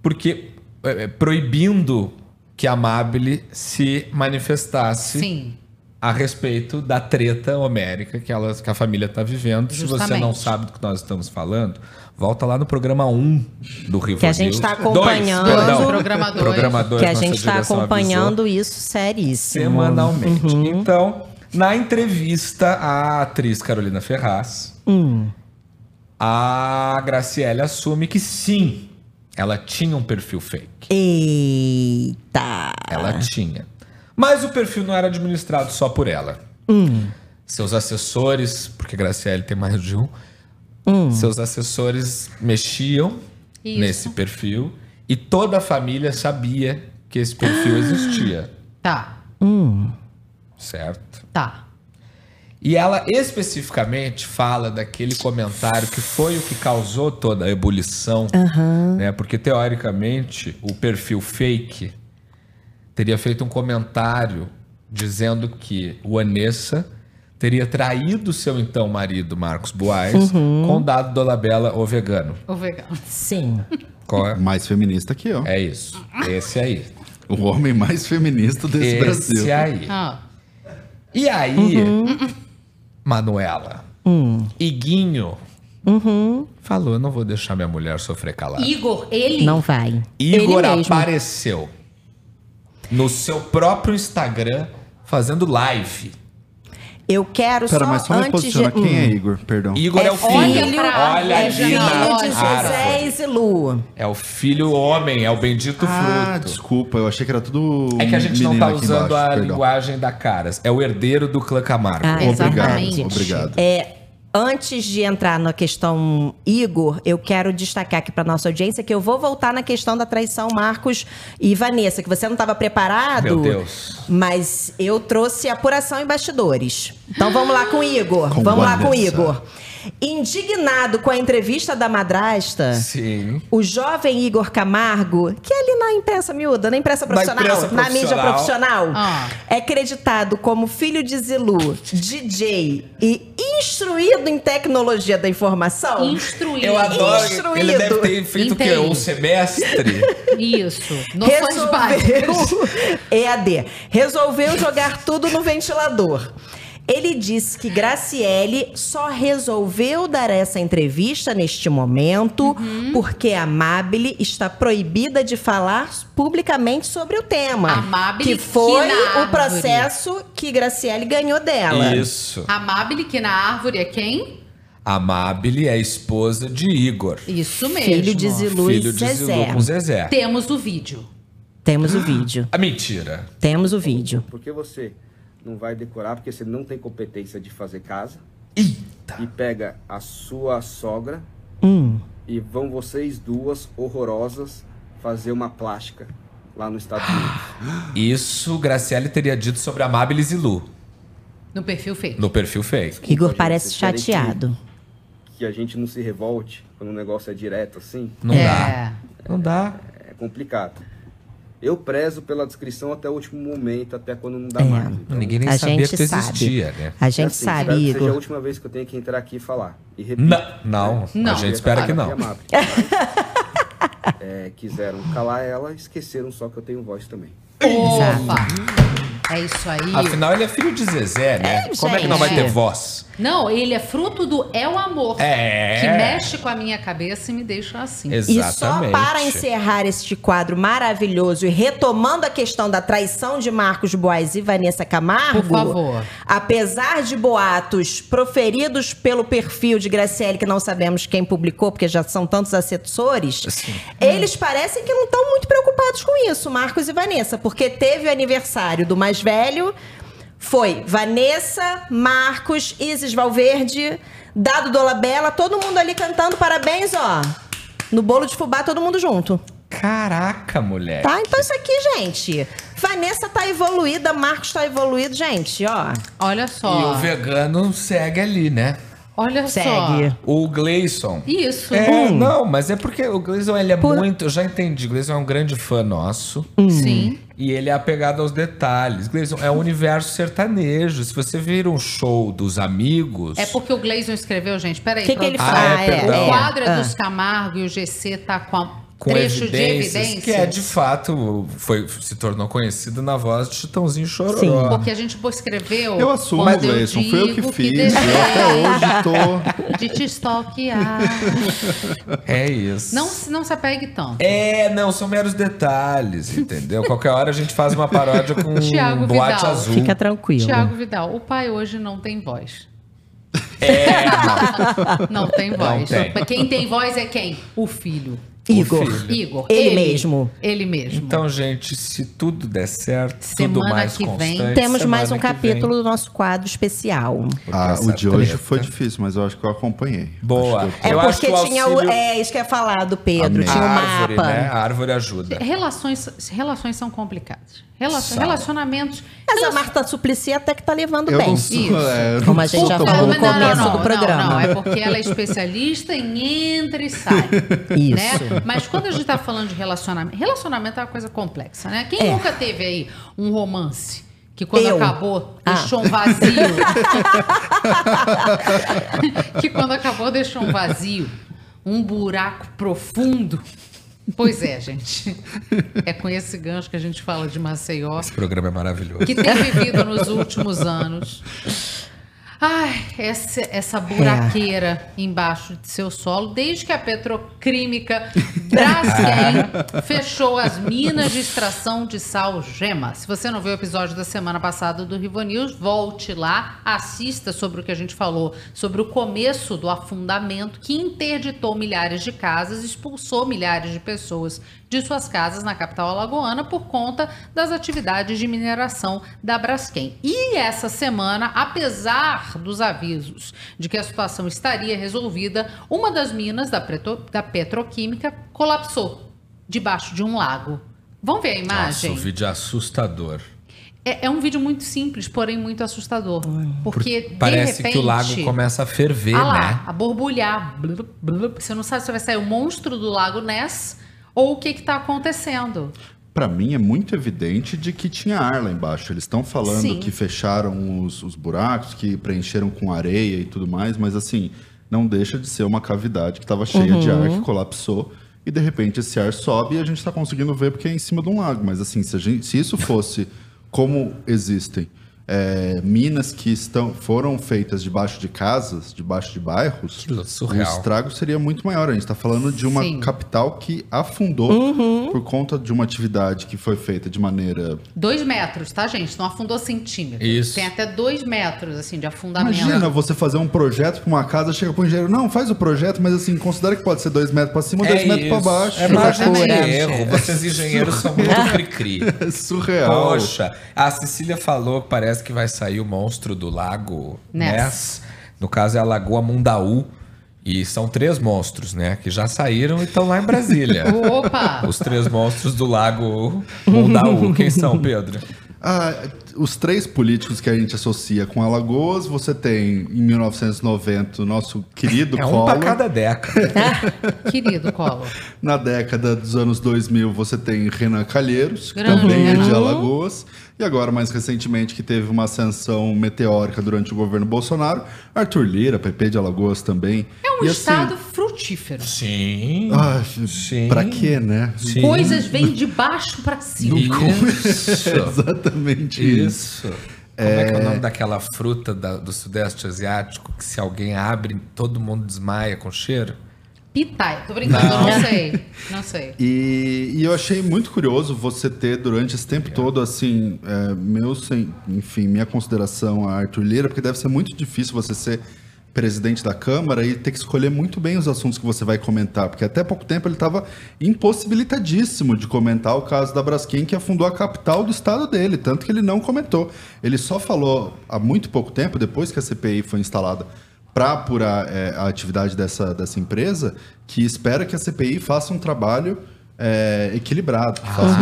porque eh, proibindo que a Amabile se manifestasse Sim. a respeito da treta homérica que, elas, que a família está vivendo. Se você Justamente. não sabe do que nós estamos falando, volta lá no programa 1 do Rio Que a gente tá Dois, acompanhando. perdão. Programa dois. Programa dois, que a gente está acompanhando avisou. isso seríssimo. semanalmente. Uhum. Então, na entrevista, a atriz Carolina Ferraz, Hum. A Graciele assume que sim, ela tinha um perfil fake. Eita. Ela tinha. Mas o perfil não era administrado só por ela. Hum. Seus assessores, porque a Graciele tem mais de um, Hum. seus assessores mexiam Isso. nesse perfil e toda a família sabia que esse perfil [gasps] existia, Tá, certo? tá. E ela especificamente fala daquele comentário que foi o que causou toda a ebulição, né? Porque teoricamente o perfil fake teria feito um comentário dizendo que o Anessa teria traído seu então marido Marcos Boaz com o dado Dolabella o vegano. O vegano. Sim. Qual é? Mais feminista que eu. É isso. Esse aí. O homem mais feminista desse Brasil. Esse aí. Ah, E aí, Manuela, Iguinho falou: eu não vou deixar minha mulher sofrer calada. Igor, ele. Não vai. Igor Ele mesmo. apareceu no seu próprio Instagram fazendo live. Eu quero Pera, só mas só me antes de... posiciona. Quem é Hum. Igor? Perdão. Igor é, o filho. Olha pra- Olha é filho Filho de. José e Zilu. É o filho homem, é o bendito Ah, fruto. desculpa, eu achei que era tudo. É que a gente não tá usando embaixo, a perdão. linguagem da Caras. É o herdeiro do clã Camargo. Ah, Obrigado, Exatamente. obrigado. É, antes de entrar na questão Igor, eu quero destacar aqui para nossa audiência que eu vou voltar na questão da traição Marcos e Vanessa, que você não estava preparado. Meu Deus. Mas eu trouxe apuração em bastidores. Então vamos lá com o Igor. Com vamos lá com o Vanessa. Igor. Indignado com a entrevista da madrasta, Sim. o jovem Igor Camargo, que é ali na imprensa miúda, na imprensa Na profissional, imprensa na mídia profissional. profissional, Ah. é acreditado como filho de Zilu, DJ e instruído em tecnologia da informação. Instruído. Eu adoro. Instruído. Ele deve ter feito o quê? Entendi. Um semestre? Isso. Noções básicas. [laughs] resolveu EAD, resolveu jogar tudo no ventilador. Ele disse que Graciele só resolveu dar essa entrevista neste momento Uhum. porque a Amabile está proibida de falar publicamente sobre o tema. Amabile que foi que o processo que Graciele ganhou dela. Isso. Amabile, que na árvore é quem? Amabile é esposa de Igor. Isso mesmo. Filho de Zilu filho de Zezé. Zilu com Zezé. Temos o vídeo. Temos o vídeo. A mentira. Temos o vídeo. Porque você não vai decorar, porque você não tem competência de fazer casa. Eita. E pega a sua sogra Hum. e vão vocês duas horrorosas fazer uma plástica lá nos Estados Unidos. [gasps] Isso Graciele teria dito sobre Amabile Zilu, No perfil fake. no perfil fake. Igor parece querem que- chateado. Que a gente não se revolte quando o negócio é direto assim. Não é. dá. Não dá. É complicado. Eu prezo pela descrição até o último momento, até quando não dá É. mais. Então, Ninguém nem A sabia gente que tu sabe. existia, né? A é gente assim, sabe, que Seja a Igor. última vez que eu tenho que entrar aqui e falar. E repito. Não, não. Não. A gente espera que não. É mas, [laughs] é, quiseram calar ela, esqueceram só que eu tenho voz também. Opa! É isso aí. Afinal, ele é filho de Zezé, né? Como é que não vai ter voz? Não, ele é fruto do é o amor. É. Que mexe com a minha cabeça e me deixa assim. Exatamente. E só para encerrar este quadro maravilhoso e retomando a questão da traição de Marcos Boaz e Vanessa Camargo, Por favor. apesar de boatos proferidos pelo perfil de Graciele, que não sabemos quem publicou, porque já são tantos assessores, eles parecem que não estão muito preocupados com isso, Marcos e Vanessa, porque teve o aniversário do mais velho, foi Vanessa, Marcos, Isis Valverde, Dado Dolabella, todo mundo ali cantando parabéns, ó. No bolo de fubá, todo mundo junto. Caraca, mulher. Tá? Então isso aqui, gente. Vanessa tá evoluída, Marcos tá evoluído, gente, ó. Olha E só. o vegano segue ali, né? Olha Segue. só. O Gleison. Isso. É, Hum. não, mas é porque o Gleison ele é muito. Eu já entendi. O Gleison é um grande fã nosso. Sim. E ele é apegado aos detalhes. Gleison é um universo sertanejo. Se você vir um show dos amigos. É porque o Gleison escreveu, gente. Peraí. O que, que ele fala? Ah, é, perdão. O quadro é Ah. dos Camargo e o GC tá com a, com Trecho de evidências, evidências. que é de fato foi se tornou conhecido na voz de Chitãozinho Chororó. Sim. Porque a gente escreveu. Eu assumo, Gleison. Foi eu que digo fiz. eu até hoje tô. De te stalkear. [laughs] É isso. Não, se- não se apegue tanto. É, não, são meros detalhes, entendeu? Qualquer hora a gente faz uma paródia com Thiago boate Vidal. azul. Fica tranquilo. Tiago Vidal, o pai hoje não tem voz. É, [laughs] Não tem voz. tem. Quem tem voz é quem? O filho. Igor. Igor. Ele mesmo. Ele mesmo. Então, gente, se tudo der certo, tudo Semana mais que vem Temos mais um capítulo vem, do nosso quadro especial. Ah, o de hoje foi difícil, mas eu acho que eu acompanhei. Boa. É Eu acho porque que o tinha o. auxílio- É isso que ia falar do Pedro. Amém. Tinha o a árvore, mapa. né? A árvore ajuda. Relações, relações são complicadas. Rela- São. Relacionamentos. Mas a Marta Suplicy até que tá levando Eu bem. não sou, Isso. é, Como não a gente já falou no com começo não. do programa. Não, não, é porque ela é especialista em entra e sai. [laughs] Isso. Né? Mas quando a gente tá falando de relacionamento, relacionamento é uma coisa complexa, né? Quem É. nunca teve aí um romance que quando Eu. acabou Ah. deixou um vazio? [laughs] que quando acabou deixou um vazio, um buraco profundo. Pois é, gente. É com esse gancho que a gente fala de Maceió Esse programa é maravilhoso. que tem vivido nos últimos anos. Ai, essa, essa buraqueira embaixo de seu solo, desde que a petroquímica Braskem [laughs] fechou as minas de extração de sal gema. Se você não viu o episódio da semana passada do Rivo News, volte lá, assista sobre o que a gente falou, sobre o começo do afundamento que interditou milhares de casas, expulsou milhares de pessoas de suas casas na capital alagoana por conta das atividades de mineração da Braskem. E essa semana, apesar dos avisos de que a situação estaria resolvida, uma das minas da, Preto- da petroquímica colapsou debaixo de um lago. Vamos ver a Nossa, imagem? o vídeo é assustador. É, é um vídeo muito simples, porém muito assustador. Porque, Parece de repente, que o lago começa a ferver, ah lá, né? a borbulhar. Você não sabe se vai sair o monstro do lago Ness ou o que está acontecendo. Pra mim é muito evidente de que tinha ar lá embaixo. Eles estão falando Sim. que fecharam os, os buracos, que preencheram com areia e tudo mais, mas assim, não deixa de ser uma cavidade que estava cheia de ar, que colapsou. E de repente esse ar sobe e a gente está conseguindo ver porque é em cima de um lago. Mas assim, se, gente- se isso fosse como existem é, minas que estão, foram feitas debaixo de casas, debaixo de bairros, surreal. o estrago seria muito maior. A gente está falando de uma Sim. capital que afundou por conta de uma atividade que foi feita de maneira. Dois metros, tá, gente? Não afundou centímetros. Isso. Tem até dois metros, assim, de afundamento. Imagina você fazer um projeto para uma casa, chega pro engenheiro, não, faz o projeto, mas assim, considera que pode ser dois metros para cima, dois metros para baixo. É de Exatamente. erro. Vocês engenheiros são muito cri-cri. É [laughs] surreal. Poxa, a Cecília falou que parece que vai sair o monstro do lago Ness. Ness. No caso é a Lagoa Mundaú. E são três monstros, né? Que já saíram e estão lá em Brasília. [laughs] Opa! Os três monstros do lago Mundaú. Quem são, Pedro? Ah, os três políticos que a gente associa com Alagoas, você tem em 1990 o nosso querido [laughs] É um Collor. pra cada década. [laughs] Querido Collor. Na década dos anos 2000, você tem Renan Calheiros, que Grande também é de. Alagoas. E agora, mais recentemente, que teve uma ascensão meteórica durante o governo Bolsonaro, Arthur Lira, PP de Alagoas também. É um E, assim, estado frutífero. Sim. ah, Sim. Pra quê, né? Sim. Coisas vêm de baixo pra cima. Isso. Exatamente isso. Isso. Como é que é o nome daquela fruta da- do Sudeste Asiático que se alguém abre, todo mundo desmaia com cheiro? Pitaia. Tô brincando, eu não sei. Não sei. E, e eu achei muito curioso você ter durante esse tempo todo, assim, é, meu, sem, enfim, minha consideração a Arthur Lira, porque deve ser muito difícil você ser presidente da Câmara e ter que escolher muito bem os assuntos que você vai comentar, porque até pouco tempo ele estava impossibilitadíssimo de comentar o caso da Braskem, que afundou a capital do estado dele, tanto que ele não comentou. Ele só falou há muito pouco tempo, depois que a CPI foi instalada, para apurar é, a atividade dessa, dessa empresa, que espera que a CPI faça um trabalho é, equilibrado. faça-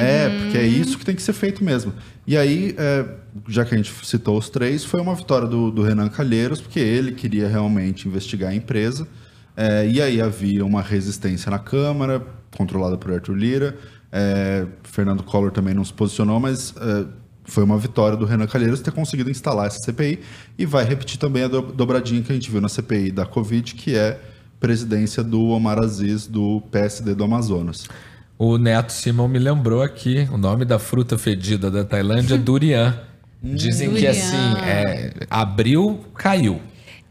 É, porque é isso que tem que ser feito mesmo. E aí, é, já que a gente citou os três, foi uma vitória do, do Renan Calheiros, porque ele queria realmente investigar a empresa. É, e aí havia uma resistência na Câmara, controlada por Arthur Lira. É, Fernando Collor também não se posicionou, mas é, foi uma vitória do Renan Calheiros ter conseguido instalar essa CPI. E vai repetir também a do- dobradinha que a gente viu na CPI da Covid, que é presidência do Omar Aziz, do PSD do Amazonas. O Neto Simão me lembrou aqui, o nome da fruta fedida da Tailândia é [laughs] durian. Dizem que Durian. assim, é, abriu, caiu.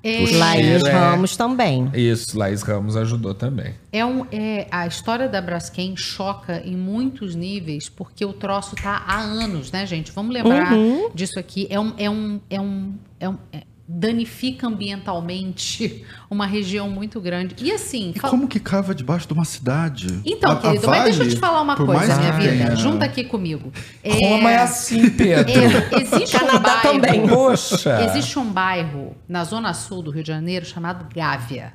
É, Laís é- Ramos também. Isso, Laís Ramos ajudou também. É um, é, a história da Braskem choca em muitos níveis, porque o troço tá há anos, né, gente? Vamos lembrar Uhum. disso aqui. É um, é um, é um, é um- é- danifica ambientalmente [laughs] uma região muito grande. E assim, E fal- como que cava debaixo de uma cidade? então, A- a querido, mas deixa eu te Vale, falar uma coisa, minha vida. tenha- Junta aqui comigo. Como é assim, Pedro? é, existe um bairro, também. Poxa! Existe um bairro na zona sul do Rio de Janeiro chamado Gávea.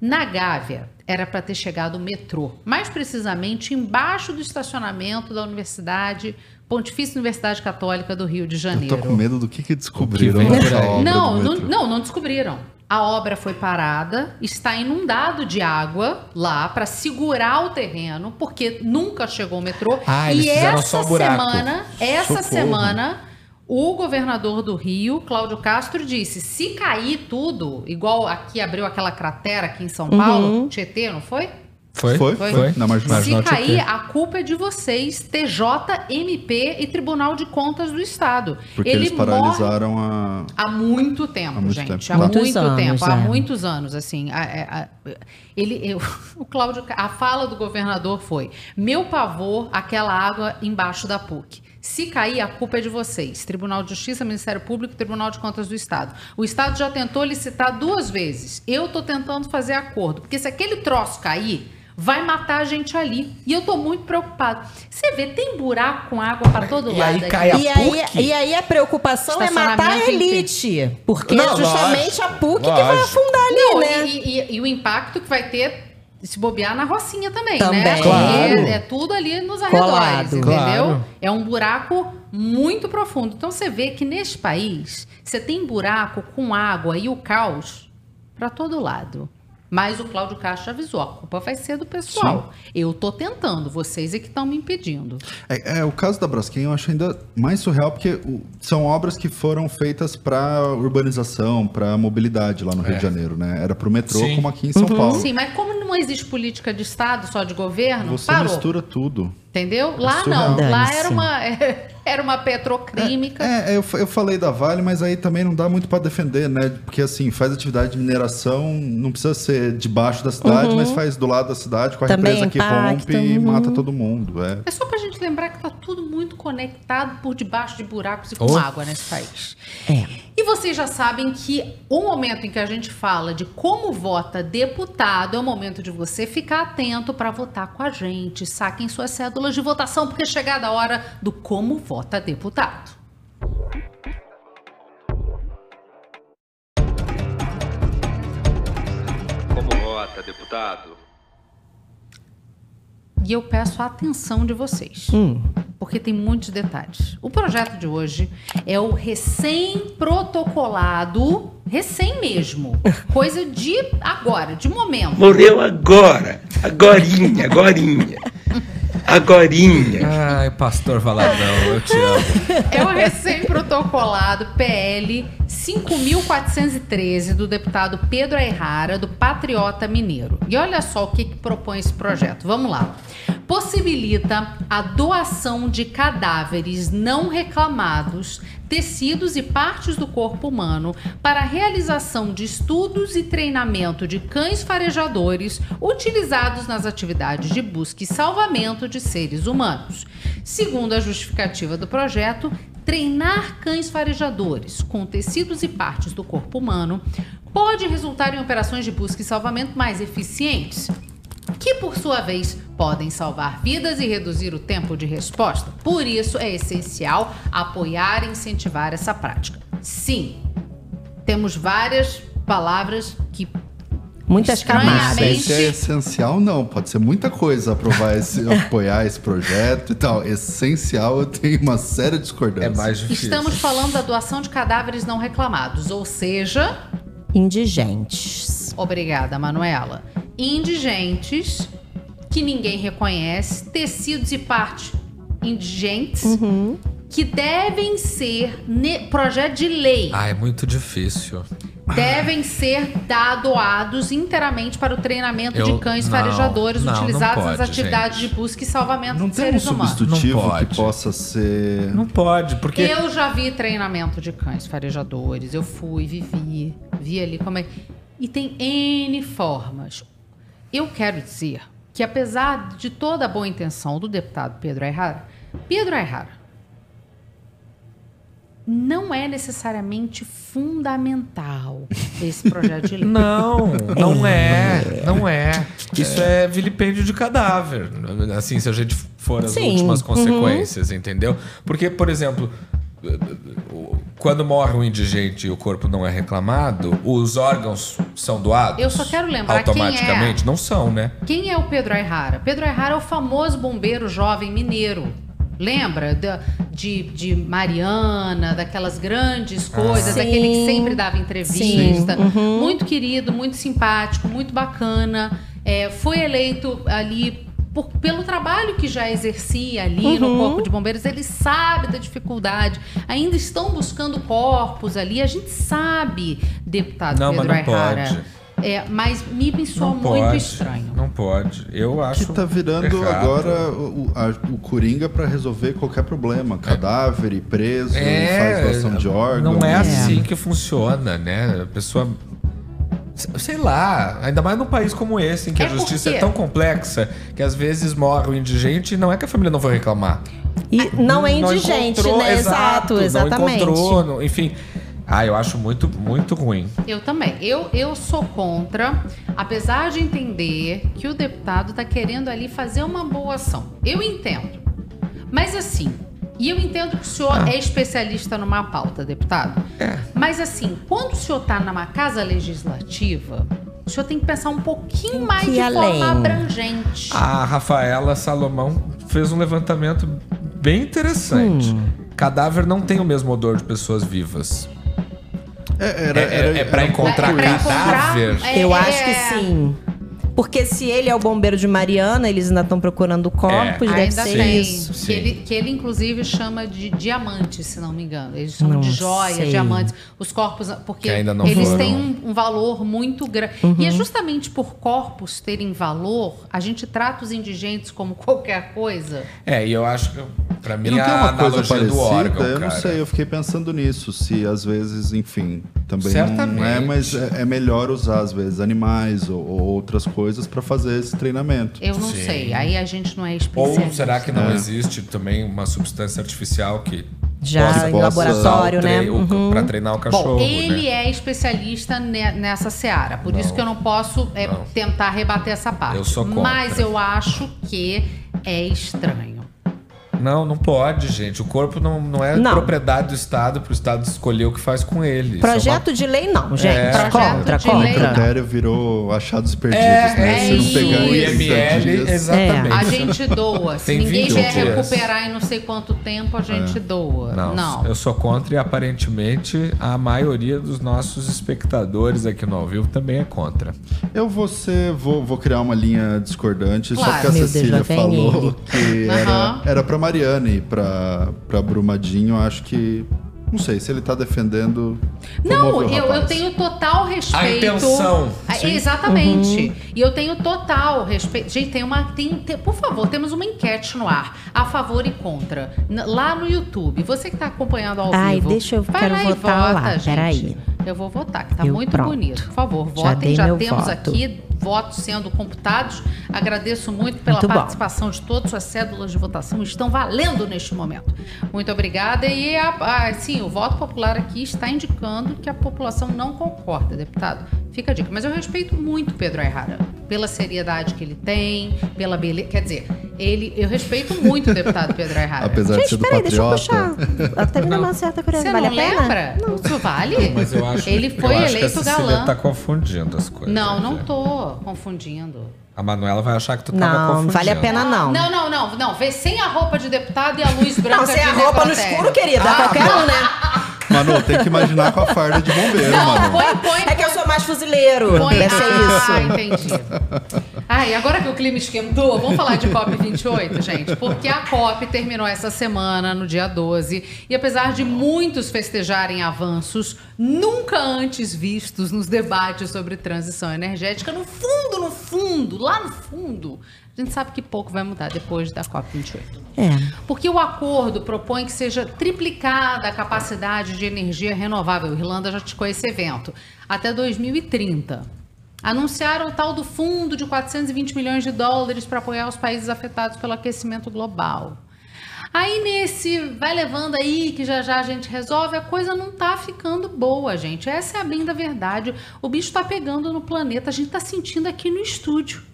Na Gávea era para ter chegado o metrô, mais precisamente embaixo do estacionamento da Universidade Pontifícia Universidade Católica do Rio de Eu Janeiro. tô com medo do que, que descobriram que Não, do não, metrô. não, não descobriram. A obra foi parada, está inundado de água lá para segurar o terreno, porque nunca chegou o metrô. Ah, eles e essa semana, essa Socorro. semana, o governador do Rio, Cláudio Castro, disse: se cair tudo, igual aqui abriu aquela cratera aqui em São Paulo, Tietê, não foi? Foi? Foi? Foi. Na marginal. Se Marginal cair, Tietê. a culpa é de vocês, TJ, MP e Tribunal de Contas do Estado. Porque Ele eles paralisaram a. Há muito tempo, Há muito gente. tempo. Há Muitos muito anos, tempo, há é. muitos anos, assim. a- a- a- ele, eu- [laughs] o Cláudio, a fala do governador foi: meu pavor, aquela água embaixo da PUC. Se cair, a culpa é de vocês. Tribunal de Justiça, Ministério Público, Tribunal de Contas do Estado. O Estado já tentou licitar duas vezes. Eu tô tentando fazer acordo, porque se aquele troço cair, vai matar a gente ali. E eu tô muito preocupado. Você vê, tem buraco com água para todo E lado. aí aqui. cai a E aí, PUC? e aí a preocupação é matar a elite. Porque Não, é justamente lógico, a PUC que vai lógico. afundar ali, Não, né? e, e- e o impacto que vai ter se bobear na Rocinha também, Também. né? Claro. É, é tudo ali nos Colado. arredores, entendeu? Claro. É um buraco muito profundo. Então você vê que neste país você tem buraco com água e o caos para todo lado. Mas o Cláudio Castro avisou, a culpa vai ser do pessoal. Eu tô tentando, vocês é que estão me impedindo. É, é, o caso da Braskem eu acho ainda mais surreal porque são obras que foram feitas para urbanização, para mobilidade lá no Rio É. de Janeiro, né? Era para o metrô, Sim. como aqui em São Paulo. Sim, mas como não existe política de Estado, só de governo, Você parou. mistura tudo. Entendeu? Lá surreal. não. Lá era uma, [laughs] era uma petroclímica. É, eu, fa- eu falei da Vale, mas aí também não dá muito para defender, né? Porque assim, faz atividade de mineração, não precisa ser debaixo da cidade, mas faz do lado da cidade com a Também represa que impacta, rompe e uhum. mata todo mundo. É. É só pra gente lembrar que tá tudo muito conectado por debaixo de buracos e com Oh. água nesse país. É. E vocês já sabem que o momento em que a gente fala de como vota deputado é o momento de você ficar atento para votar com a gente. Saquem suas cédulas de votação, porque é chegada a hora do como vota deputado. Como vota, deputado? E eu peço a atenção de vocês, porque tem muitos detalhes. O projeto de hoje é o recém-protocolado, recém mesmo, [laughs] coisa de agora, de momento. Morreu agora, agorinha, agorinha, agorinha. Ai, pastor Valadão, eu te amo. É o recém-protocolado PL 5.413 do deputado Pedro Ayrara, do Patriota Mineiro. E olha só o que, que propõe esse projeto. Vamos lá. Possibilita a doação de cadáveres não reclamados, tecidos e partes do corpo humano para a realização de estudos e treinamento de cães farejadores utilizados nas atividades de busca e salvamento de seres humanos. Segundo a justificativa do projeto, treinar cães farejadores com tecidos e partes do corpo humano pode resultar em operações de busca e salvamento mais eficientes, que por sua vez podem salvar vidas e reduzir o tempo de resposta. Por isso é essencial apoiar e incentivar essa prática. Sim, temos várias palavras que Muitas Estranhamente- camadas. Isso é essencial, não. Pode ser muita coisa aprovar esse, [laughs] apoiar esse projeto e tal. Essencial, eu tenho uma séria É discordância. mais difícil. estamos falando da doação de cadáveres não reclamados, ou seja, Indigentes. Obrigada, Manuela. Indigentes que ninguém reconhece, tecidos e partes indigentes que devem ser projeto de lei. Ah, é muito difícil. devem ser doados inteiramente para o treinamento Eu- de cães não, farejadores não, não utilizados nas pode, atividades gente. de busca e salvamento Não de tem um seres humanos. substitutivo Não que pode. possa ser. Não pode, porque. Eu já vi treinamento de cães farejadores, eu fui, vivi, vi ali como é. E tem N formas. Eu quero dizer que, apesar de toda a boa intenção do deputado Pedro Ayrara, Pedro Ayrara não é necessariamente fundamental esse projeto de lei. [laughs] Não, não é. Não é. Isso é vilipêndio de cadáver. Assim, se a gente for às Sim, últimas uhum. consequências, entendeu? Porque, por exemplo, quando morre um indigente e o corpo não é reclamado, os órgãos são doados? Eu só quero lembrar quem é. Automaticamente? Não são, né? Quem é o Pedro Ayrara? Pedro Ayrara é o famoso bombeiro jovem mineiro. Lembra da- de, de Mariana, daquelas grandes coisas, Sim. daquele que sempre dava entrevista. Uhum. Muito querido, muito simpático, muito bacana. É, foi eleito ali por- pelo trabalho que já exercia ali no Uhum. Corpo de Bombeiros. Ele sabe da dificuldade. Ainda estão buscando corpos ali. A gente sabe, deputado Não, mas Pedro não Ayrara. pode. É, mas me soa Não muito pode. estranho. Não pode. Eu acho. Que tá virando errado. agora o, o- a- o Coringa pra resolver qualquer problema. Cadáver e preso, É, faz doação de órgãos. Não é assim que funciona, né? A pessoa. Sei lá, ainda mais num país como esse, em que É a justiça porque- é tão complexa que às vezes morre o indigente e não é que a família não vai reclamar. E não é Não indigente, encontrou, né? Exato, exatamente. Não encontrou, não- enfim. Ah, eu acho muito, muito ruim. Eu também. Eu, eu sou contra, apesar de entender que o deputado está querendo ali fazer uma boa ação. Eu entendo. Mas assim, e eu entendo que o senhor Ah. é especialista numa pauta, deputado. É. Mas assim, quando o senhor está numa casa legislativa, o senhor tem que pensar um pouquinho mais que de além. forma abrangente. A Rafaela Salomão fez um levantamento bem interessante. Hum. Cadáver não tem o mesmo odor de pessoas vivas. É, era, É- é- era- é pra era um encontrar isso. cadáver? É, Eu é, acho que sim. Porque se ele é o bombeiro de Mariana, eles ainda estão procurando corpos, deve Ainda ser tem. isso. Que sim. ele, que ele, inclusive, chama de diamante, se não me engano. Eles chamam Não de joias, sei. diamantes. Os corpos, porque Que ainda não eles foram. têm um, um valor muito grande. E é justamente por corpos terem valor, a gente trata os indigentes como qualquer coisa. É, e eu acho que, pra E mim, não tem a uma coisa analogia parecida? do órgão, eu cara. não sei, eu fiquei pensando nisso. Se às vezes, enfim, também não Certamente. é, mas é, é melhor usar, às vezes, animais ou, ou outras coisas pra fazer esse treinamento. Eu não Sim. sei. Aí a gente não é especialista. Ou será que não É. existe também uma substância artificial que Já possa em laboratório, né? Uhum. pra treinar o cachorro, Bom, ele né? é especialista ne- nessa seara, por Não. isso que eu não posso é, Não. tentar rebater essa parte. Eu sou contra. Mas eu acho que é estranho. Não, não pode, gente. O corpo não, não é Não. propriedade do Estado pro Estado escolher o que faz com ele. Isso é uma- Projeto de lei, não, gente. É. Contra, Projeto de O lei, contra. critério virou achados perdidos, É, né? é Se não isso. pegar o em 60 IML, exatamente. A gente doa. Se ninguém 21 vier dias. recuperar em não sei quanto tempo, a gente doa. Não, Não. eu sou contra e aparentemente a maioria dos nossos espectadores aqui no ao vivo também é contra. Eu vou ser, vou, vou criar uma linha discordante, só Claro. que a Meu Deus, Cecília vem falou ele. que era, Aham. era pra Mariane pra, pra Brumadinho, acho que. Não sei, se ele tá defendendo. Não, eu, eu tenho total respeito. A intenção. Sim. Exatamente. E eu tenho total respeito. Gente, tem uma. Tem, tem- por favor, temos uma enquete no ar. A favor e contra. N- lá no YouTube. Você que está acompanhando ao Ai, vivo. deixa eu- vai quero lá e votar vota, lá, gente. peraí. Eu vou votar, que tá Eu, muito pronto. bonito. Por favor, Já votem. dei Já, meu temos voto. aqui votos sendo computados. Agradeço muito pela Muito participação de todos. Suas cédulas de votação estão valendo neste momento. Muito obrigada. E, a, a- sim, o voto popular aqui está indicando que a população não concorda, deputado. Fica a dica. Mas eu respeito muito Pedro Ayrara. Pela seriedade que ele tem, pela beleza. Quer dizer, ele, eu respeito muito o deputado Pedro Ayrara. Apesar de ser Gente, do peraí, deixa eu puxar. Até me dá uma certa Você curiosidade. não Vale a pena? lembra? Isso vale? Mas eu acho, Ele eu foi acho que a eleito Cecília galã. tá confundindo as coisas. Não, não tô confundindo. A Manuela vai achar que tu tava Não, confundindo. vale a pena não. Não, não, não, não. Vê sem a roupa de deputado e a luz branca Não, sem a roupa no escuro, querida. Ah, qualquer um, né? Manu, tem que imaginar com a farda de bombeiro, Não, mano. põe, põe. É que eu sou mais fuzileiro. põe. Deve ser Ah, isso. [laughs] entendi. Ai, agora que o clima esquentou, vamos falar de COP28, gente? Porque a COP terminou essa semana, no dia 12, e apesar de muitos festejarem avanços nunca antes vistos nos debates sobre transição energética, no fundo, no fundo, lá no fundo, a gente sabe que pouco vai mudar depois da COP28. É. Porque o acordo propõe que seja triplicada a capacidade de energia renovável. A Irlanda já ticou esse evento. Até 2030. Anunciaram o tal do fundo de 420 milhões de dólares para apoiar os países afetados pelo aquecimento global. Aí nesse vai levando aí que já já a gente resolve, a coisa não tá ficando boa, gente. Essa é a bem da verdade. O bicho tá pegando no planeta, a gente tá sentindo aqui no estúdio.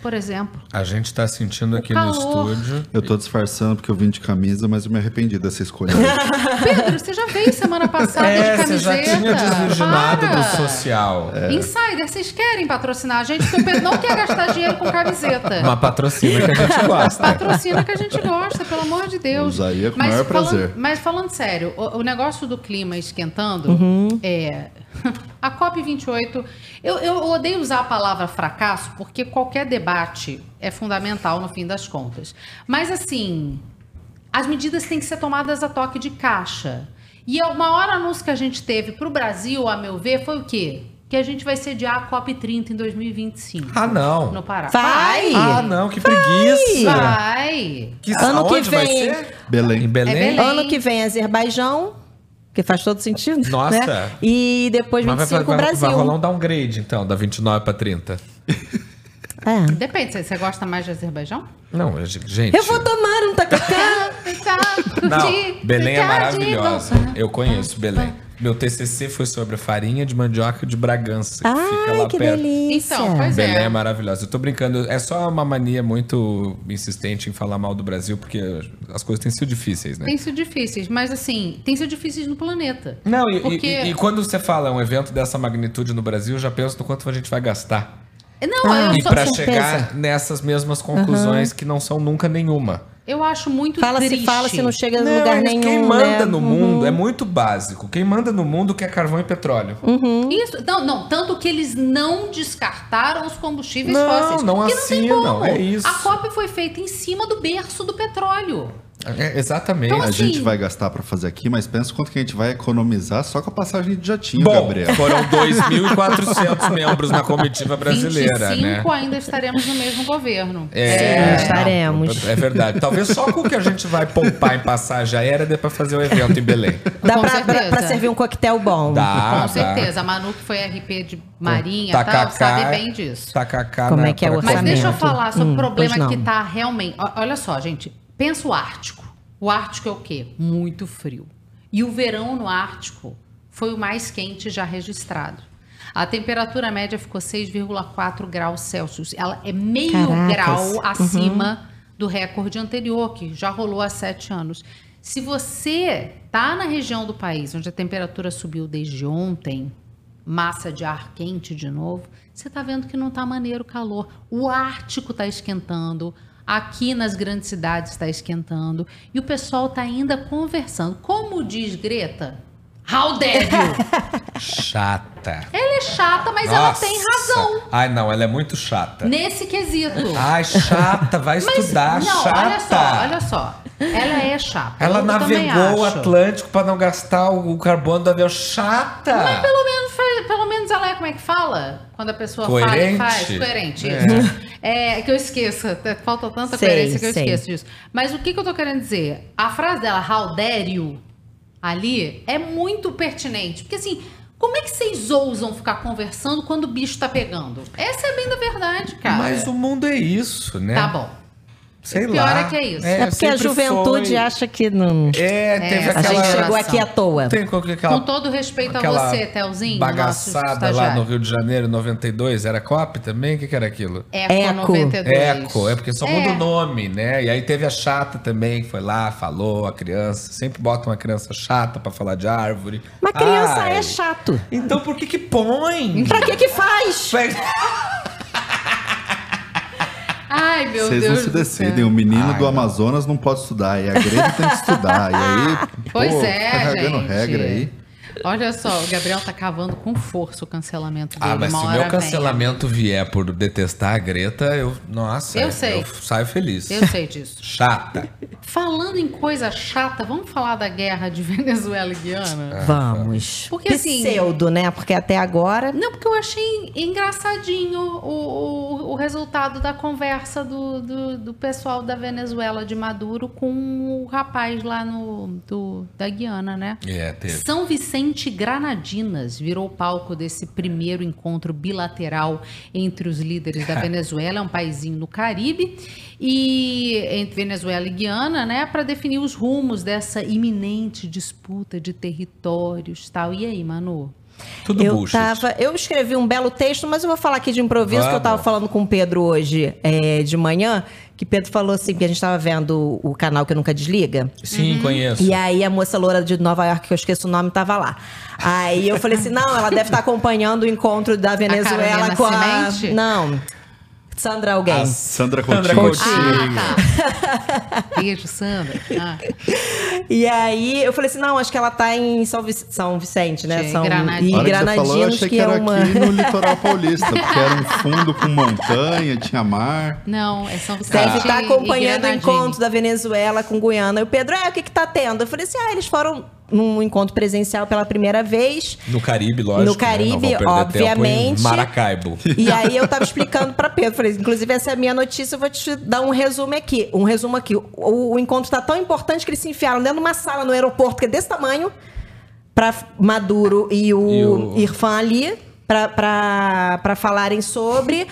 Por exemplo. A gente tá sentindo aqui no estúdio. Eu tô disfarçando porque eu vim de camisa, mas eu me arrependi dessa escolha. [laughs] Pedro, você já veio semana passada É, de você já camiseta. tinha desvirginado Para. do social. Insider, vocês querem patrocinar a gente? Porque o Pedro não quer gastar dinheiro com camiseta. Uma patrocina que a gente gosta. Patrocina que a gente gosta, pelo amor de Deus. Usaria com o maior falando, prazer. mas falando sério, o, o negócio do clima esquentando é. [laughs] A COP28. Eu, eu odeio usar a palavra fracasso, porque qualquer debate é fundamental no fim das contas. Mas assim, as medidas têm que ser tomadas a toque de caixa. E o maior anúncio que a gente teve para o Brasil, a meu ver, foi o quê? Que a gente vai sediar a COP30 em 2025. Ah, não. No Pará. Vai! Ah, não, que preguiça. Vai! Que, Ano que vai vem. ser? Belém. Em Belém? É Belém. Ano que vem, Azerbaijão, que faz todo sentido. Nossa. né? E depois Mas 25 vai, vai, Brasil. vai rolar um downgrade, então, da 29 pra 30. É. Depende, você- você gosta mais de Azerbaijão? Não, eu- gente. Eu vou tomar um tacacá. [laughs] Não, Belém é maravilhosa. Eu conheço Belém. Meu TCC foi sobre a farinha de mandioca de Bragança, que fica lá Ai, que perto. delícia. Então, pois Belém é é. maravilhosa. Eu tô brincando, é só uma mania muito insistente em falar mal do Brasil, porque as coisas têm sido difíceis, né? Tem sido difíceis, mas assim, tem sido difíceis no planeta. Não, e, Porque- e- e quando você fala um evento dessa magnitude no Brasil, eu já penso no quanto a gente vai gastar. Não, Ah, eu, e só- pra certeza. chegar nessas mesmas conclusões que não são nunca nenhuma. Eu acho muito Fala triste. se fala, se não chega Não, lugar mas nenhum. quem manda né? no Uhum. mundo é muito básico. Quem manda no mundo quer carvão e petróleo. Isso, não, não, tanto que eles não descartaram os combustíveis Não, fósseis. não não assinam, como. é isso. A COP foi feita em cima do berço do petróleo. É, exatamente. Então, A assim- gente vai gastar pra fazer aqui, mas pensa quanto que a gente vai economizar só com a passagem de jatinho, Bom, Gabriel. foram 2.400 [laughs] membros na comitiva brasileira, 25 né? ainda estaremos no mesmo governo. É, Sim, estaremos. É verdade. Talvez só com o que a gente vai poupar em passagem aérea dê pra fazer o evento em Belém. Dá Com pra, certeza. pra- pra servir um coquetel bom. Dá, Com dá. certeza. A Manu, que foi RP de Marinha Tacacá, tal, sabe bem disso. Tacacá Como na- é que é o Mas deixa eu falar sobre Hum, o problema pois não. que tá realmente. Olha só, gente. Pensa o Ártico. O Ártico é o quê? Muito frio. E o verão no Ártico foi o mais quente já registrado. A temperatura média ficou 6,4 graus Celsius. Ela é meio Caracas. grau acima do recorde anterior, que já rolou há sete anos. Se você tá na região do país onde a temperatura subiu desde ontem, massa de ar quente de novo, você tá vendo que não tá maneiro o calor. O Ártico tá esquentando, aqui nas grandes cidades está esquentando, e o pessoal tá ainda conversando. Como diz Greta? How dare you? [laughs] Chata. Ela é chata, mas ela Nossa. tem razão Ai, não, ela é muito chata. nesse quesito. Ai, chata, vai Mas, estudar, não, chata. olha só, olha só. Ela é chata. Ela navegou o. Atlântico pra não gastar o, carbono do avião. Chata! Mas pelo menos, pelo menos ela é, como é que fala? Quando a pessoa Coerente. fala e faz. Coerente, É. isso. É, que eu esqueço. Falta tanta Sei, coerência que eu sei. esqueço disso. Mas o que, que eu tô querendo dizer? A frase dela, how dare you, ali, é muito pertinente. Porque assim, como é que vocês ousam ficar conversando quando o bicho tá pegando? Essa é bem da verdade, cara. Mas o mundo é isso, né? Tá bom. Sei pior lá. é que é isso. É porque a juventude foi. acha que não. É, teve É, A aquela... gente chegou aqui à toa. Tem com aquela... Com todo respeito a você, Telzinho, Bagaçada lá no Rio de Janeiro, 92, era COP também? O que, que era aquilo? Eco, Eco. 92. Eco, é porque só muda É. o nome, né? E aí teve a chata também, que foi lá, falou, a criança. Sempre bota uma criança chata pra falar de árvore. Mas criança Ai, é chato. Então por que que põe? Pra que que faz? Ai, meu Vocês Deus não se decidem. O menino Ai, do. Amazonas não pode estudar. E a Greta tem que estudar. E aí, Pois pô, é, tá gente. regra aí. Olha só, o Gabriel tá cavando com força o cancelamento dele. Ah, mas se o meu vem. cancelamento vier por detestar a Greta, eu. Nossa, Eu sei. saio feliz. Eu sei disso. [laughs] Chata. Falando em coisa chata, vamos falar da guerra de [laughs] Venezuela e Guiana? Vamos. Porque assim- Pseudo, né? Porque até agora. Não, porque eu achei engraçadinho o, o, o resultado da conversa do, do, do pessoal da Venezuela de Maduro com o rapaz lá no, do, da Guiana, né? É, teve. São Vicente Granadinas virou palco desse primeiro encontro bilateral entre os líderes da [laughs] Venezuela, é um paísinho no Caribe, e entre Venezuela e Guiana, né, para definir os rumos dessa iminente disputa de territórios, tal. E aí, Manu? Tudo eu bullshit. tava, eu escrevi um belo texto, mas eu vou falar aqui de improviso que eu tava Vamos. falando com o Pedro hoje é, de manhã, que Pedro falou assim, que a gente tava vendo o canal que nunca desliga. Sim, conheço. E aí a moça loura de Nova York, que eu esqueço o nome, tava lá. Aí eu falei assim: não, ela deve estar acompanhando o encontro da Venezuela Carolina com a. Semente? Não. Sandra alguém. A Sandra Sandra Coutinho. Coutinho. Ah, tá. Beijo, Sandra. Ah, E aí eu falei assim: não, acho que ela tá em São, Vic- São Vicente, né? São, Granadinos. E você falou, eu Granadinos, achei que, que é era uma. aqui no [laughs] litoral paulista, porque era um fundo com montanha, tinha mar. não, é São Vicente. Deve estar e- acompanhando o encontro da Venezuela com Guiana. E o Pedro, é, o que que tá tendo? Eu falei assim, ah, eles foram num encontro presencial pela primeira vez. No Caribe, lógico. No né? Caribe, perder obviamente. Maracaibo. E [laughs] aí eu tava explicando pra Pedro, falei, inclusive essa é a minha notícia, eu vou te dar um resumo aqui. Um resumo aqui. O, o encontro tá tão importante que eles se enfiaram dentro de uma sala no aeroporto que é desse tamanho pra Maduro e o, E o- Irfan ali pra falarem sobre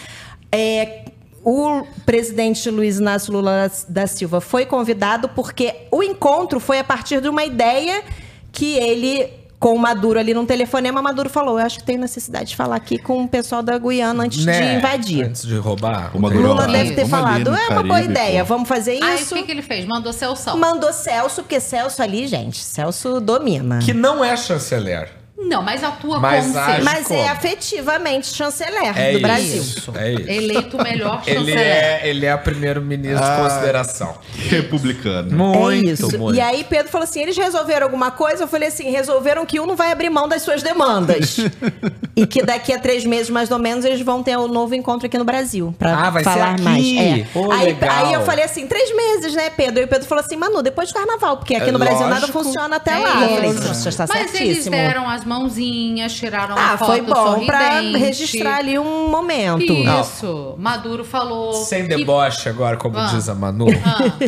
é, o presidente Luiz Inácio Lula da Silva foi convidado porque o encontro foi a partir de uma ideia que ele com o Maduro ali num telefonema, Maduro falou: Eu acho que tem necessidade de falar aqui com o pessoal da Guiana antes de Né? invadir. Antes de roubar. O Maduro Lula deve ter Vamos falado: no É uma boa Caribe, ideia, pô." vamos fazer Aí isso. o que, que ele fez? Mandou Celso. Mandou Celso, porque Celso ali, gente, Celso domina. Que não é chanceler. Não, mas atua Mas como age ser Mas como? é afetivamente chanceler É do isso. Brasil. É isso. eleito o melhor [laughs] Ele chanceler. é, ele é primeiro-ministro Ah. de consideração. Republicano. Muito, é isso. muito. E aí Pedro falou assim: eles resolveram alguma coisa? Eu falei assim: resolveram que um não vai abrir mão das suas demandas. [laughs] e que daqui a três meses, mais ou menos, eles vão ter um novo encontro aqui no Brasil. Pra Ah, vai ser falar aqui? mais. É. Pô, aí, legal. aí eu falei assim: três meses, né, Pedro? E o Pedro falou assim: Manu, depois do carnaval, porque aqui É no Brasil nada lógico. funciona até É lá. Eu falei: isso. você está Mas eles deram as mãozinhas, tiraram Ah, uma foto foi bom pra sorridente. registrar ali um momento. Isso. Maduro falou. Sem que- deboche agora, como Ah. diz a Manu.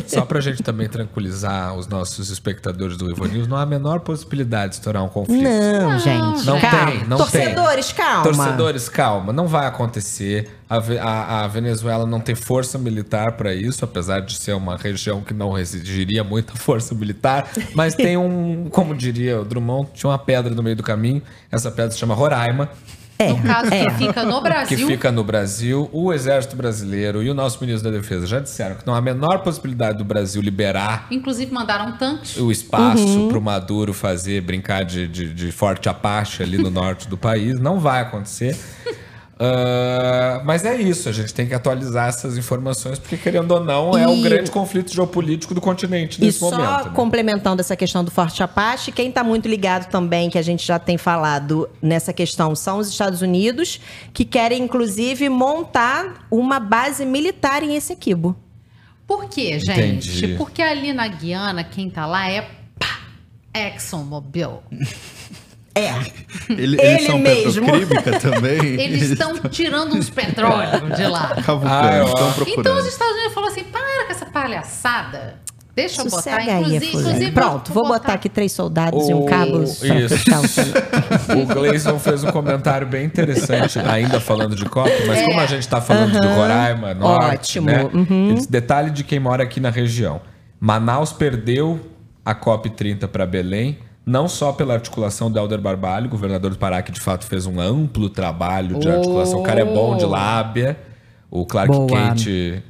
Só pra gente também tranquilizar os nossos espectadores do Ivo News, não há a menor possibilidade de estourar um conflito. Não, gente. Não calma. tem, não Torcedores, tem. calma. Torcedores, calma. Não vai acontecer. A, a- a Venezuela não tem força militar para isso, apesar de ser uma região que não exigiria muita força militar. Mas tem um, como diria o Drummond, tinha uma pedra no meio do caminho. Essa pedra se chama Roraima. No caso É. que fica no Que Brasil. fica no Brasil, o Exército Brasileiro e o nosso ministro da Defesa já disseram que não há a menor possibilidade do Brasil liberar Inclusive mandaram tanques. o espaço Uhum. para o Maduro fazer, brincar de, de, de forte apache ali no norte do país. Não vai acontecer. Ah, mas é isso, a gente tem que atualizar essas informações, porque querendo ou não, é o E- grande conflito geopolítico do continente E nesse só momento. né? complementando essa questão do Forte Apache, quem está muito ligado também, que a gente já tem falado nessa questão, são os Estados Unidos, que querem, inclusive, montar uma base militar em Essequibo. Por quê, gente? Entendi. Porque ali na Guiana, quem tá lá é pá, ExxonMobil. [laughs] É. Ele, Ele eles são mesmo. também. [laughs] Eles estão tirando uns petróleos de lá. [laughs] cavucando, Ah, estão procurando. Então os Estados Unidos falaram assim: para com essa palhaçada. Deixa eu botar. Aí, Inclusive, inclusive Pronto, vou botar aqui três soldados e um O- cabo pra Isso. o. [laughs] O Gleison fez um comentário bem interessante, ainda falando de COP, mas como a gente está falando de. Roraima, Norte, Ótimo, né? uhum. Detalhe de quem mora aqui na região. Manaus perdeu a COP 30 para Belém, não só pela articulação do Helder Barbalho, governador do Pará, que de fato fez um amplo trabalho de articulação. O cara é bom de lábia, o Clark Boa. Kent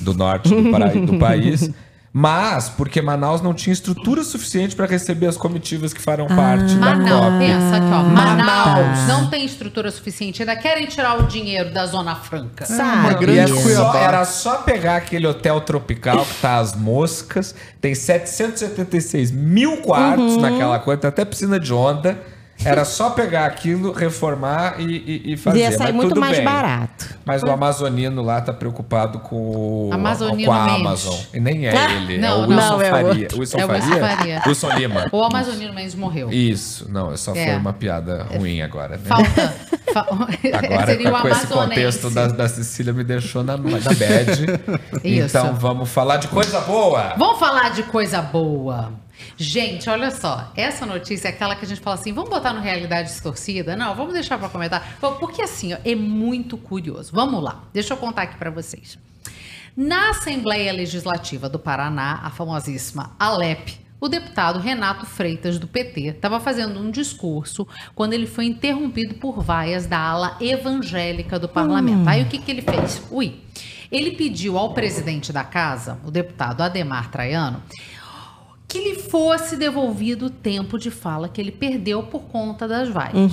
do norte do, Pará, do país. [laughs] Mas porque Manaus não tinha estrutura suficiente para receber as comitivas que farão parte da Manaus, COP. pensa aqui, ó. Manaus Manaus. não tem estrutura suficiente. Ainda querem tirar o dinheiro da Zona Franca. Sabe? uma grande E é só- era só pegar aquele hotel tropical que tá as moscas, tem 776 mil quartos naquela coisa, tem até piscina de onda. Era só pegar aquilo, reformar e, e, e fazer. Ia sair mas muito tudo mais bem. barato. Mas o amazonino lá tá preocupado com, o, Amazonino com a Mendes. Amazon. E nem é Ah, ele, não, é o não. Wilson Não, é Faria. outro. Wilson É o Wilson Faria? Faria. Wilson Lima. O Amazonino Mendes morreu. Isso, não, só É. foi uma piada ruim agora, né? Falta. fa- [laughs] [laughs] Agora, seria o com esse contexto da, da Cecília, me deixou na, na bad. [laughs] Isso. Então vamos falar de coisa boa. Vamos falar de coisa boa. Gente, olha só, essa notícia é aquela que a gente fala assim, vamos botar no Realidade Distorcida? Não, vamos deixar para comentar. Porque assim, ó, é muito curioso. Vamos lá, deixa eu contar aqui para vocês. Na Assembleia Legislativa do Paraná, a famosíssima Alep, o deputado Renato Freitas, do PT, estava fazendo um discurso quando ele foi interrompido por vaias da ala evangélica do parlamento. Aí o que, que ele fez? Ui. Ele pediu ao presidente da casa, o deputado Ademar Traiano, que lhe fosse devolvido o tempo de fala que ele perdeu por conta das vaias.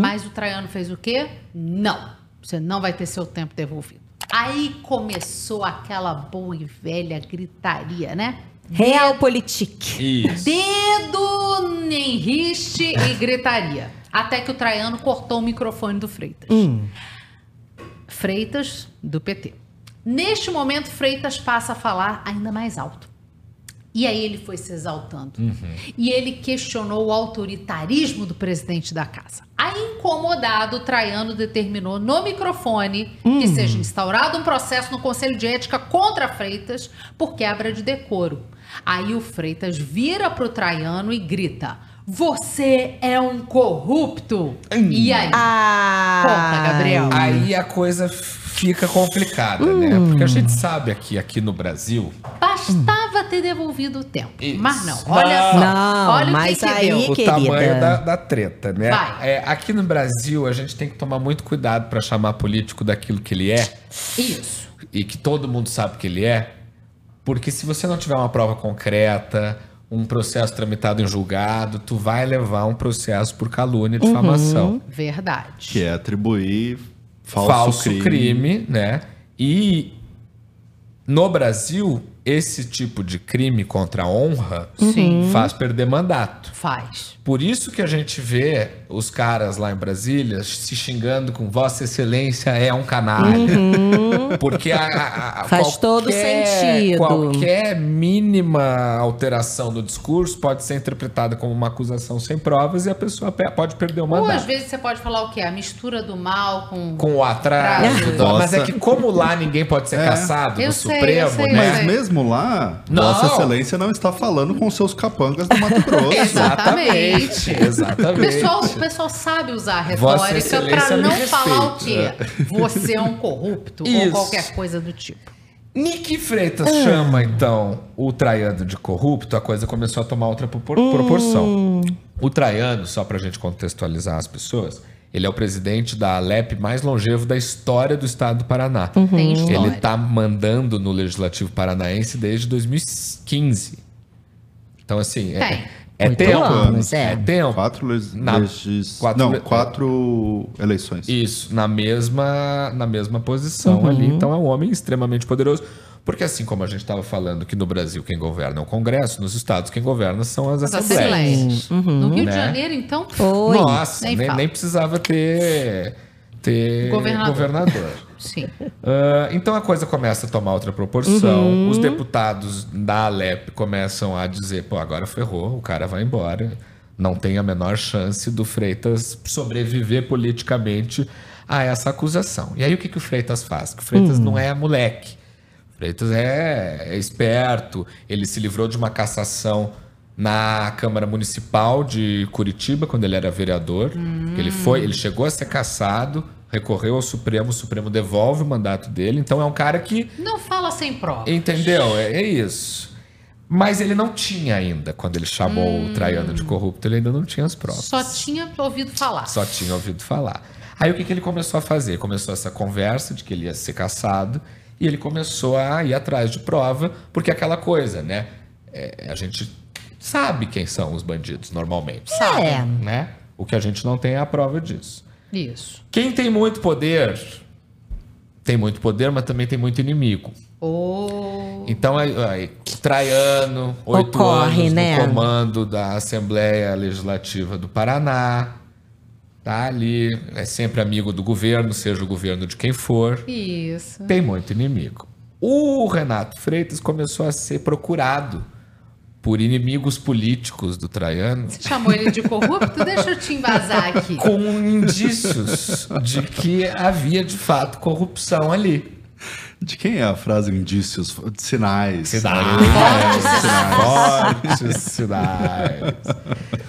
Mas o Traiano fez o quê? Não. Você não vai ter seu tempo devolvido. Aí começou aquela boa e velha gritaria, né? Realpolitik. Isso. Dedo em riste e gritaria. Até que o Traiano cortou o microfone do Freitas. Freitas, do PT. Neste momento, Freitas passa a falar ainda mais alto. E aí ele foi se exaltando. E ele questionou o autoritarismo do presidente da casa. Aí, incomodado, o Traiano determinou no microfone que seja instaurado um processo no Conselho de Ética contra Freitas por quebra de decoro. Aí o Freitas vira pro Traiano e grita: Você é um corrupto! E aí? Ah. Conta, Gabriel. Aí a coisa fica complicada, né? Porque a gente sabe aqui, aqui no Brasil, Bastava ter devolvido o tempo. Isso. Mas não, olha só. Não, olha mas o que, que aí- deu. o querida. tamanho da, da treta, né? Vai. É, aqui no Brasil, a gente tem que tomar muito cuidado para chamar político daquilo que ele é Isso. e que todo mundo sabe que ele é, porque se você não tiver uma prova concreta, um processo tramitado em julgado, tu vai levar um processo por calúnia e Uhum. difamação. Verdade. Que é atribuir falso, falso crime. crime. né? E no Brasil, esse tipo de crime contra a honra Sim. faz perder mandato. Faz. Por isso que a gente vê os caras lá em Brasília se xingando com Vossa Excelência é um canalha. [laughs] Porque a, a- a- Faz todo sentido. Qualquer mínima alteração do discurso pode ser interpretada como uma acusação sem provas e a pessoa pe- pode perder o Ou mandato. às vezes você pode falar o quê? A mistura do mal com. Com o atraso. Mas é que como lá ninguém pode ser É. caçado Eu no sei, Supremo, eu sei, né? Mas mesmo lá, Não. Vossa Excelência não está falando com seus capangas do Mato [laughs] Grosso. Exatamente. [laughs] Exatamente. O pessoal, o pessoal sabe usar a retórica me não falar o quê? Você é um corrupto ou Isso. qualquer coisa do tipo. Nick Freitas chama, então, o Traiano de corrupto, a coisa começou a tomar outra propor- proporção. O Traiano, só pra gente contextualizar as pessoas, ele é o presidente da Alep mais longevo da história do estado do Paraná. Tem história. Ele tá mandando no Legislativo Paranaense desde 2015. Então, assim, é, é Oito tempo. anos, é. é tempo. Quatro, legis... Na- legis- quatro Não, le- quatro eleições. Isso, na mesma, na mesma posição ali. Então é um homem extremamente poderoso. Porque assim como a gente estava falando que no Brasil quem governa é o Congresso, nos estados quem governa são as As assembleias. assembleias. No Rio de Né? Janeiro, então. Oi. Nossa, Nem nem, nem precisava ter, ter Governador. governador. [laughs] Sim. Ah, então a coisa começa a tomar outra proporção. Os deputados da Alep começam a dizer: pô, agora ferrou, o cara vai embora. Não tem a menor chance do Freitas sobreviver politicamente a essa acusação. E aí o que, que o Freitas faz? Que o Freitas não é moleque. Freitas é, é esperto. Ele se livrou de uma cassação na Câmara Municipal de Curitiba, quando ele era vereador. Ele foi, ele chegou a ser cassado, recorreu ao Supremo, o Supremo devolve o mandato dele. Então é um cara que Não fala sem prova. Entendeu? É, é isso. Mas ele não tinha ainda, quando ele chamou o Traiano de corrupto, ele ainda não tinha as provas. Só tinha ouvido falar. Só tinha ouvido falar. Aí o que, que ele começou a fazer? Começou essa conversa de que ele ia ser caçado e ele começou a ir atrás de prova, porque aquela coisa, né? É, a gente sabe quem são os bandidos normalmente. Sabe. É. Né? O que a gente não tem é a prova disso. Isso. Quem tem muito poder, tem muito poder, mas também tem muito inimigo. Ou. Então, aí, aí, Traiano, oito anos né? no comando da Assembleia Legislativa do Paraná, Tá ali, é sempre amigo do governo, seja o governo de quem for. Isso. Tem muito inimigo. O Renato Freitas começou a ser procurado por inimigos políticos do Traiano Você chamou ele de corrupto? Deixa eu te embasar aqui. com indícios de que havia de fato corrupção ali. De quem é a frase indícios? De sinais. Sinais. Sinais. Fortes sinais.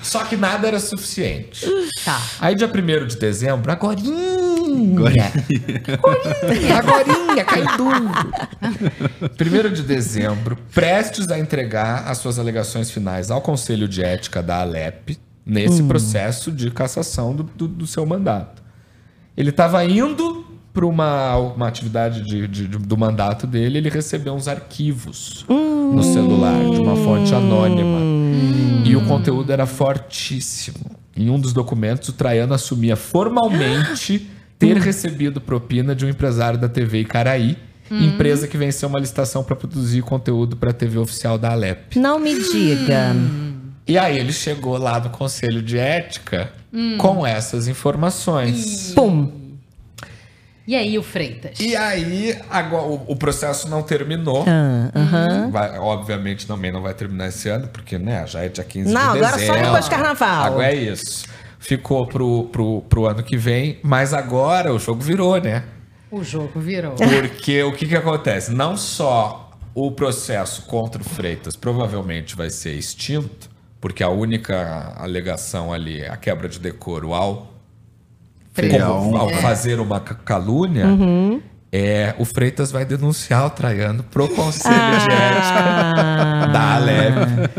Só que nada era suficiente. Tá. Aí, dia 1 de dezembro, agorinha. Agorinha, cai duro. 1 de dezembro, prestes a entregar as suas alegações finais ao Conselho de Ética da Alep, nesse Hum. processo de cassação do, do- do seu mandato. Ele estava indo para uma, uma atividade de- de- de- do mandato dele, ele recebeu uns arquivos no celular de uma fonte anônima. E o conteúdo era fortíssimo. Em um dos documentos, o Traiano assumia formalmente ter recebido propina de um empresário da TV Icaraí, Hum. empresa que venceu uma licitação para produzir conteúdo para a TV oficial da Alep. Não me diga. E aí ele chegou lá no Conselho de Ética Hum. com essas informações. Pum. E aí, o Freitas? E aí, agora, o, o processo não terminou. Ah, aham. Vai- obviamente também não vai terminar esse ano, porque né, já é dia 15 Não, de agora dezembro. só depois do carnaval. Agora é isso. Ficou pro, pro, pro ano que vem, mas agora o jogo virou, né? O jogo virou. Porque o que, que acontece? Não só o processo contra o Freitas provavelmente vai ser extinto, porque a única alegação ali é a quebra de decoro ao. Como- ao É. fazer uma ca- calúnia. Uhum. É, o Freitas vai denunciar o Traiano pro Conselho de Ah. Ética da Alep.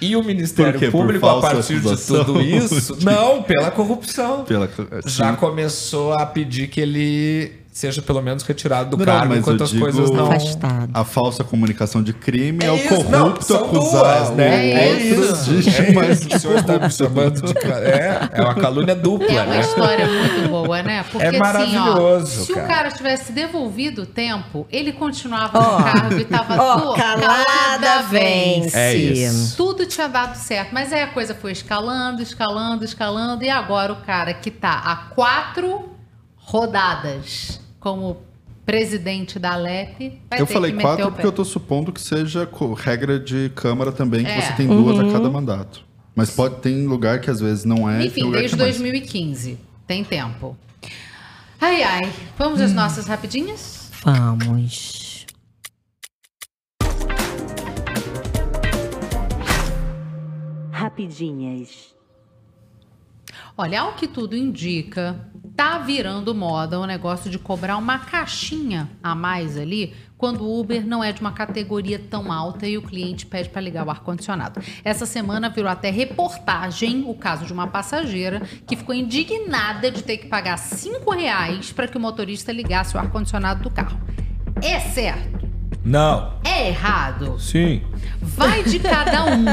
E o Ministério Público, a partir de tudo isso. [laughs] Não, pela corrupção. Pela, Já começou a pedir que ele seja pelo menos retirado do Não, cargo mas enquanto eu as digo coisas não. A falsa comunicação de crime é, o isso, corrupto não, acusar duas, né? É isso. É isso. O senhor está me chamando de. É, é uma calúnia dupla, É uma né? história muito boa, né? Porque É assim, maravilhoso, ó, se cara. o cara tivesse devolvido o tempo, ele continuava Ó. no cargo e tava Ó, tudo calada vence. É isso. Tudo tinha dado certo, mas aí a coisa foi escalando, escalando, escalando e agora o cara que tá há quatro rodadas como presidente da Alep vai Eu ter falei quatro porque eu tô supondo que seja regra de Câmara também, que É. você tem duas Uhum. a cada mandato. Mas pode ter lugar que às vezes não é. tem Enfim, lugar desde que é mais. 2015. Tem tempo. Ai, ai. Vamos às nossas rapidinhas? Vamos. Rapidinhas. Olha, ao que tudo indica, tá virando moda o negócio de cobrar uma caixinha a mais ali quando o Uber não é de uma categoria tão alta e o cliente pede para ligar o ar-condicionado. Essa semana virou até reportagem o caso de uma passageira que ficou indignada de ter que pagar cinco reais para que o motorista ligasse o ar-condicionado do carro. É certo? Não. É errado? Sim. Vai de cada um.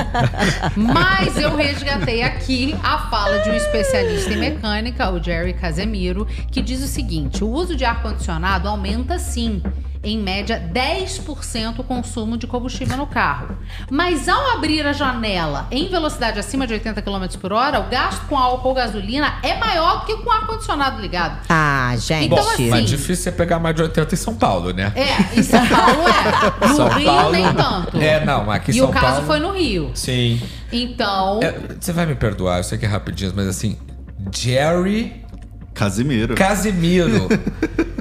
Mas eu resgatei aqui a fala de um especialista em mecânica, o Jerry Casemiro, que diz o seguinte: o uso de ar-condicionado aumenta sim. Em média, 10% o consumo de combustível no carro. Mas ao abrir a janela em velocidade acima de 80 km por hora, o gasto com álcool ou gasolina é maior do que com ar-condicionado ligado. Ah, gente. Então, Bom, assim- mas difícil é pegar mais de 80 em São Paulo, né? É, em São Paulo é. [laughs] No São Rio, Paulo- nem tanto. É, não, aqui em e São o caso Paulo- foi no Rio. Sim. Então. É, você vai me perdoar, eu sei que é rapidinho, mas assim, Jerry Casimiro. Casimiro. [laughs]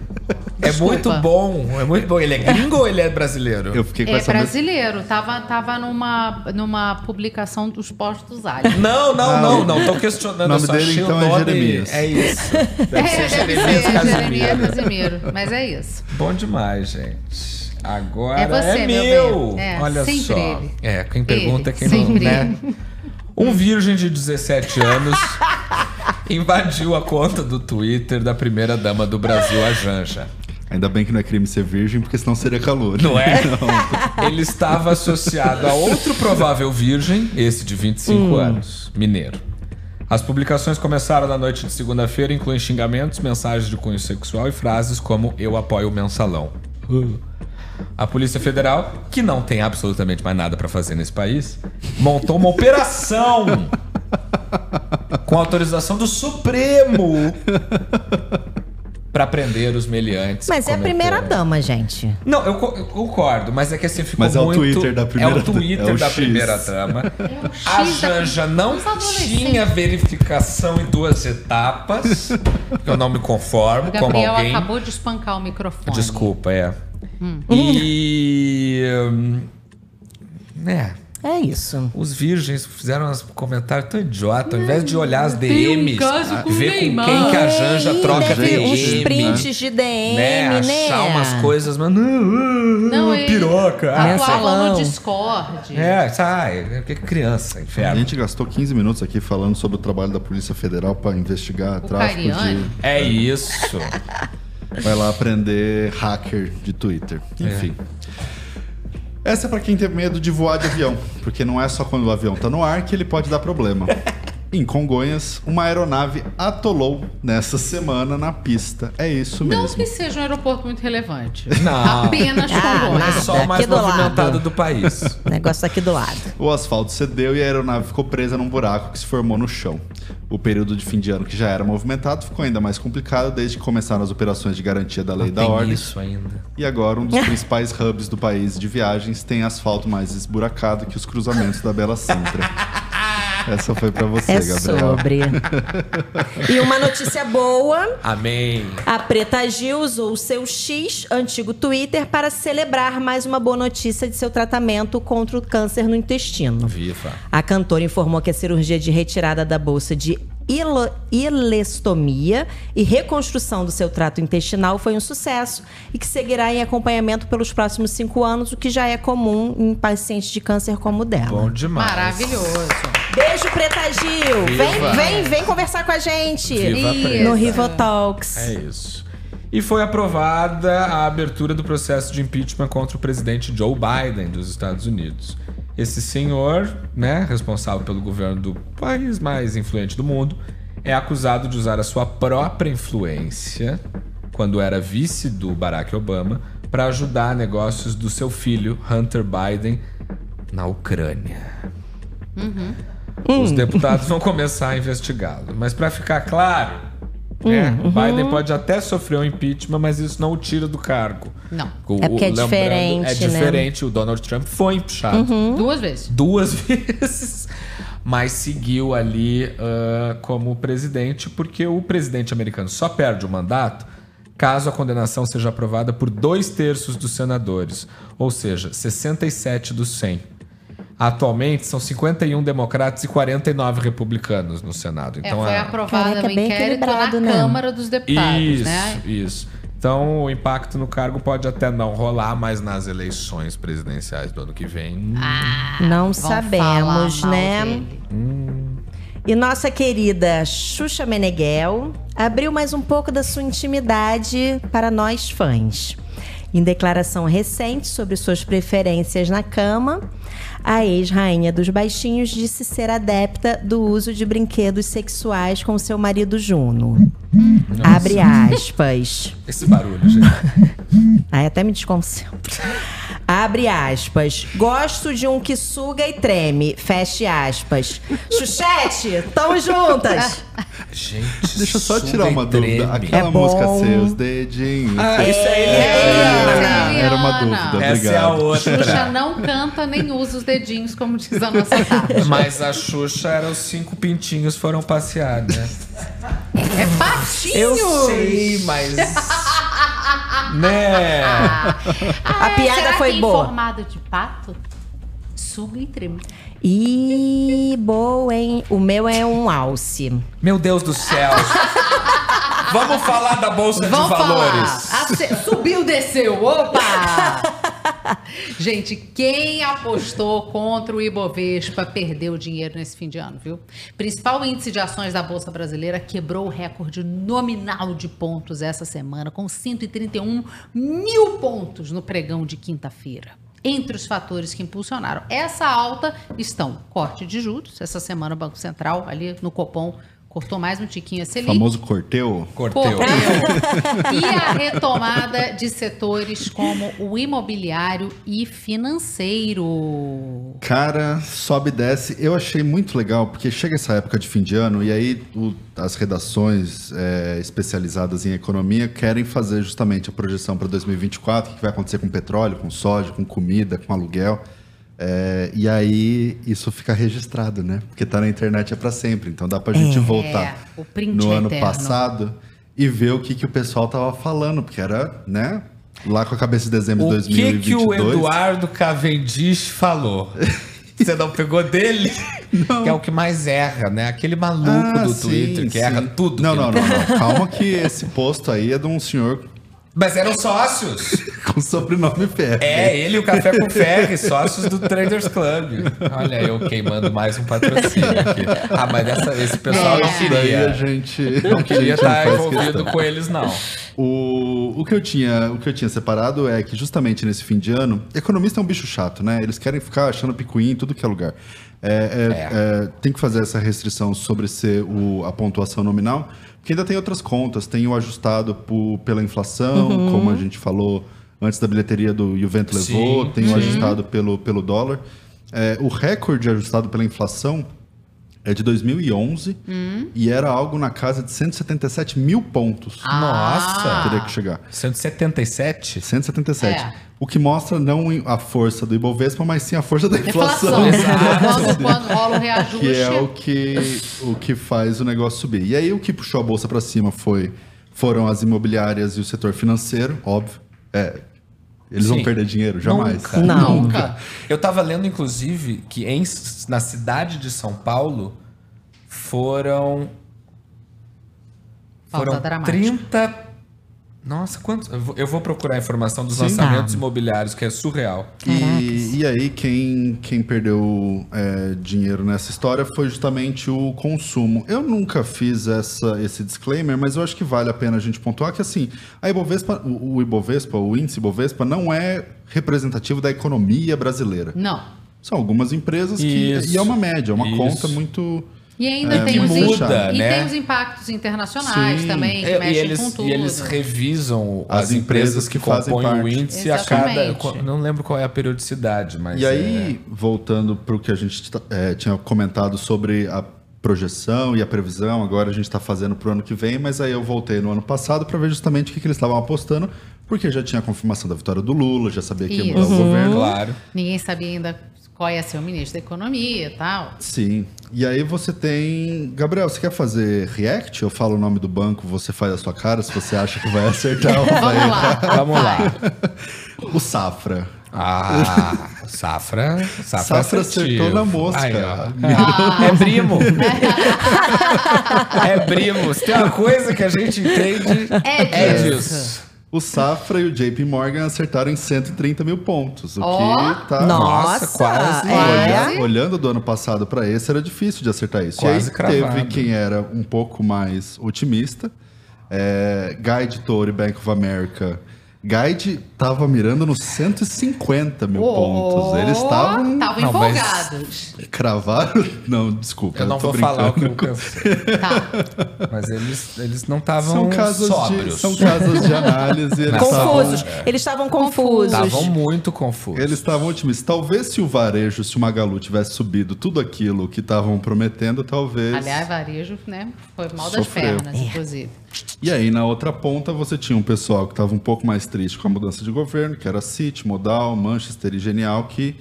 É muito bom, é muito bom. Ele é gringo ou ele é brasileiro? Eu fiquei É brasileiro, tava, tava numa, numa publicação dos postos alhos. Não, não, não, não. Tô questionando. o nome dele, então, o é. Jeremias. É isso. [laughs] Deve É, ser deve Jeremias ser Casimiro. Jeremias Casimiro, mas é isso. Bom demais, gente. Agora É você, é meu meu. É, Olha só. ele. É, quem pergunta é Ele, quem não, sempre né? Um virgem de 17 anos invadiu a conta do Twitter da primeira dama do Brasil, a Janja. Ainda bem que não é crime ser virgem, porque senão seria calor. Não é? [laughs] Não. Ele estava associado a outro provável virgem, esse de 25 Hum. anos, mineiro. As publicações começaram na noite de segunda-feira, incluem xingamentos, mensagens de cunho sexual e frases como eu apoio o mensalão. Uh. A Polícia Federal, que não tem absolutamente mais nada para fazer nesse país, montou uma operação com [laughs] com autorização do Supremo pra prender os meliantes. Mas é a primeira dama, gente. Não, eu, eu concordo, mas é que assim ficou Mas é o muito... Twitter da primeira É o Twitter é o da X. primeira dama. A X da- Janja não tinha verificação em duas etapas. Eu não me conformo O como Gabriel alguém... acabou de espancar o microfone. Desculpa, é. Hum. E... hum, É... É isso. Os virgens fizeram uns comentários tão idiota. Ao invés de olhar as um DMs, caso com o ver com Neymar. quem que a Janja Ih, troca deve DM. uns prints de DM, né? né? Achar umas coisas, mas não, Não, ele piroca. Ah, Mensalão. no Discord. É, sai, que criança, A inferno. gente gastou 15 minutos aqui falando sobre o trabalho da Polícia Federal para investigar tráfico Cariani? de. É isso. Vai lá aprender hacker de Twitter. Enfim. Essa é pra quem tem medo de voar de avião, porque não é só quando o avião tá no ar que ele pode dar problema. [laughs] Em Congonhas, uma aeronave atolou nessa semana na pista. É isso Não mesmo. que seja um aeroporto muito relevante. Não. Apenas Ah, Congonhas. nada. É só o mais Aqui do lado. movimentado do país. O [laughs] negócio aqui do lado. O asfalto cedeu e a aeronave ficou presa num buraco que se formou no chão. O período de fim de ano que já era movimentado ficou ainda mais complicado desde que começaram as operações de garantia da lei e da Tem ordem. isso ainda. E agora um dos [laughs] principais hubs do país de viagens tem asfalto mais esburacado que os cruzamentos da Bela Sintra. [laughs] Essa foi pra você, É Gabriel. sobre. e uma notícia boa. Amém. A Preta Gil usou o seu X, antigo Twitter, para celebrar mais uma boa notícia de seu tratamento contra o câncer no intestino. Viva. A cantora informou que a cirurgia de retirada da bolsa de ilestomia e reconstrução do seu trato intestinal foi um sucesso e que seguirá em acompanhamento pelos próximos cinco anos, o que já é comum em pacientes de câncer como o dela. Bom demais. Maravilhoso. Beijo, Preta Gil! Viva. Vem, vem, vem conversar com a gente no Rivo Talks. É isso. E foi aprovada a abertura do processo de impeachment contra o presidente Joe Biden dos Estados Unidos. Esse senhor, né, responsável pelo governo do país mais influente do mundo, é acusado de usar a sua própria influência, quando era vice do Barack Obama, para ajudar negócios do seu filho, Hunter Biden, na Ucrânia. Os deputados vão começar a investigá-lo. Mas para ficar claro, né, o Biden pode até sofrer um impeachment, mas isso não o tira do cargo. Não. O- É porque é diferente, É né? diferente. O Donald Trump foi empuxado Duas vezes. duas [laughs] vezes, mas seguiu ali ah, como presidente, porque o presidente americano só perde o mandato caso a condenação seja aprovada por dois terços dos senadores, ou seja, 67 dos 100. Atualmente são 51 democratas e 49 republicanos no Senado. É, Então foi a- aprovado Caraca, o inquérito na equilibrado, né? Câmara dos Deputados, Isso, né? isso. Então o impacto no cargo pode até não rolar, mas nas eleições presidenciais do ano que vem. Ah, Não sabemos, né? dele. E nossa querida Xuxa Meneghel abriu mais um pouco da sua intimidade para nós fãs. Em declaração recente sobre suas preferências na cama, a ex-rainha dos baixinhos disse ser adepta do uso de brinquedos sexuais com seu marido Juno. Abre aspas. Esse barulho, gente. Ai, até me desconcentro. Abre aspas. Gosto de um que suga e treme. Feche aspas. [laughs] Xuxete, tamo juntas. Gente, Deixa eu só tirar uma dúvida. Aquela É música. Seus Dedinhos. Ah, isso aí É, Ah, é, era uma Eliana. dúvida, Essa é a obrigado. outra. Xuxa não canta nem usa os dedinhos, como diz a nossa tarde. Mas a Xuxa era os cinco pintinhos foram passear, né? É patinho! Eu sei, mas. [laughs] né? A piada será foi que boa. em formato de pato? Suga e treme. Ih, boa, hein? O meu é um alce. Meu Deus do céu. [laughs] Vamos falar da Bolsa Vamos de Valores. falar. Subiu, desceu. Opa! [laughs] Gente, quem apostou contra o Ibovespa perdeu dinheiro nesse fim de ano, viu? Principal índice de ações da Bolsa Brasileira quebrou o recorde nominal de pontos essa semana, com 131 mil pontos no pregão de quinta-feira. Entre os fatores que impulsionaram essa alta estão corte de juros. Essa semana o Banco Central, ali no Copom, Cortou mais um tiquinho a Selic. Famoso corteu. Corteu. [laughs] E a retomada de setores como o imobiliário e financeiro. Cara, sobe e desce. Eu achei muito legal, porque chega essa época de fim de ano e aí o- as redações é, especializadas em economia querem fazer justamente a projeção para 2024, o que vai acontecer com petróleo, com soja, com comida, com aluguel. É, e aí isso fica registrado, né? Porque tá na internet é para sempre, então dá pra gente É. voltar É, o print no ano eterno. passado e ver o que, que o pessoal tava falando, porque era, né? Lá com a cabeça de dezembro de O que, 2022. que o Eduardo Cavendish falou? [laughs] Você não pegou dele? Que é o que mais erra, né? Aquele maluco Ah, do sim, Twitter que sim. erra tudo. Não, que não, não, não. Calma que esse posto aí é de um senhor Mas eram sócios. [laughs] com sobrenome Ferre. É, ele e o Café com Ferre, sócios do Traders Club. Olha eu queimando mais um patrocínio aqui. Ah, mas dessa- esse pessoal É. não Daí queria. a gente não [laughs] queria estar faz envolvido questão. com eles, não. O, o, que eu tinha, o que eu tinha separado é que justamente nesse fim de ano, economista é um bicho chato, né? Eles querem ficar achando picuinha em tudo que é lugar. É, é, é, tem que fazer essa restrição sobre ser o, a pontuação nominal, porque ainda tem outras contas. Tem o ajustado por- pela inflação, Uhum. como a gente falou antes da bilheteria do Juventus levou, Sim, tem o sim. ajustado pelo, pelo dólar. É, o recorde ajustado pela inflação é de 2011 Hum. e era algo na casa de 177 mil pontos. Ah. Nossa! Teria que chegar. 177? 177. É. O que mostra não a força do Ibovespa, mas sim a força da inflação. Quando, [laughs] quando rola o reajuste. que é o que, o que faz o negócio subir. E aí o que puxou a bolsa para cima foi foram as imobiliárias e o setor financeiro, óbvio. É, eles vão Sim. perder dinheiro? Jamais. Nunca. Nunca. Eu tava lendo, inclusive, que em, na cidade de São Paulo foram. Pauta Foram dramática. 30. Nossa, quantos? Eu vou, procurar a informação dos Sim. lançamentos Tá. imobiliários, que é surreal. E, e aí, quem, quem perdeu é, dinheiro nessa história foi justamente o consumo. Eu nunca fiz essa, esse disclaimer, mas eu acho que vale a pena a gente pontuar que, assim, a Ibovespa, o, o Ibovespa, o índice Ibovespa, não é representativo da economia brasileira. Não. São algumas empresas que. Isso. E é uma média, é uma Isso. conta muito. E ainda é, tem, os, muito im- fechada. e né? tem os impactos internacionais Sim. também, que É, mexem e, eles, com tudo. e eles revisam As as, empresas, que, que fazem compõem o parte. índice a cada. Exatamente. Não lembro qual é a periodicidade, mas. E aí, voltando para o que a gente é, tinha comentado sobre a projeção e a previsão, agora a gente está fazendo para o ano que vem, mas aí eu voltei no ano passado para ver justamente o que, que eles estavam apostando, porque já tinha a confirmação da vitória do Lula, já sabia que ia mudar Isso. o governo. Claro. Ninguém sabia ainda qual ia ser o ministro da Economia e tal. Sim. E aí você tem. Gabriel, você quer fazer react? Eu falo o nome do banco, você faz a sua cara, se você acha que vai acertar ou [laughs] vai Vamos lá. Vamos [laughs] lá. O Safra. Ah, Safra. Safra, Safra acertou na mosca. Aí. Ah. É primo. [laughs] é primo. Se tem uma coisa que a gente entende, É é disso. O Safra e o JP Morgan acertaram em 130 mil pontos. O Ó. que tá. Nossa, quase. é. Olha- olhando do ano passado para esse, era difícil de acertar isso. Quase e aí teve quem era um pouco mais otimista. É, Guide Toro e Bank of America. Guide tava mirando nos 150 mil Oh, pontos. Eles estavam. Estavam Não, mas- empolgados. Cravaram? [laughs] Não, desculpa. Eu não tô vou falar o que eu brincando. [laughs] pensei. Tá. Mas eles, eles não estavam São casos, sóbrios. de, são casos de análise. Eles Confusos. estavam- Eles estavam confusos. Estavam muito confusos. Eles estavam otimistas. Talvez se o varejo, se o Magalu tivesse subido tudo aquilo que estavam prometendo, talvez. Aliás, varejo, né? Foi mal das Sofreu. pernas, inclusive. E aí, na outra ponta, você tinha um pessoal que estava um pouco mais triste com a mudança de governo, que era City, Modal, Manchester e Genial, que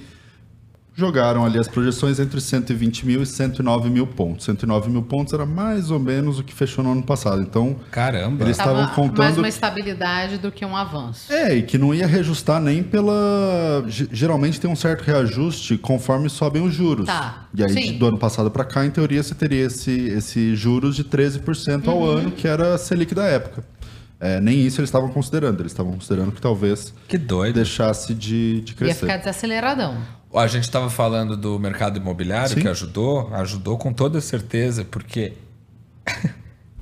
jogaram ali as projeções entre 120 mil e 109 mil pontos. 109 mil pontos era mais ou menos o que fechou no ano passado. Então, Caramba. eles estavam Tava mais contando... uma estabilidade do que um avanço. É, e que não ia reajustar nem pela. ge- Geralmente tem um certo reajuste conforme sobem os juros. Tá, E aí, sim. do ano passado para cá, em teoria, você teria esse, esse juros de 13% ao Uhum. ano, que era a Selic da época. É, nem isso eles estavam considerando. Eles estavam considerando que talvez Que doido. deixasse de, de Ia crescer. ficar desaceleradão. A gente estava falando do mercado imobiliário Sim. que ajudou, ajudou com toda certeza, porque. [laughs]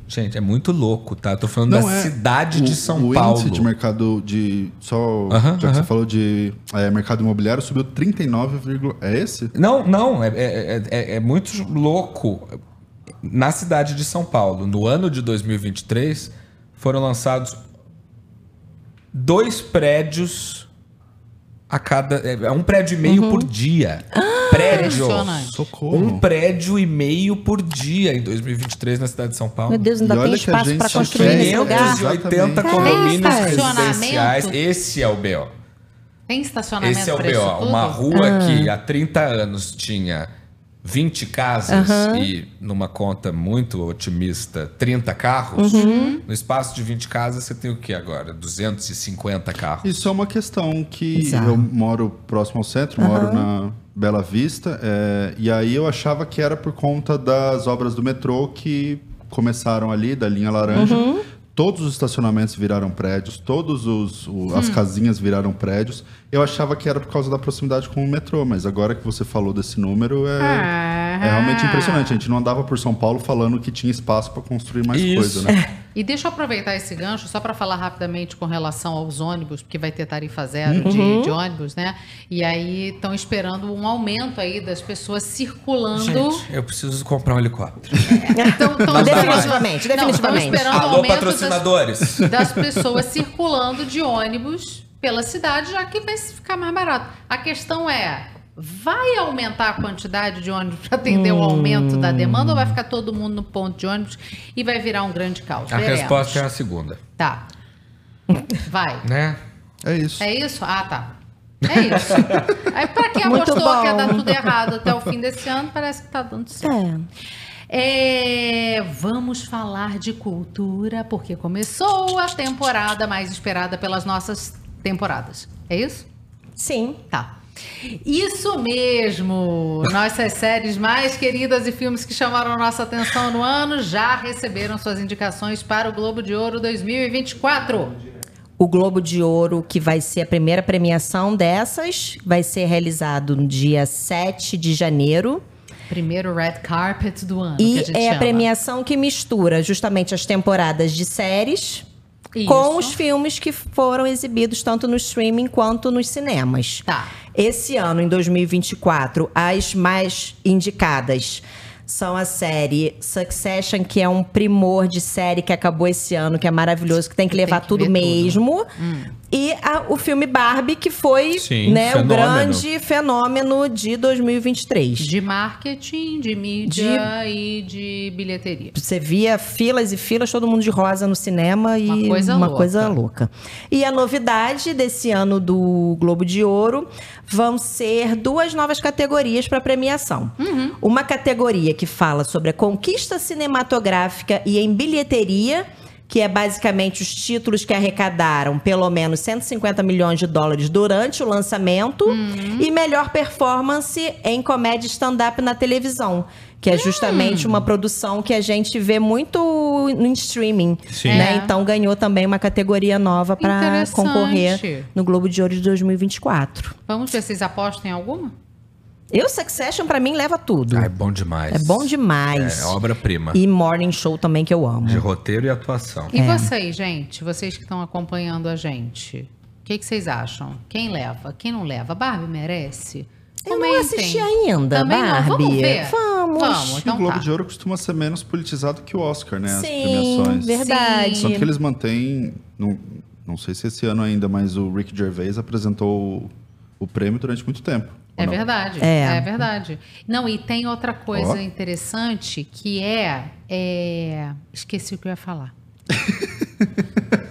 gente, é muito louco, tá? Tô falando Não da é. cidade o, de São o Paulo. índice de mercado de. Só. Aham, já que você aham. falou de é, mercado imobiliário, subiu 39, é esse? Não, não, é, é, é- é muito louco. Na cidade de São Paulo, no ano de 2023, foram lançados dois prédios a cada. É um prédio e meio por dia. prédio. Impressionante. Socorro. Um prédio e meio por dia em 2023 na cidade de São Paulo. Meu Deus, ainda tem espaço só construir nesse lugar. 580 Exatamente. condomínios residenciais. Esse é o BO. Tem estacionamento Esse é o BO. Uma rua Ah. que há 30 anos tinha 20 casas e, numa conta muito otimista, 30 carros. Uhum. No espaço de 20 casas, você tem o que agora? 250 carros. Isso é uma questão que Bizarro. eu moro próximo ao centro, moro na Bela Vista, é, e aí eu achava que era por conta das obras do metrô que começaram ali, da linha laranja. Uhum. Todos os estacionamentos viraram prédios, todos os o- as casinhas viraram prédios. Eu achava que era por causa da proximidade com o metrô, mas agora que você falou desse número é, Ah. é realmente impressionante. A gente não andava por São Paulo falando que tinha espaço para construir mais Isso. coisa, né? E deixa eu aproveitar esse gancho só para falar rapidamente com relação aos ônibus, porque vai ter tarifa zero de, de ônibus, né? E aí estão esperando um aumento aí das pessoas circulando. Gente, eu preciso comprar um helicóptero. Então, tão Não Definitivamente, Não, definitivamente. estão esperando o Alô, aumento das- patrocinadores. das pessoas circulando de ônibus pela cidade, já que vai ficar mais barato. A questão é, vai aumentar a quantidade de ônibus para atender o aumento da demanda ou vai ficar todo mundo no ponto de ônibus e vai virar um grande caos? A Veremos. resposta é a segunda, Tá. Vai. né? É isso. É isso? Ah, tá. É isso. [laughs] Aí pra quem apostou que ia dar tudo errado até o fim desse ano, parece que tá dando certo. É. É, vamos falar de cultura, porque começou a temporada mais esperada pelas nossas temporadas. É isso? Sim. Tá. Isso mesmo! Nossas [laughs] séries mais queridas e filmes que chamaram nossa atenção no ano já receberam suas indicações para o Globo de Ouro 2024. O Globo de Ouro, que vai ser a primeira premiação dessas, vai ser realizado no dia 7 de janeiro. Primeiro red carpet do ano. a E é a chama. premiação que mistura justamente as temporadas de séries Isso. com os filmes que foram exibidos tanto no streaming quanto nos cinemas. Tá. Esse ano, em 2024, as mais indicadas são a série Succession, que é um primor de série que acabou esse ano, que é maravilhoso, que tem que Tem levar que tudo ver tudo. mesmo. E a- o filme Barbie, que foi Sim, né, o grande fenômeno de 2023. De marketing, de mídia e de bilheteria. Você via filas e filas, todo mundo de rosa no cinema e Uma coisa louca. coisa louca. E a novidade desse ano do Globo de Ouro vão ser duas novas categorias para premiação. Uhum. Uma categoria que fala sobre a conquista cinematográfica e em bilheteria, que é basicamente os títulos que arrecadaram pelo menos 150 milhões de dólares durante o lançamento, Uhum. e melhor performance em comédia stand-up na televisão, que é justamente Hum. uma produção que a gente vê muito no streaming. Sim. Né? É. Então ganhou também uma categoria nova para concorrer no Globo de Ouro de 2024. Vamos ver se vocês apostam em alguma? Eu, Succession, pra mim, leva tudo. Ah, é bom demais. É bom demais. É obra-prima. E Morning Show também, que eu amo. De roteiro e atuação. E É. vocês, gente? Vocês que estão acompanhando a gente? O que, que vocês acham? Quem leva? Quem não leva? Barbie merece? Eu não assisti ainda, Também não? Barbie. Vamos ver? Vamos. Vamos, E o então Globo tá. de Ouro costuma ser menos politizado que o Oscar, né? As Sim, premiações. verdade. Só que eles mantêm. Não, não sei se esse ano ainda, mas o Rick Gervais apresentou o prêmio durante muito tempo. É não? verdade, É. é. verdade. Não, e tem outra coisa Ó. interessante que é, é- Esqueci o que eu ia falar. [laughs]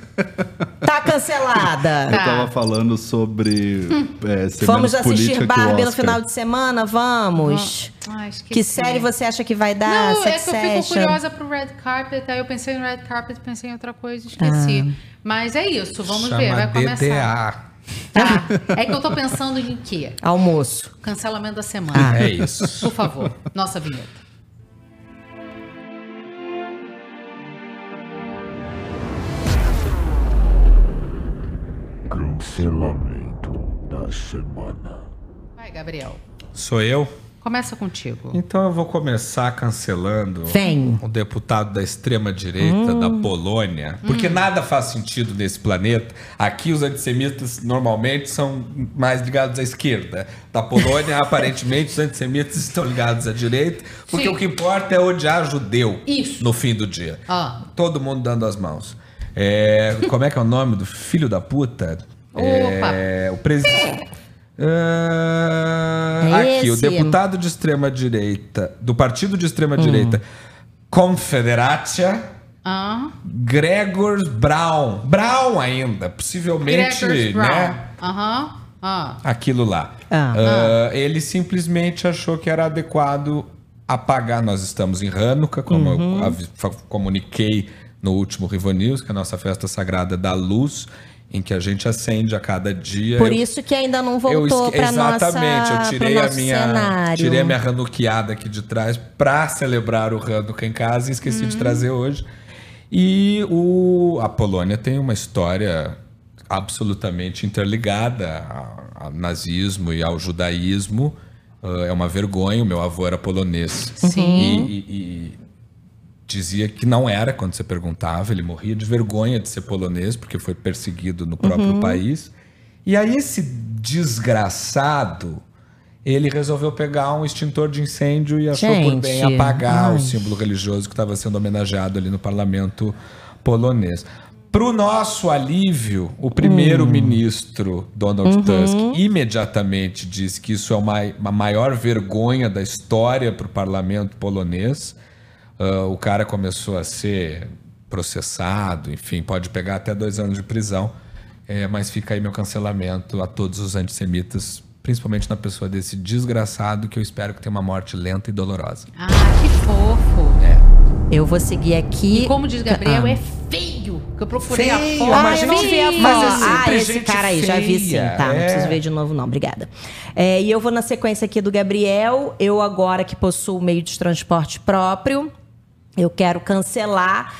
Tá cancelada. Eu tava falando sobre. é, ser Vamos assistir Barbie no final de semana? Vamos. Ah, esqueci. Que série você acha que vai dar? Não, é que eu fico curiosa pro red carpet, aí eu pensei no red carpet, pensei em outra coisa, esqueci. Ah. Mas é isso, vamos Chama ver, vai começar. Tá. É que eu tô pensando em quê? Almoço. Cancelamento da semana. É isso. Por favor, nossa vinheta. Cancelamento da semana. Vai, Gabriel. Sou eu? Começa contigo. Então eu vou começar cancelando Vem. o deputado da extrema-direita da Polônia. Porque Hum. nada faz sentido nesse planeta. Aqui os antissemitas normalmente são mais ligados à esquerda. Da Polônia, [laughs] aparentemente, os antissemitas estão ligados à direita. Porque Sim. o que importa é odiar judeu Isso. no fim do dia. Ah. Todo mundo dando as mãos. É, como é que é o nome do filho da puta? É, o presidente. É aqui, o deputado de extrema direita, do partido de extrema direita, Confederatia, Ah. Gregor Brown. Brown ainda, possivelmente, Gregors né? Aham. Ah. Aquilo lá. Ah. Ah, ele simplesmente achou que era adequado apagar. Nós estamos em Hanukkah, como Uhum. eu comuniquei no último Rivo News, que é a nossa festa sagrada da luz, em que a gente acende a cada dia. Por Eu- isso que ainda não voltou para nossa Exatamente, eu tirei a minha cenário. tirei a minha Hanukkada aqui de trás para celebrar o Hanukkah em casa e esqueci de trazer hoje. E o, a Polônia tem uma história absolutamente interligada a- ao nazismo e ao judaísmo. Ah, é uma vergonha, o meu avô era polonês. Sim. E, e- e dizia que não era quando você perguntava, ele morria de vergonha de ser polonês, porque foi perseguido no próprio Uhum. país. E aí esse desgraçado, ele resolveu pegar um extintor de incêndio e achou por bem Gente, apagar ai. o símbolo religioso que estava sendo homenageado ali no parlamento polonês. Para o nosso alívio, o primeiro-ministro Donald Uhum. Tusk imediatamente disse que isso é uma, uma maior vergonha da história para o parlamento polonês. Ah, o cara começou a ser processado, enfim, pode pegar até dois anos de prisão. É, mas fica aí meu cancelamento a todos os antissemitas, principalmente na pessoa desse desgraçado que eu espero que tenha uma morte lenta e dolorosa. Ah, que fofo. Eu vou seguir aqui. E como diz Gabriel, Ah. é feio. Que eu procurei Feio, a foto. Ah, mas eu não vi a mas é foto. Ah, esse cara aí, já vi sim. feia, Tá, não é. preciso ver de novo, não. Obrigada. É, e eu vou na sequência aqui do Gabriel. Eu agora que possuo meio de transporte próprio, eu quero cancelar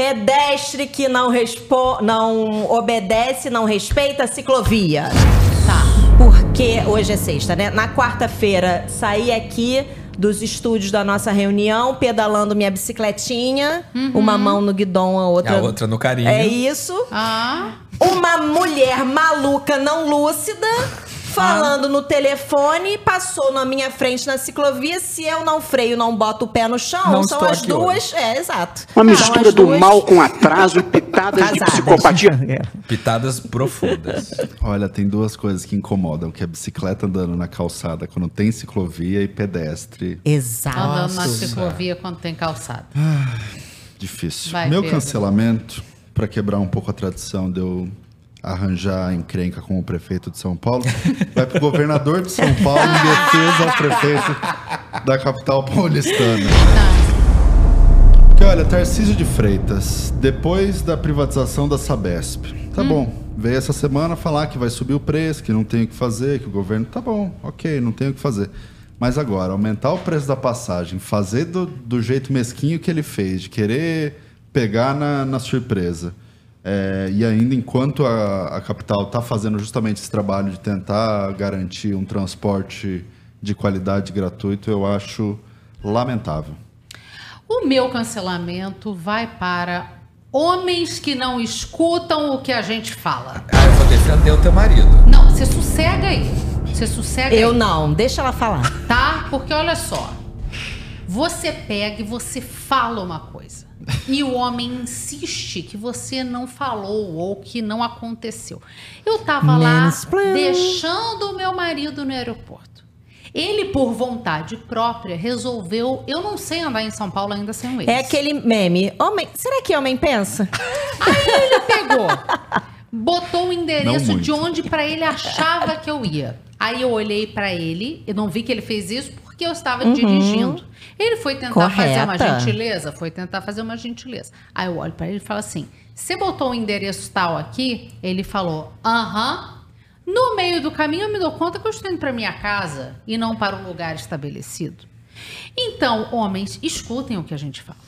pedestre que não, respo não obedece, não respeita a ciclovia. Tá. Porque hoje é sexta, né? Na quarta-feira saí aqui dos estúdios da nossa reunião, pedalando minha bicicletinha, uma mão no guidão, a outra, A outra no carinho. É isso. Ah. Uma mulher maluca, não lúcida, falando no telefone, passou na minha frente na ciclovia. Se eu não freio, não boto o pé no chão, Não são as duas. É, exato. Uma mistura do duas- mal com atraso e pitadas de Casadas. psicopatia. [laughs] Pitadas profundas. Olha, tem duas coisas que incomodam, que é bicicleta andando na calçada quando tem ciclovia e pedestre. Exato. Andando na ciclovia quando tem calçada. Difícil. Vai, Meu Pedro. cancelamento, para quebrar um pouco a tradição de eu arranjar encrenca com o prefeito de São Paulo, vai pro governador de São Paulo em defesa ao prefeito da capital paulistana. Porque olha, Tarcísio de Freitas, depois da privatização da Sabesp, tá bom, veio essa semana falar que vai subir o preço, que não tem o que fazer, que o governo tá bom, ok, não tem o que fazer. Mas agora, aumentar o preço da passagem, fazer do, do jeito mesquinho que ele fez, de querer pegar na, na surpresa. É, e ainda enquanto a, a capital está fazendo justamente esse trabalho de tentar garantir um transporte de qualidade gratuito, eu acho lamentável. O meu cancelamento vai para homens que não escutam o que a gente fala. Ah, eu vou defender o teu marido. Não, você sossega aí. Você sossega Eu aí. não, deixa ela falar. Tá? Porque olha só. Você pega e você fala uma coisa. E o homem insiste que você não falou ou que não aconteceu. Eu tava lá deixando o meu marido no aeroporto. Ele, por vontade própria, resolveu. Eu não sei andar em São Paulo ainda sem o ex. É aquele meme. Homem, será que homem pensa? Aí ele pegou, botou o endereço de onde pra ele achava que eu ia. Aí eu olhei pra ele, eu não vi que ele fez isso porque eu estava Uhum. dirigindo. Ele foi tentar fazer uma Correta. gentileza, foi tentar fazer uma gentileza. Aí eu olho pra ele e falo assim: "Você botou o endereço tal aqui?" Ele falou: "Aham". No meio do caminho eu me dou conta que eu estou indo para minha casa e não para um lugar estabelecido. Então, homens, escutem o que a gente fala.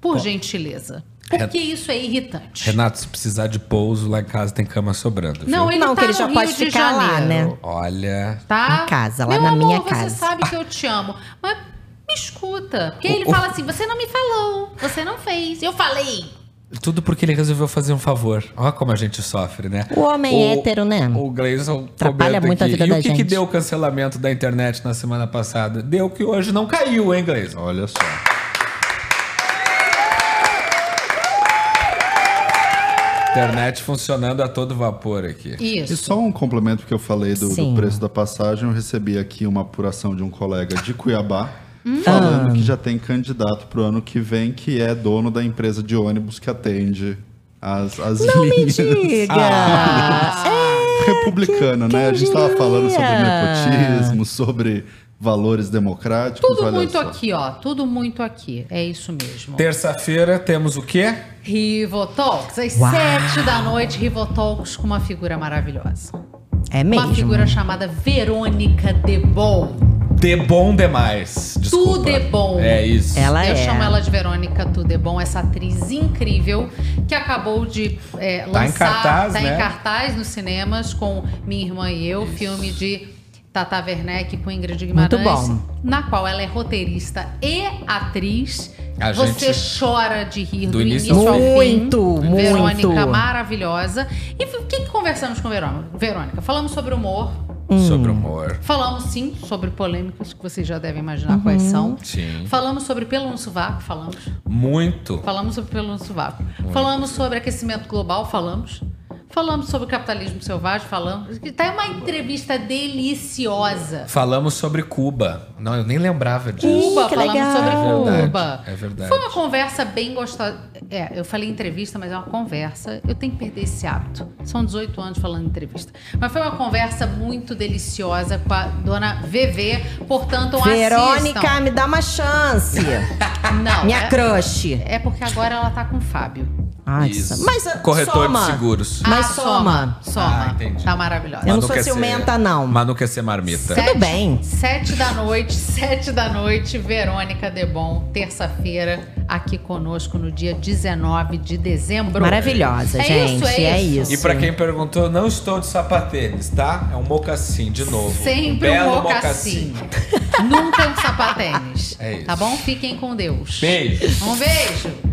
Por gentileza. Porque isso é irritante. Renato, se precisar de pouso, lá em casa tem cama sobrando. Não, viu? ele Não, tá que ele no já Rio pode de ficar lá, né? Olha. Tá? Em casa, lá Meu na amor, minha você casa. sabe que eu te amo. Mas me escuta. Porque ele fala assim: você não me falou, você não fez. Eu falei. Tudo porque ele resolveu fazer um favor. Olha como a gente sofre, né? O homem hétero, né? O Gleison comenta muito a aqui. vida e da o que, que gente. deu o cancelamento da internet na semana passada? Deu que hoje não caiu, hein, Gleison? Olha só. Internet funcionando a todo vapor aqui. E só um complemento que eu falei do, do preço da passagem, eu recebi aqui uma apuração de um colega de Cuiabá Hum. falando Ah. que já tem candidato pro ano que vem que é dono da empresa de ônibus que atende as, as Não me linhas. diga! [laughs] Ah. Republicano, né? A gente estava falando sobre nepotismo, sobre valores democráticos. Tudo olha muito só. aqui, ó. Tudo muito aqui. É isso mesmo. Terça-feira temos o quê? Rivotalks, às Uau. sete da noite, Rivotalks com uma figura maravilhosa. É Uma mesmo. figura chamada Verônica Debon. De bom demais. Desculpa. Tudo é bom. É isso. Ela Eu é. chamo ela de Verônica Tudo é Bom, essa atriz incrível que acabou de é, Tá em lançar, cartaz, tá né? em cartaz nos cinemas com Minha Irmã e Eu, filme de Tata Werneck com Ingrid Guimarães, Muito bom. na qual ela é roteirista e atriz. A Você gente- chora de rir do, do início, início ao fim. Muito, Verônica muito. maravilhosa. E o que, que conversamos com Verônica? Verônica, falamos sobre humor, Sobre humor. Falamos sim sobre polêmicas que vocês já devem imaginar quais Uhum. são. Sim. Falamos sobre pelo no sovaco, falamos. Muito. Falamos sobre pelo no sovaco. Falamos sobre aquecimento global, falamos. Falamos sobre capitalismo selvagem, falamos. Tá uma entrevista deliciosa. Falamos sobre Cuba. Não, eu nem lembrava disso. Cuba, que falamos legal. sobre É verdade, Cuba. é verdade. Foi uma conversa bem gostosa. É, eu falei entrevista, mas é uma conversa. Eu tenho que perder esse hábito. São 18 anos falando entrevista. Mas foi uma conversa muito deliciosa com a dona VV. Portanto, Verônica, assistam. me dá uma chance. Não, Minha é, crush. é porque agora ela tá com o Fábio. Ai, Isso. Mas ah, Corretor soma. de seguros. Mas Ah, soma. Soma. Ah, entendi. Tá maravilhosa. Eu não sou ciumenta, não. Mas não quer ser marmita. Tudo bem. Sete da noite, [laughs] sete da noite, Verônica Debon, terça-feira, aqui conosco no dia 19 de dezembro. Maravilhosa, É gente. isso, é é isso. isso. E pra quem perguntou, não estou de sapatênis, tá? É um mocassim, de novo. Sempre um um belo mocassim. Nunca um sapatênis. É isso. Tá bom? Fiquem com Deus. Beijo. Um beijo.